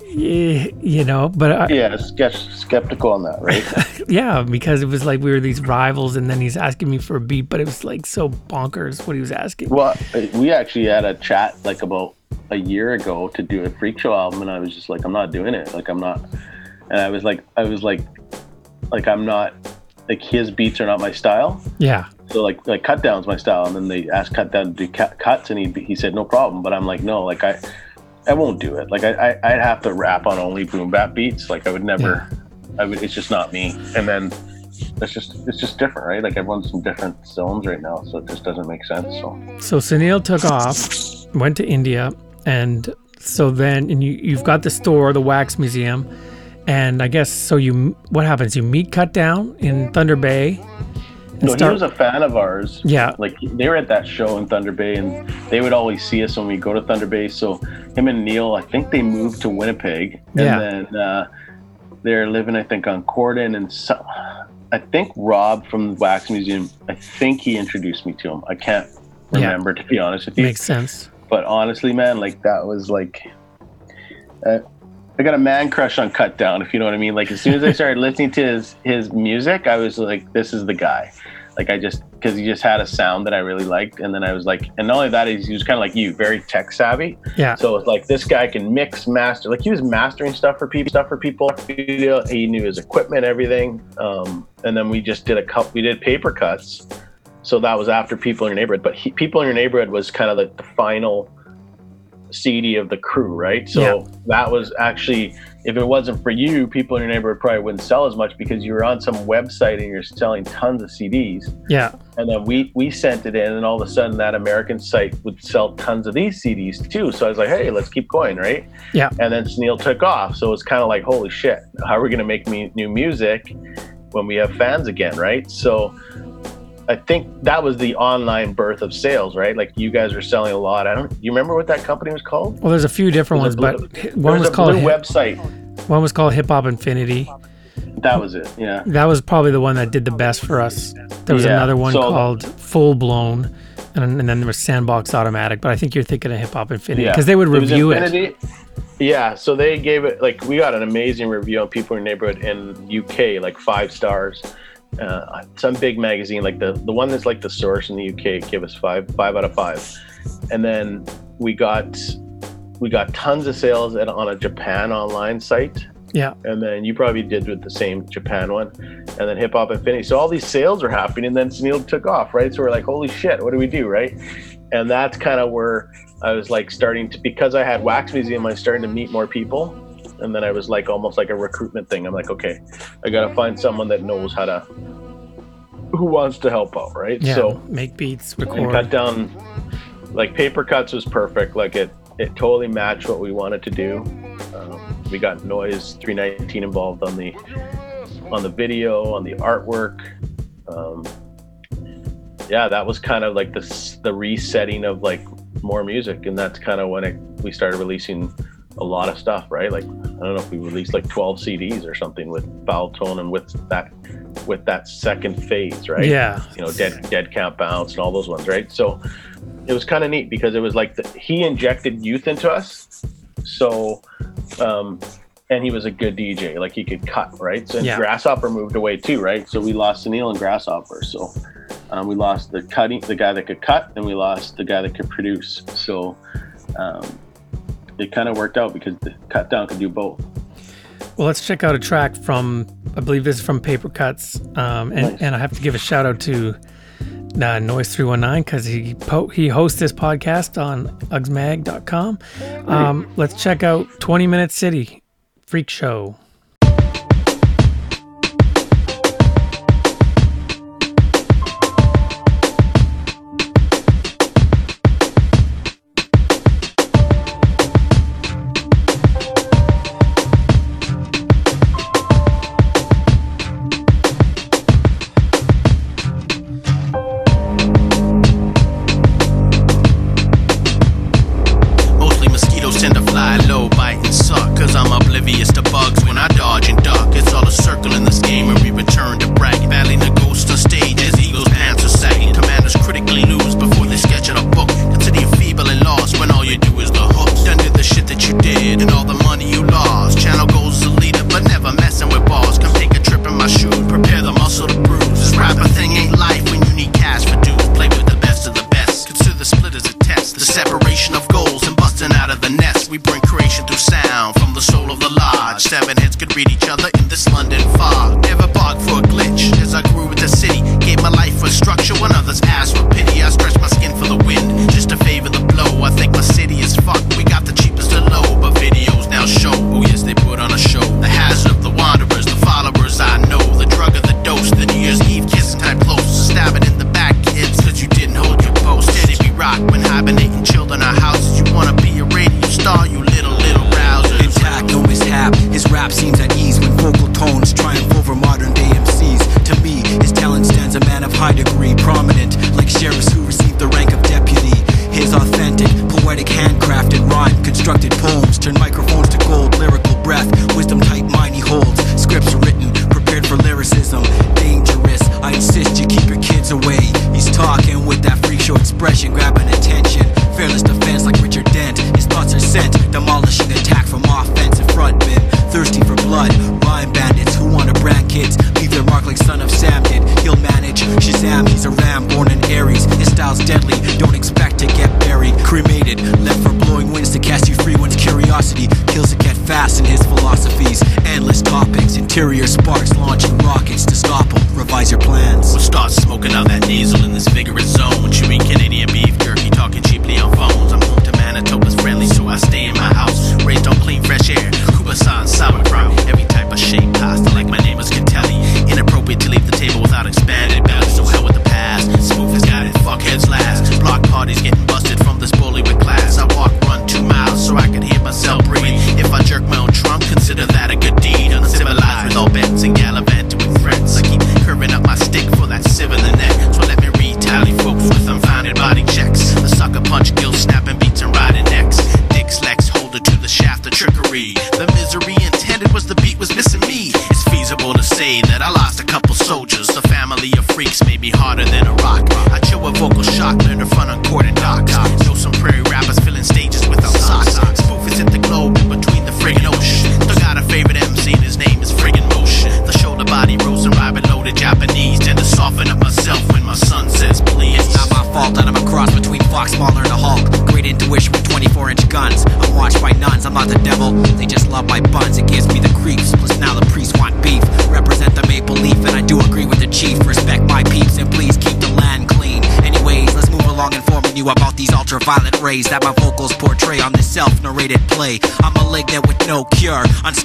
you know. But I, yeah, skeptical on that, right? yeah, because it was like we were these rivals, and then he's asking me for a beat, but it was like so bonkers what he was asking. Well, uh, we actually had a chat like about a year ago to do a freak show album, and I was just like, I'm not doing it. Like, I'm not. And I was like, I was like, like I'm not. Like his beats are not my style. Yeah, So like, like cut down's my style, and then they asked cut down to do cut, cuts, and he he said no problem. But I'm like, no, like I, I won't do it. Like I, I I'd have to rap on only boom bap beats. Like I would never. I would. It's just not me. And then. It's just it's just different, right? Like everyone's in different zones right now, so it just doesn't make sense. So So Sunil took off, went to India, and so then and you you've got the store, the wax museum, and I guess so. You what happens? You meet Cut Down in Thunder Bay. No, start- he was a fan of ours. Yeah. Like they were at that show in Thunder Bay and they would always see us when we go to Thunder Bay. So him and Neil, I think they moved to Winnipeg. And Yeah. then uh, they're living, I think, on Corydon and so I think Rob from the Wax Museum, I think he introduced me to him. I can't Yeah. remember to be honest with you. makes sense. But honestly, man, like that was like, uh, I got a man crush on Cut Down, if you know what I mean. Like as soon as I started listening to his his music, I was like, this is the guy. Like I just because he just had a sound that I really liked, and then I was like, and not only that, he was kind of like you, very tech savvy. Yeah. So it's like this guy can mix, master. Like he was mastering stuff for people, stuff for people. He knew his equipment, everything. Um, and then we just did a couple. We did paper cuts. So that was after People in Your Neighborhood. But he, People in Your Neighborhood was kind of like the final CD of the crew, right? So Yeah. that was actually, if it wasn't for you, People in Your Neighborhood probably wouldn't sell as much because you were on some website and you're selling tons of CDs. Yeah. And then we we sent it in, and all of a sudden that American site would sell tons of these CDs too. So I was like, hey, let's keep going, right? Yeah. And then Sunil took off, so it's kind of like, holy shit, how are we gonna make me new music when we have fans again, right? So I think that was the online birth of sales, right? Like you guys were selling a lot. I don't. You remember what that company was called? Well, there's a few different ones, but blue- hi- one was a called Hip- website. one was called Hip Hop Infinity. That was it. Yeah. That was probably the one that did the best for us. There was Yeah, another one so- called Full Blown, and, and then there was Sandbox Automatic. But I think you're thinking of Hip Hop Infinity Yeah. because they would review it. Infinity. Yeah, so they gave it like we got an amazing review on People in Your Neighborhood in UK, like five stars uh, some big magazine like the the one that's like the source in the UK gave us five five out of five, and then we got we got tons of sales at, on a Japan online site. Yeah, and then you probably did with the same Japan one, and then Hip Hop Infinity. So all these sales were happening, and then Sunil took off, right? So we're like, holy shit, what do we do, right? And that's kind of where I was like starting to because I had Wax Museum, I was starting to meet more people and then I was like almost like a recruitment thing. I'm like, okay, I gotta find someone that knows how to who wants to help out, right? Yeah, so make beats, record, cut down. Like paper cuts was perfect. Like it, it totally matched what we wanted to do. Um, we got noise 319 involved on the on the video, on the artwork. Um, yeah, that was kind of like the the resetting of like more music, and that's kind of when it, we started releasing a lot of stuff, right? Like I don't know if we released like 12 CDs or something with foul tone and with that with that second phase, right? Yeah. You know, dead dead count bounce and all those ones, right? So it was kind of neat because it was like the, he injected youth into us. So um and he was a good DJ, like he could cut, right? So yeah. Grasshopper moved away too, right? So we lost Sunil and Grasshopper. So um, we lost the cutting, the guy that could cut, and we lost the guy that could produce. So um, it kind of worked out because the cut down could do both. Well, let's check out a track from, I believe this is from Paper Cuts. Um, and, nice. and I have to give a shout out to uh, Noise 319 because he po- he hosts this podcast on ugsmag.com. Um, let's check out 20 Minute City Freak Show.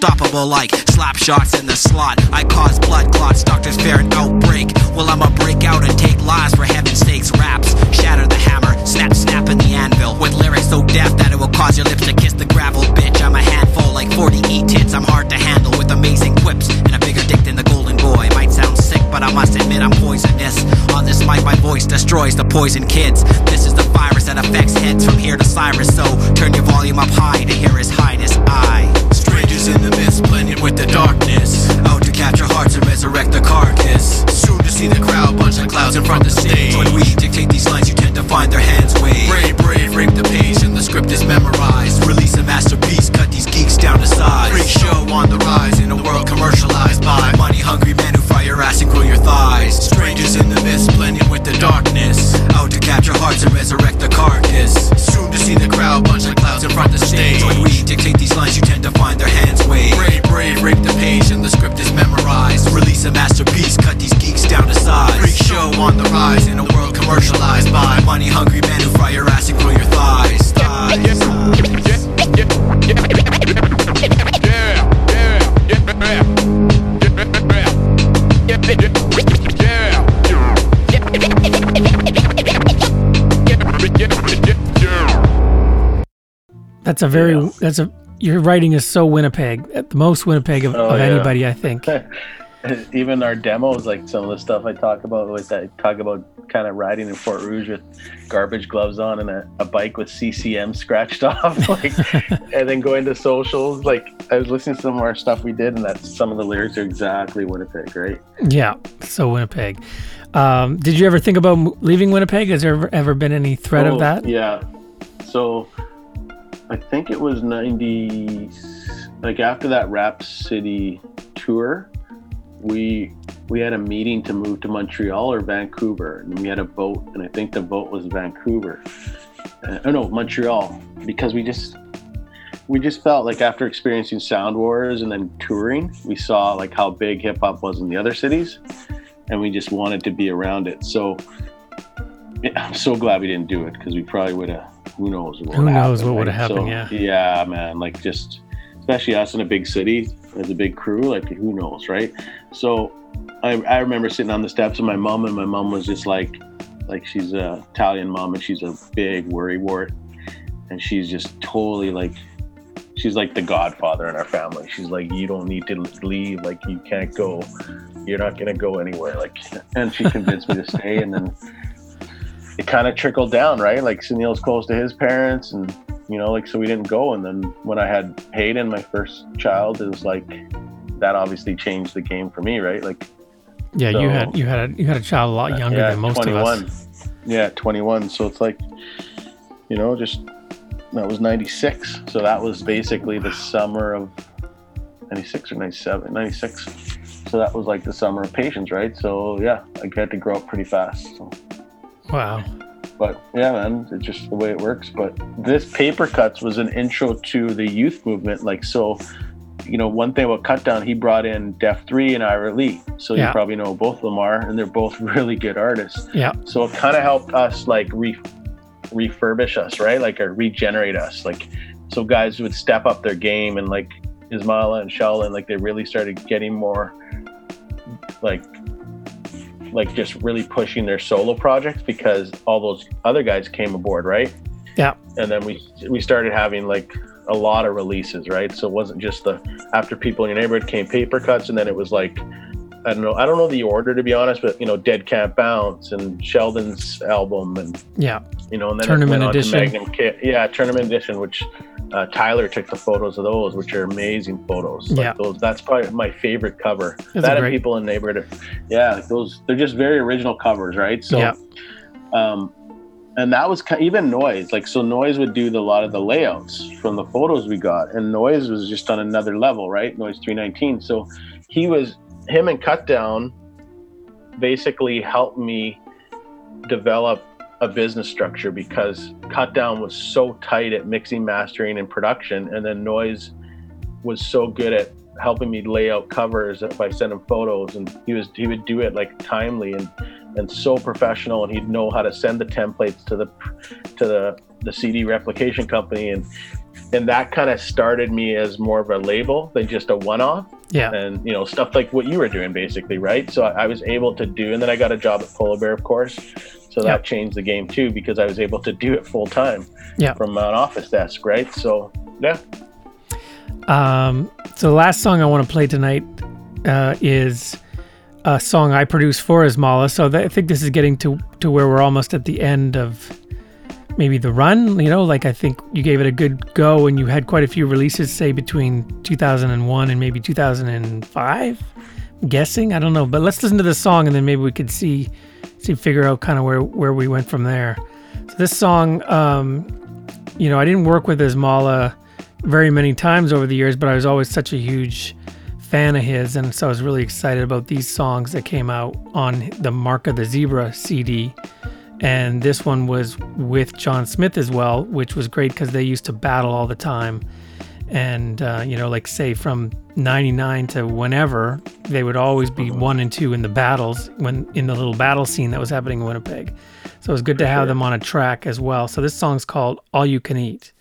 Unstoppable like slap shots in the slot. I cause blood clots, doctors fear an outbreak. Well, I'ma break out and take lives for heaven's sakes. Raps shatter the hammer, snap, snap in the anvil with lyrics so deaf that it will cause your lips to kiss the gravel. Bitch, I'm a handful like 40 e-tits. I'm hard to handle with amazing quips and a bigger dick than the golden boy. Might sound sick, but I must admit I'm poisonous. On this mic, my voice destroys the poison kids. That's a very that's a your writing is so Winnipeg, at the most Winnipeg of, Oh, of yeah. anybody, I think. Even our demos, like some of the stuff I talk about, was I talk about kind of riding in Fort Rouge with garbage gloves on and a, a bike with CCM scratched off, like, and then going to socials. Like I was listening to some of our stuff we did, and that's some of the lyrics are exactly Winnipeg, right? Yeah, so Winnipeg. Um, did you ever think about leaving Winnipeg? Has there ever, ever been any threat Oh, of that? Yeah. So I think it was 90 like after that Rap City tour, we we had a meeting to move to Montreal or Vancouver and we had a vote and I think the vote was Vancouver. Uh, oh no, Montreal because we just we just felt like after experiencing Sound Wars and then touring, we saw like how big hip hop was in the other cities and we just wanted to be around it. So I'm so glad we didn't do it because we probably would have. Who knows? What Who knows happened, what would've right? happened, So, yeah. Yeah, man. Like just, especially us in a big city as a big crew. Like who knows, right? So, I I remember sitting on the steps of my mom, and my mom was just like, like she's a Italian mom, and she's a big worry wart, and she's just totally like. She's like the godfather in our family. She's like, you don't need to leave. Like, you can't go. You're not gonna go anywhere. Like, and she convinced me to stay. And then it kind of trickled down, right? Like Sunil's close to his parents, and you know, like so we didn't go. And then when I had Hayden, my first child, it was like that obviously changed the game for me, right? Like Yeah, you had you had a, you had a child a lot uh, younger yeah, than most 21. of us. Yeah, 21. So it's like, you know, just that was 96. So that was basically the summer of 96 or 97, 96. So that was like the summer of patience, right? So yeah, I had to grow up pretty fast. So. Wow. But yeah, man, it's just the way it works. But this paper cuts was an intro to the youth movement. Like so, you know, one thing about Cut Down, he brought in Def Three and Ira Lee. So Yeah. you probably know both of them are, and they're both really good artists. Yeah. So it kind of helped us like re- refurbish us, right? Like or regenerate us. Like so guys would step up their game and like Ismaila and Sheldon, like they really started getting more like like just really pushing their solo projects because all those other guys came aboard, right? Yeah. And then we we started having like a lot of releases, right? So it wasn't just the after people in your neighborhood came paper cuts, and then it was like I don't know, I don't know the order to be honest, but you know, Dead Can't Bounce and Sheldon's album, and Yeah. you know, and then Tournament edition. to Magnum Kit, yeah, Tournament Edition, which uh, Tyler took the photos of those, which are amazing photos. Like Yeah. those, that's probably my favorite cover. That's that and great- people in the neighborhood, yeah, like those they're just very original covers, right? So, Yeah. um, and that was ki- even noise like so noise would do the, a lot of the layouts from the photos we got and noise was just on another level right noise 319 so he was him and cut down basically helped me develop a business structure because cut down was so tight at mixing mastering and production and then noise was so good at helping me lay out covers if i sent him photos and he was he would do it like timely and and so professional, and he'd know how to send the templates to the to the the CD replication company, and and that kind of started me as more of a label than just a one-off. Yeah. And you know stuff like what you were doing, basically, right? So I, I was able to do, and then I got a job at Polar Bear, of course. So Yeah. that changed the game too because I was able to do it full time Yeah. from an office desk, right? So yeah, Um, so the last song I want to play tonight uh, is a song I produced for Ismala. So th- I think this is getting to to where we're almost at the end of maybe the run. You know, like I think you gave it a good go, and you had quite a few releases, say between 2001 and maybe 2005. I'm guessing I don't know, but let's listen to the song, and then maybe we could see see figure out kind of where where we went from there. So this song, um, you know, I didn't work with Ismala very many times over the years, but I was always such a huge fan of his, and so I was really excited about these songs that came out on the Mark of the Zebra CD. And this one was with John Smith as well, which was great because they used to battle all the time. And, uh, you know, like say from 99 to whenever, they would always be one and two in the battles when in the little battle scene that was happening in Winnipeg. So it was good to have them on a track as well. So this song's called All You Can Eat.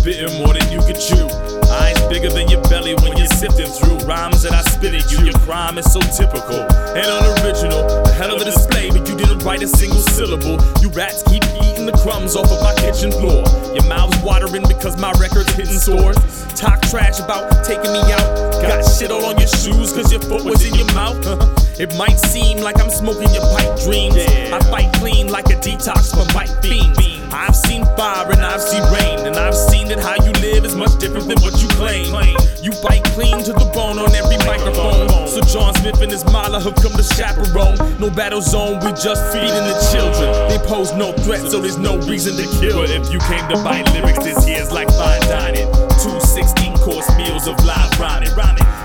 You might have bitten more than you could chew. Eyes bigger than your belly when you're sifting through rhymes that I spit at you. Your crime is so typical and unoriginal. A hell of a display, but you didn't write a single syllable. You rats keep eating the crumbs off of my kitchen floor. Your mouth's watering because my record's hitting stores. Talk trash about taking me out. Got shit all on your shoes cause your foot was in your mouth. It might seem like I'm smoking your pipe dreams. I fight clean like a detox from white fiends. I've seen fire and I've seen rain, and I've seen that how you live is much different than what you claim. You bite clean to the bone on every microphone. So John Smith and Ismala have come to chaperone. No battle zone, we just feeding the children. They pose no threat, so there's no reason to kill. But if you came to bite lyrics, this here's like fine dining. Two 16 course meals of live rhyming.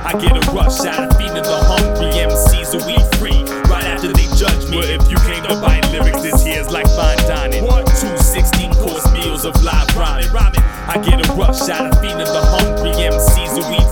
I get a rush out of feeding the hungry MCs who eat free right after they judge me. But if you came to bite lyrics, this here's like fine of live rhyming. I get a rush out of feeding the hungry MCs who eat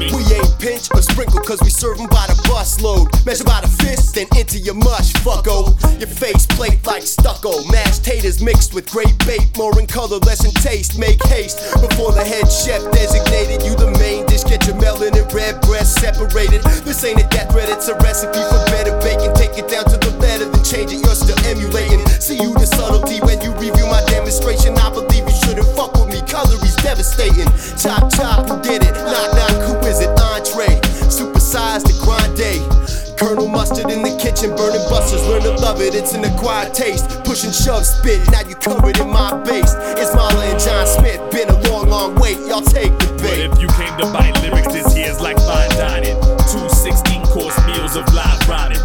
me. We ain't pinch or sprinkle cause we serve 'em by the bus load. Measure by the fist, then into your mush, fucko. Your face plate like stucco. Mashed taters mixed with great bait. More in color, less in taste. Make haste before the head chef designated you the main dish. Get your melon and red breast separated. This ain't a death threat, it's a recipe for better bacon. Take it down to the better, then change it. You're still emulating. See you the subtlety when you review my demonstration. I believe you shouldn't fuck with me. Colory's devastating. Chop chop, who did it? Knock knock, who is it? Entree. Supersized the grande. Colonel mustard in the kitchen, burning busters. Learn to love it, it's an acquired taste. Push and shove, spit, now you covered in my base. It's Mala and John Smith, been a long, long wait. Y'all take the But bait. if you came to bite lyrics, this here's like fine dining. Two 16 course meals of live rhyming.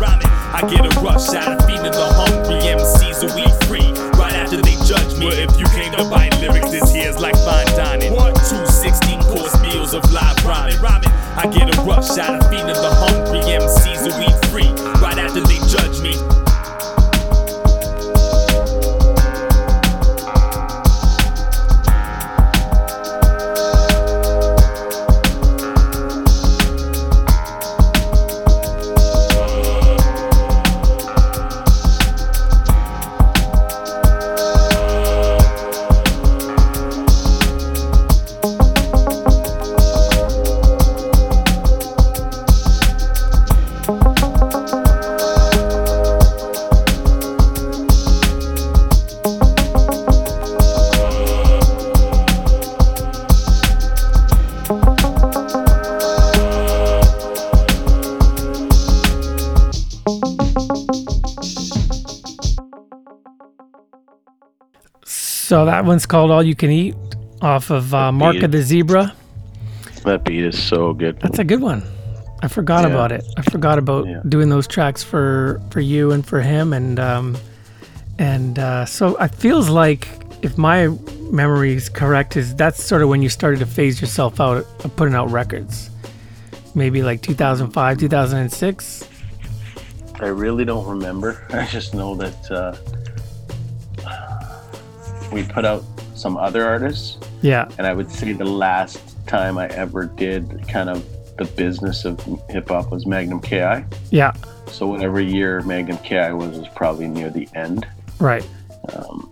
I get a rush out of feeding the hungry MCs who eat free right after they judge me. But if you came to bite of live rhyming. I get a rush out of feeding the hungry So that one's called All You Can Eat off of uh, Mark of the Zebra. that beat is so good. That's a good one. I forgot Yeah. about it. I forgot about doing those tracks for for you and for him, and um, and uh, so it feels like if my memory is correct, is that's sort of when you started to phase yourself out of putting out records, maybe like 2005, 2006. I really don't remember. I just know that uh, we put out some other artists. Yeah. And I would say the last time I ever did kind of the business of hip hop was Magnum KI. Yeah. So whatever year Magnum KI was was probably near the end. Right. Um,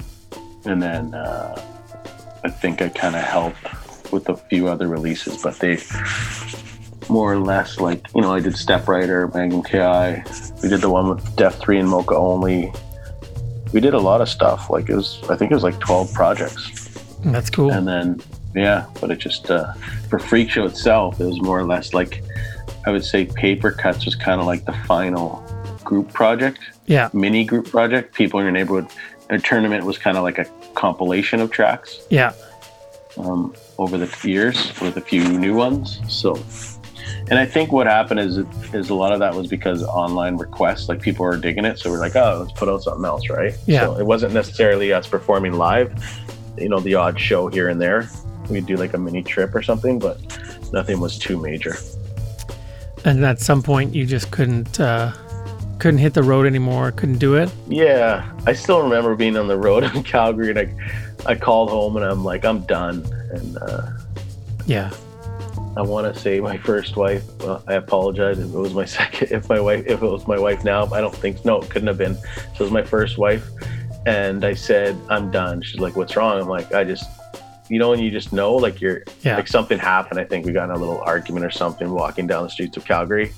and then uh, I think I kind of helped with a few other releases, but they more or less like you know I did Step Rider, Magnum KI. We did the one with Def3 and Moka Only. We did a lot of stuff. Like it was, I think it was like twelve projects. That's cool. And then yeah, but it just uh, for Frek Sho itself, it was more or less like I would say Paper Cuts was kind of like the final group project Yeah. mini group project. People in your neighborhood. A tournament was kind of like a compilation of tracks Yeah. um, over the years with a few new ones. So, and I think what happened is is a lot of that was because online requests, like people were digging it, so we're like, oh, let's put out something else, right? Yeah. So it wasn't necessarily us performing live. You know, the odd show here and there. We'd do like a mini trip or something, but nothing was too major. And at some point, you just couldn't uh, couldn't hit the road anymore. Couldn't do it. Yeah, I still remember being on the road in Calgary, and I, I called home and I'm like, I'm done. And uh, Yeah. I want to say my first wife. Well, I apologize if it was my second. If my wife, if it was my wife now, I don't think. No, it couldn't have been. So it was my first wife, and I said, I'm done. She's like, What's wrong? I'm like, I just, you know, when you just know, like you're, Yeah. like something happened. I think we got in a little argument or something walking down the streets of Calgary.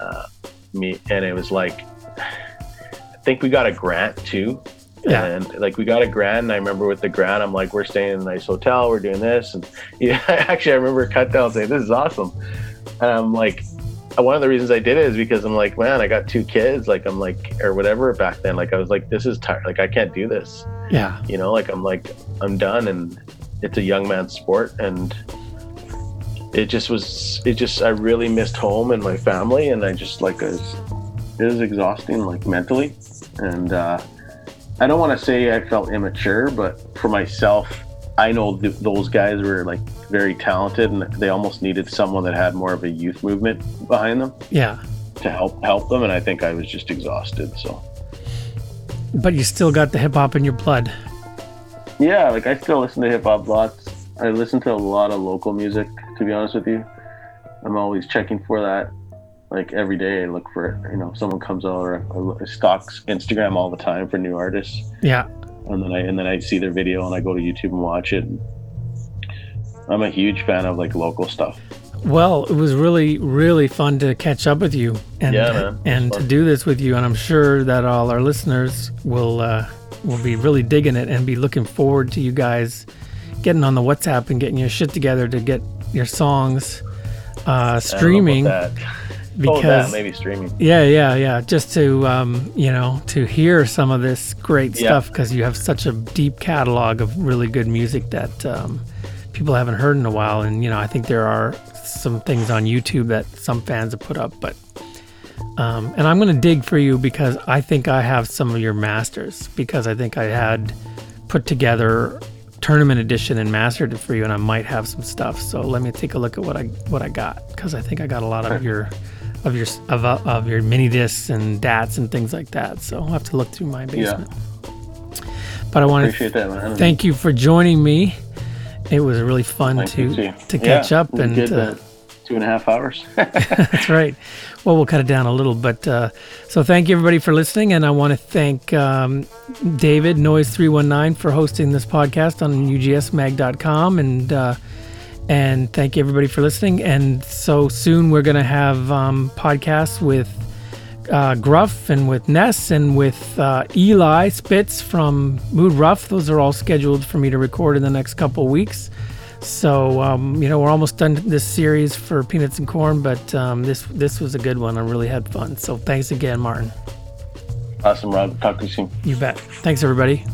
Uh, me and it was like, I think we got a grant too. Yeah. And like we got a grant, and I remember with the grant, I'm like, we're staying in a nice hotel, we're doing this, and yeah, actually, I remember cut down saying, "This is awesome," and I'm like, one of the reasons I did it is because I'm like, man, I got two kids, like I'm like, or whatever back then, like I was like, this is tired, like I can't do this, Yeah. you know, like I'm like, I'm done, and it's a young man's sport, and it just was, it just, I really missed home and my family, and I just like, it was, it was exhausting, like mentally, and. uh I don't want to say I felt immature, but for myself, I know th- those guys were like very talented, and they almost needed someone that had more of a youth movement behind them Yeah. to help help them. And I think I was just exhausted. So But you still got the hip hop in your blood. yeah, like I still listen to hip hop lots. I listen to a lot of local music. To be honest with you, I'm always checking for that. Like every day, I look for. You know, someone comes or I stalks Instagram all the time for new artists. Yeah. and then I and then I see their video and I go to YouTube and watch it. I'm a huge fan of like local stuff. Well, it was really, really fun to catch up with you and Yeah, man. It was and to do this with you. And I'm sure that all our listeners will uh, will be really digging it and be looking forward to you guys getting on the WhatsApp and getting your shit together to get your songs uh, streaming. I don't know about that. oh, Because that maybe streaming. yeah, yeah, yeah. Just to um, you know to hear some of this great Yeah. stuff because you have such a deep catalog of really good music that um, people haven't heard in a while. And you know, I think there are some things on YouTube that some fans have put up, but um, and I'm gonna dig for you because I think I have some of your masters because I think I had put together tournament edition and mastered it for you, and I might have some stuff. So let me take a look at what I what I got because I think I got a lot of your of your of, uh, of your mini discs and DATs and things like that. So I'll have to look through my basement. But I want to thank you for joining me. It was really fun Thank to to catch Yeah, up and uh, two and a half hours. that's right. Well, we'll cut it down a little, but uh, so thank you everybody for listening, and I want to thank um, David Noise three one nine for hosting this podcast on UGSMag.com, and uh, and thank you everybody for listening. And so soon we're gonna have um, podcasts with uh, Gruff and with Ness and with uh, Eli Spitz from Mood Ruff. Those are all scheduled for me to record in the next couple weeks. So um, you know we're almost done this series for Peanuts and Corn, but um, this this was a good one. I really had fun. So thanks again, Martin. awesome, Rob. Talk to you soon. You bet. Thanks everybody.